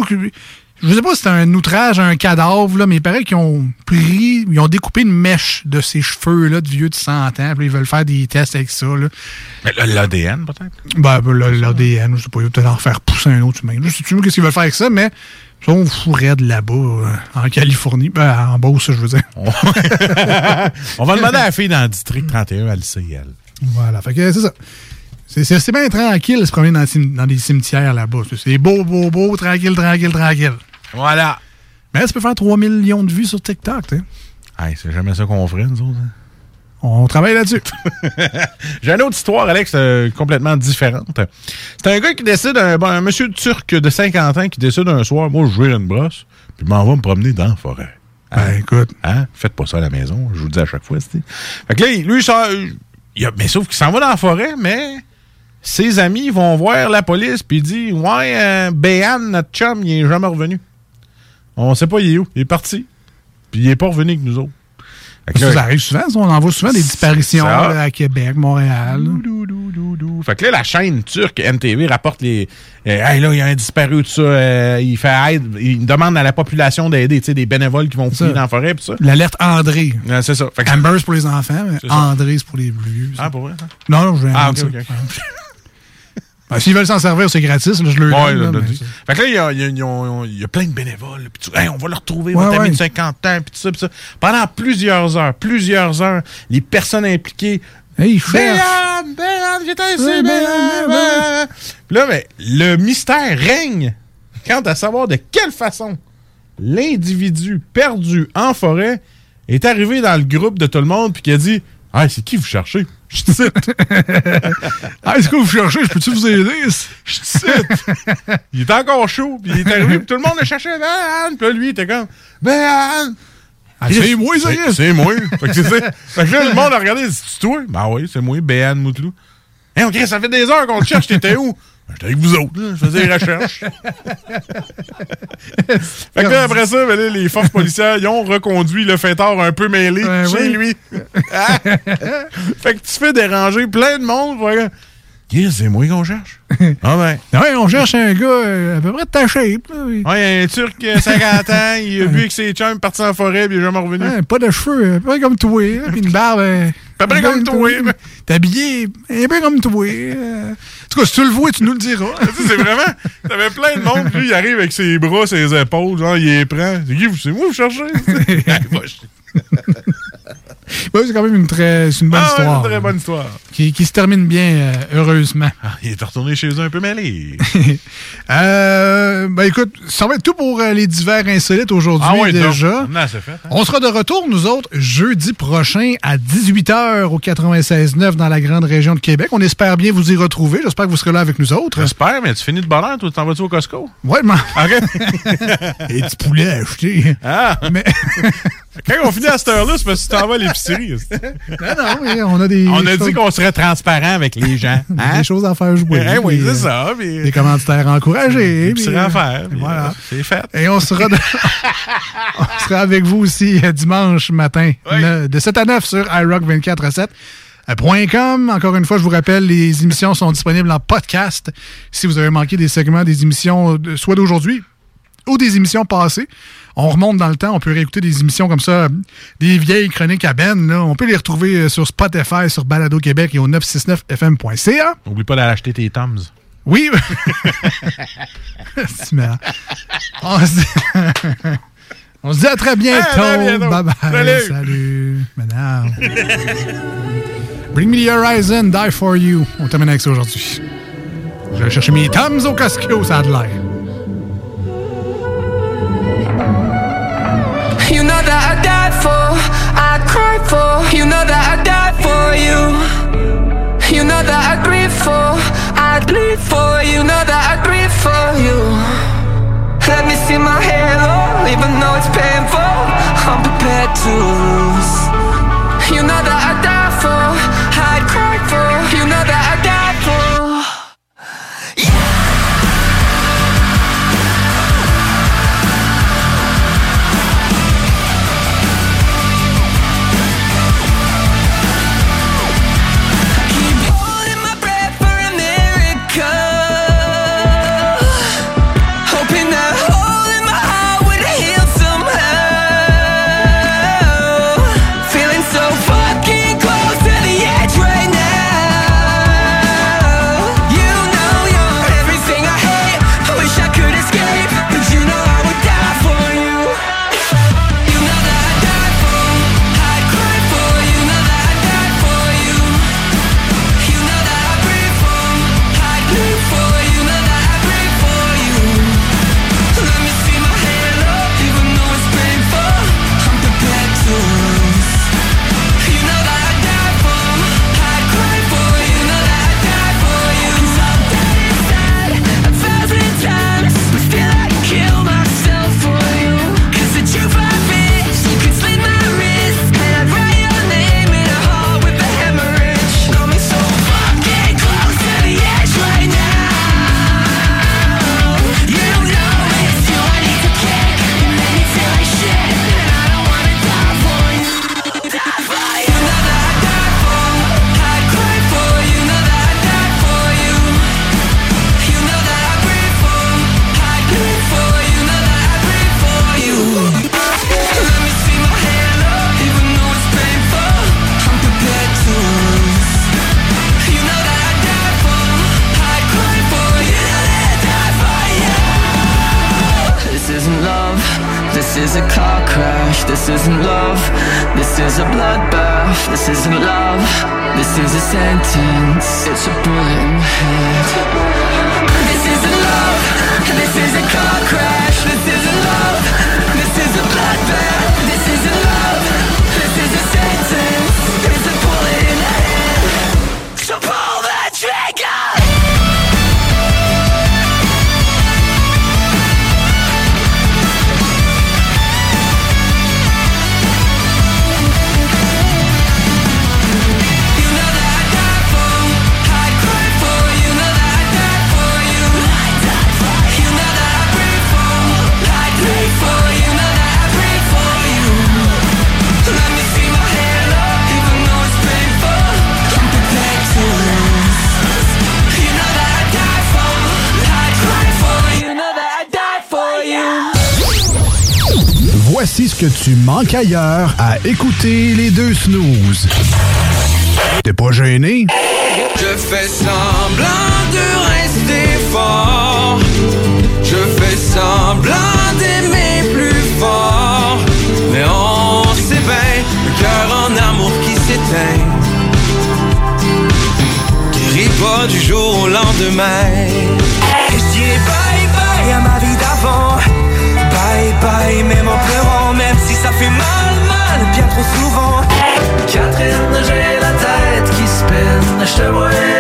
[SPEAKER 7] Je sais pas si c'est un outrage à un cadavre, là, mais il paraît qu'ils ont pris, ils ont découpé une mèche de ses cheveux-là de vieux de 100 ans, puis ils veulent faire des tests avec ça. Là.
[SPEAKER 8] Mais l'ADN, peut-être?
[SPEAKER 7] Ben, ben, l'ADN, je sais pas, il va peut-être en faire pousser un autre humain. Je sais plus qu'est-ce qu'ils veulent faire avec ça, mais ils sont fourrés de là-bas, euh, en Californie, ben, en Beauce, je veux dire.
[SPEAKER 8] On va demander à la fille dans le district 31, elle le sait, elle.
[SPEAKER 7] Voilà, fait que c'est ça. C'est- bien tranquille se promener dans des cimetières là-bas. C'est beau, beau, beau, tranquille, tranquille, tranquille.
[SPEAKER 8] Voilà.
[SPEAKER 7] Mais ça peut faire 3 millions de vues sur TikTok, tu sais.
[SPEAKER 8] C'est jamais ça qu'on ferait, nous autres. hein.
[SPEAKER 7] On travaille là-dessus.
[SPEAKER 8] J'ai une autre histoire, Alex, euh, complètement différente. C'est un gars qui décide, un, bon, un monsieur turc de 50 ans qui décide un soir, moi, je jouer une brosse, puis m'en vais me promener dans la forêt.
[SPEAKER 7] Ben, écoute.
[SPEAKER 8] Hein? Faites pas ça à la maison, je vous le dis à chaque fois. Fait que là, lui, il sort- il a- mais sauf qu'il s'en va dans la forêt, mais ses amis vont voir la police, puis il dit Ouais, euh, Béhan, notre chum, il est jamais revenu. On sait pas, il est où. Il est parti. Puis il est pas revenu avec nous autres. Fait que
[SPEAKER 7] Ça,
[SPEAKER 8] là-
[SPEAKER 7] ça arrive souvent, on en voit souvent des disparitions là, à Québec, Montréal.
[SPEAKER 8] Fait que là, la chaîne turque NTV rapporte les. euh, hey, là, il y a un disparu, tout ça. euh, il fait aide. Il demande à la population d'aider, tu sais, des bénévoles qui vont fouiller dans la forêt, pis ça.
[SPEAKER 7] L'alerte André.
[SPEAKER 8] Ouais, c'est ça. Fait que-
[SPEAKER 7] Amber, c'est pour les enfants, mais. André, c'est pour les vieux.
[SPEAKER 8] Ah, pour vrai? ça?
[SPEAKER 7] Non, non, je vais
[SPEAKER 8] Ah,
[SPEAKER 7] inventer
[SPEAKER 8] ok,
[SPEAKER 7] ça.
[SPEAKER 8] ok.
[SPEAKER 7] Ben, S'ils veulent s'en servir, c'est gratis. Là, je le
[SPEAKER 8] Ouais,
[SPEAKER 7] donne,
[SPEAKER 8] là,
[SPEAKER 7] là,
[SPEAKER 8] là,
[SPEAKER 7] mais
[SPEAKER 8] dit.
[SPEAKER 7] c'est-
[SPEAKER 8] Fait que là, il y a, y y y plein de bénévoles. Puis tu- hey, on va le retrouver,
[SPEAKER 7] Ouais,
[SPEAKER 8] votre ami
[SPEAKER 7] ouais.
[SPEAKER 8] de 50 ans, puis tout ça, puis ça. Pendant plusieurs heures, plusieurs heures, les personnes impliquées.
[SPEAKER 7] Hey,
[SPEAKER 8] j'étais ici, là, ben, le mystère règne quant à savoir de quelle façon l'individu perdu en forêt est arrivé dans le groupe de tout le monde, puis qui a dit Hey, c'est qui vous cherchez Je te cite.
[SPEAKER 7] Ah, est-ce que vous cherchez? Je peux-tu vous aider?
[SPEAKER 8] Je te cite. Il était encore chaud, puis il est arrivé, puis tout le monde le cherchait. Ben, Anne. Puis lui, il était comme, ben, Anne.
[SPEAKER 7] Ah, c'est moi, ça,
[SPEAKER 8] C'est-
[SPEAKER 7] Chris.
[SPEAKER 8] C'est moi. fait, que. Fait que là, le monde a regardé, c'est toi? Ben oui, c'est moi, Béane Moutelou. Hé, on ça fait des heures qu'on te cherche, t'étais où? Ben, J'étais avec vous autres, là. je faisais des recherches. fait que là, après ça, ben là, les forces policières, ils ont reconduit le fêteur un peu mêlé
[SPEAKER 7] Ben
[SPEAKER 8] chez
[SPEAKER 7] oui.
[SPEAKER 8] lui. Ah! fait que tu fais déranger plein de monde. pour c'est moi qu'on cherche. Ah ben.
[SPEAKER 7] Ouais, on cherche un gars euh, à peu près de ta shape. là. Oui.
[SPEAKER 8] Ouais, un Turc, euh, 50 ans, il a bu avec ses chums, parti en forêt, puis il est jamais revenu.
[SPEAKER 7] Ouais, pas de cheveux, un peu comme toi. Puis une barbe. euh,
[SPEAKER 8] Pas près
[SPEAKER 7] peu
[SPEAKER 8] comme toi.
[SPEAKER 7] T'es habillé un peu comme toi. euh. En tout cas, si tu le vois, tu nous le diras.
[SPEAKER 8] C'est vraiment. T'avais plein de monde, puis lui, il arrive avec ses bras, ses épaules, genre, il les prend. C'est qui, c'est moi, vous cherchez?
[SPEAKER 7] Ouais, c'est quand même une très c'est une bonne
[SPEAKER 8] Ah
[SPEAKER 7] histoire.
[SPEAKER 8] c'est une très bonne histoire.
[SPEAKER 7] Qui, qui se termine bien, euh, heureusement.
[SPEAKER 8] Ah, il est retourné chez eux un peu mêlé.
[SPEAKER 7] Euh, ben écoute, ça va être tout pour euh, les divers insolites aujourd'hui
[SPEAKER 8] Ah
[SPEAKER 7] déjà.
[SPEAKER 8] fait, hein?
[SPEAKER 7] On sera de retour, nous autres, jeudi prochain à 18h au 96.9 dans la grande région de Québec. On espère bien vous y retrouver. J'espère que vous serez là avec nous autres.
[SPEAKER 8] J'espère, mais tu finis de bonheur, toi, tu t'en vas-tu au Costco?
[SPEAKER 7] Ouais, mais...
[SPEAKER 8] OK.
[SPEAKER 7] Et du poulet à acheter.
[SPEAKER 8] Ah!
[SPEAKER 7] Mais...
[SPEAKER 8] Quand on finit à cette heure-là, c'est parce que tu t'en vas à l'épicerie.
[SPEAKER 7] non, non, oui, on a des.
[SPEAKER 8] On a
[SPEAKER 7] choses-
[SPEAKER 8] dit qu'on serait transparent avec les gens. Hein?
[SPEAKER 7] Des choses à faire jouer.
[SPEAKER 8] Eh oui, c'est
[SPEAKER 7] euh,
[SPEAKER 8] ça. puis-
[SPEAKER 7] Des commanditaires encouragés.
[SPEAKER 8] Des
[SPEAKER 7] puis,
[SPEAKER 8] épiceries
[SPEAKER 7] euh,
[SPEAKER 8] à faire. puis,
[SPEAKER 7] Voilà.
[SPEAKER 8] euh, C'est fait.
[SPEAKER 7] Et on sera, de- on sera avec vous aussi dimanche matin le- de 7 à 9 sur iRock247. euh, .com. Encore une fois, je vous rappelle, les émissions sont disponibles en podcast. Si vous avez manqué des segments des émissions, soit d'aujourd'hui ou des émissions passées, on remonte dans le temps, on peut réécouter des émissions comme ça, des vieilles chroniques à Ben. là. On peut les retrouver euh, sur Spotify, sur Balado Québec et au 969fm.ca.
[SPEAKER 8] Oublie pas d'aller acheter tes Toms.
[SPEAKER 7] Oui. On se dit... On se dit à très bientôt.
[SPEAKER 8] À bientôt.
[SPEAKER 7] Bye bye.
[SPEAKER 8] Salut.
[SPEAKER 7] Salut. Madame. Bring me the horizon, die for you. On termine avec ça aujourd'hui. Je vais chercher mes Toms au Costco, ça a de l'air.
[SPEAKER 9] That I for, I for. You know that I for you. You know that I grieve for, I bleed for. You know that I grieve for you. Let me see my halo, even though it's painful. I'm prepared to lose. You know that I
[SPEAKER 2] tu manques ailleurs à écouter les deux snooze. T'es pas gêné?
[SPEAKER 10] Je fais semblant de rester fort. Je fais semblant d'aimer plus fort. Mais on bien, le cœur en amour qui s'éteint. Guérit pas du jour au lendemain. Catherine, j'ai la tête qui spinne. Je te vois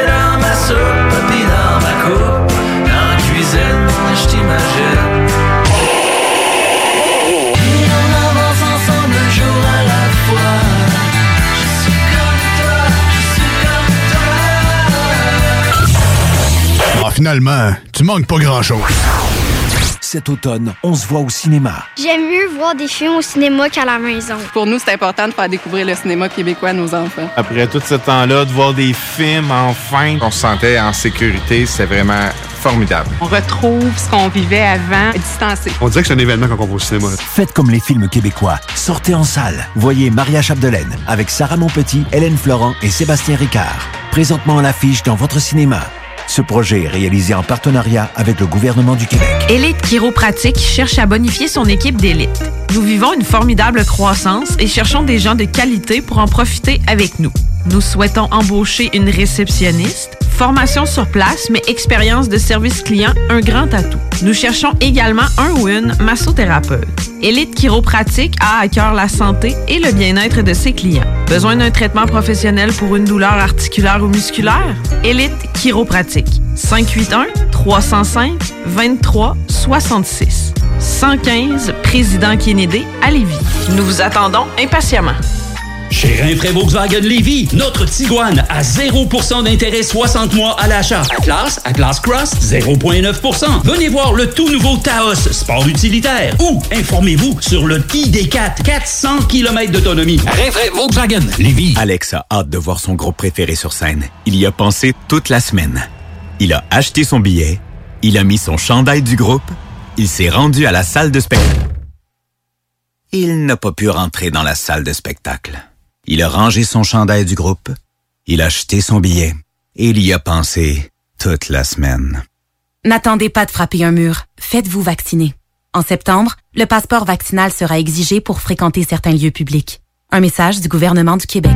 [SPEAKER 2] finalement, tu manques pas grand-chose.
[SPEAKER 51] Cet automne, on se voit au cinéma.
[SPEAKER 16] J'aime mieux voir des films au cinéma qu'à la maison.
[SPEAKER 17] Pour nous, c'est important de faire découvrir le cinéma québécois à nos enfants.
[SPEAKER 4] Après tout ce temps-là, de voir des films, enfin, on se sentait en sécurité. C'est vraiment formidable.
[SPEAKER 17] On retrouve ce qu'on vivait avant, distancé.
[SPEAKER 4] On dirait que c'est un événement quand on va au cinéma.
[SPEAKER 51] Faites comme les films québécois. Sortez en salle. Voyez Maria Chapdelaine avec Sarah Monpetit, Hélène Florent et Sébastien Ricard. Présentement à l'affiche dans votre cinéma. Ce projet est réalisé en partenariat avec le gouvernement du Québec.
[SPEAKER 46] Élite Chiropratique cherche à bonifier son équipe d'élite. Nous vivons une formidable croissance et cherchons des gens de qualité pour en profiter avec nous. Nous souhaitons embaucher une réceptionniste, formation sur place, mais expérience de service client, un grand atout. Nous cherchons également un ou une massothérapeute. Élite Chiropratique a à cœur la santé et le bien-être de ses clients. Besoin d'un traitement professionnel pour une douleur articulaire ou musculaire? Élite Chiropratique. 581-305-2366. 115 Président Kennedy à Lévis. Nous vous attendons impatiemment.
[SPEAKER 18] Chez Rinfraie Volkswagen Lévy, notre Tiguan à 0% d'intérêt 60 mois à l'achat. Atlas, Atlas Cross, 0,9%. Venez voir le tout nouveau Taos, sport utilitaire. Ou informez-vous sur le ID4, 400 km d'autonomie. Rinfraie Volkswagen Lévy.
[SPEAKER 15] Alex a hâte de voir son groupe préféré sur scène. Il y a pensé toute la semaine. Il a acheté son billet, il a mis son chandail du groupe, il s'est rendu à la salle de spectacle. Il n'a pas pu rentrer dans la salle de spectacle. Il a rangé son chandail du groupe, il a acheté son billet et il y a pensé toute la semaine.
[SPEAKER 19] N'attendez pas de frapper un mur. Faites-vous vacciner. En septembre, le passeport vaccinal sera exigé pour fréquenter certains lieux publics. Un message du gouvernement du Québec.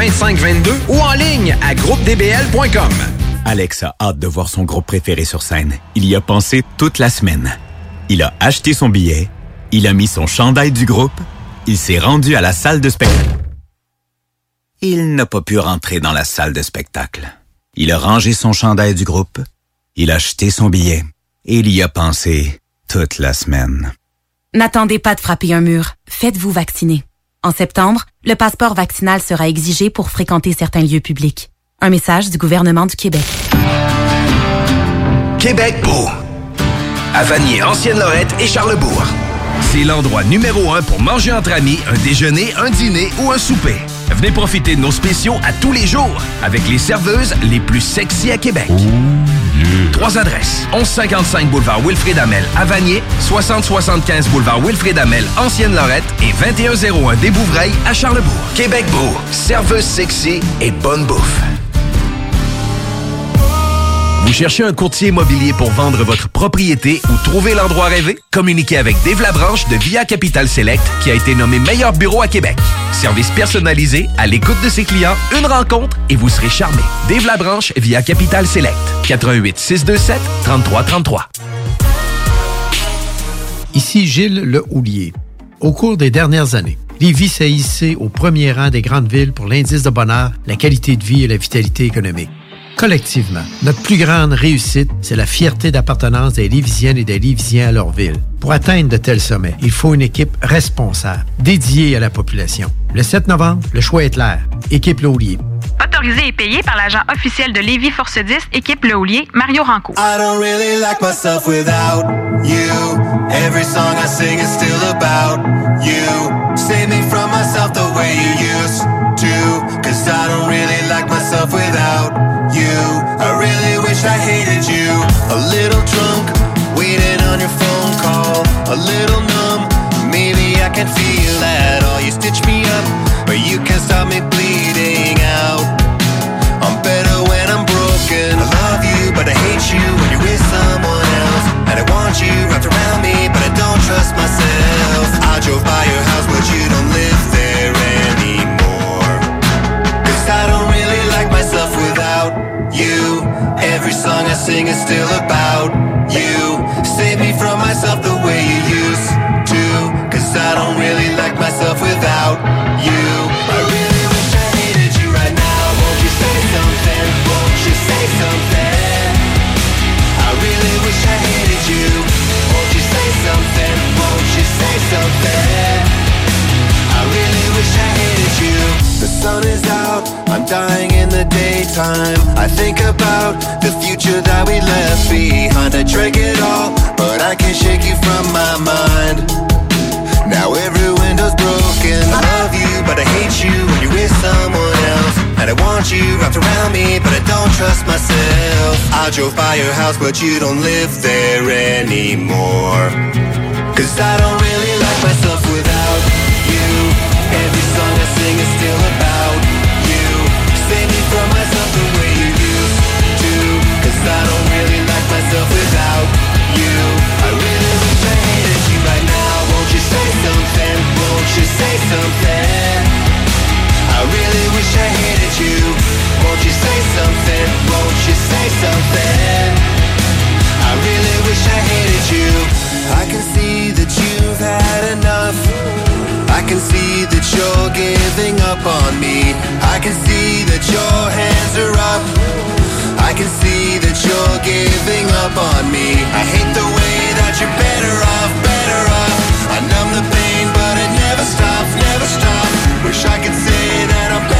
[SPEAKER 26] 2522 ou en ligne à groupedbl.com.
[SPEAKER 15] Alex a hâte de voir son groupe préféré sur scène. Il y a pensé toute la semaine. Il a acheté son billet, il a mis son chandail du groupe, il s'est rendu à la salle de spectacle. Il n'a pas pu rentrer dans la salle de spectacle. Il a rangé son chandail du groupe, il a acheté son billet et il y a pensé toute la semaine.
[SPEAKER 19] N'attendez pas de frapper un mur. Faites-vous vacciner. En septembre, le passeport vaccinal sera exigé pour fréquenter certains lieux publics. Un message du gouvernement du Québec.
[SPEAKER 1] Québec beau. À Vanier, Ancienne-Lorette et Charlebourg. C'est l'endroit numéro un pour manger entre amis, un déjeuner, un dîner ou un souper. Venez profiter de nos spéciaux à tous les jours avec les serveuses les plus sexy à Québec. Trois adresses. 1155 boulevard Wilfrid Amel à Vanier, 6075 boulevard Wilfrid Amel, Ancienne-Lorette et 2101 des Bouvrailles à Charlebourg. Québec beau, serveuse sexy et bonne bouffe. Vous cherchez un courtier immobilier pour vendre votre propriété ou trouver l'endroit rêvé? Communiquez avec Dave Labranche de Via Capital Select qui a été nommé meilleur bureau à Québec. Service personnalisé, à l'écoute de ses clients, une rencontre et vous serez charmé. Dave Labranche via Capital Select. 88 627 3333.
[SPEAKER 29] Ici Gilles Le Houlier. Au cours des dernières années, Lévis s'est hissé au premier rang des grandes villes pour l'indice de bonheur, la qualité de vie et la vitalité économique. Collectivement, notre plus grande réussite, c'est la fierté d'appartenance des Lévisiennes et des Lévisiens à leur ville. Pour atteindre de tels sommets, il faut une équipe responsable, dédiée à la population. Le 7 novembre, le choix est clair. Équipe Laulier.
[SPEAKER 30] Autorisé et payé par l'agent officiel de Lévis Force 10, équipe Le Houlier, Mario Ranco.
[SPEAKER 4] I don't really like myself without you. Every song I sing is still about you. Save me from myself the way you used to. Cause I don't really like myself without you. I really wish I hated you. A little drunk, waiting on your phone call. A little numb, maybe I can feel that all. You stitch me up, but you can't stop me bleeding out. I'm better when I'm broken. I love you, but I hate you when you're with someone. And I want you wrapped around me, but I don't trust myself. I drove by your house, but you don't live there anymore. Cause I don't really like myself without you. Every song I sing is still about you. Save me from myself the way you used to. Cause I don't really like myself without say something? I really wish I hated you. The sun is out, I'm dying in the daytime. I think about the future that we left behind. I drank it all, but I can't shake you from my mind. Now every window's broken. I love you, but I hate you when you're with someone And I want you wrapped around me, but I don't trust myself. I drove by your house, but you don't live there anymore. Cause I don't really like myself without you. Every song I sing is still about you. Save me from myself the way you used to. Cause I don't really like myself without you. I really wish I hated you right now. Won't you say something? Won't you say something? I really wish I hated you. Won't you say something? Won't you say something? I really wish I hated you. I can see that you've had enough. I can see that you're giving up on me. I can see that your hands are up. I can see that you're giving up on me. I hate the way that you're better off, better off. I numb the pain, but it never stops, never stops. Wish I could say I'm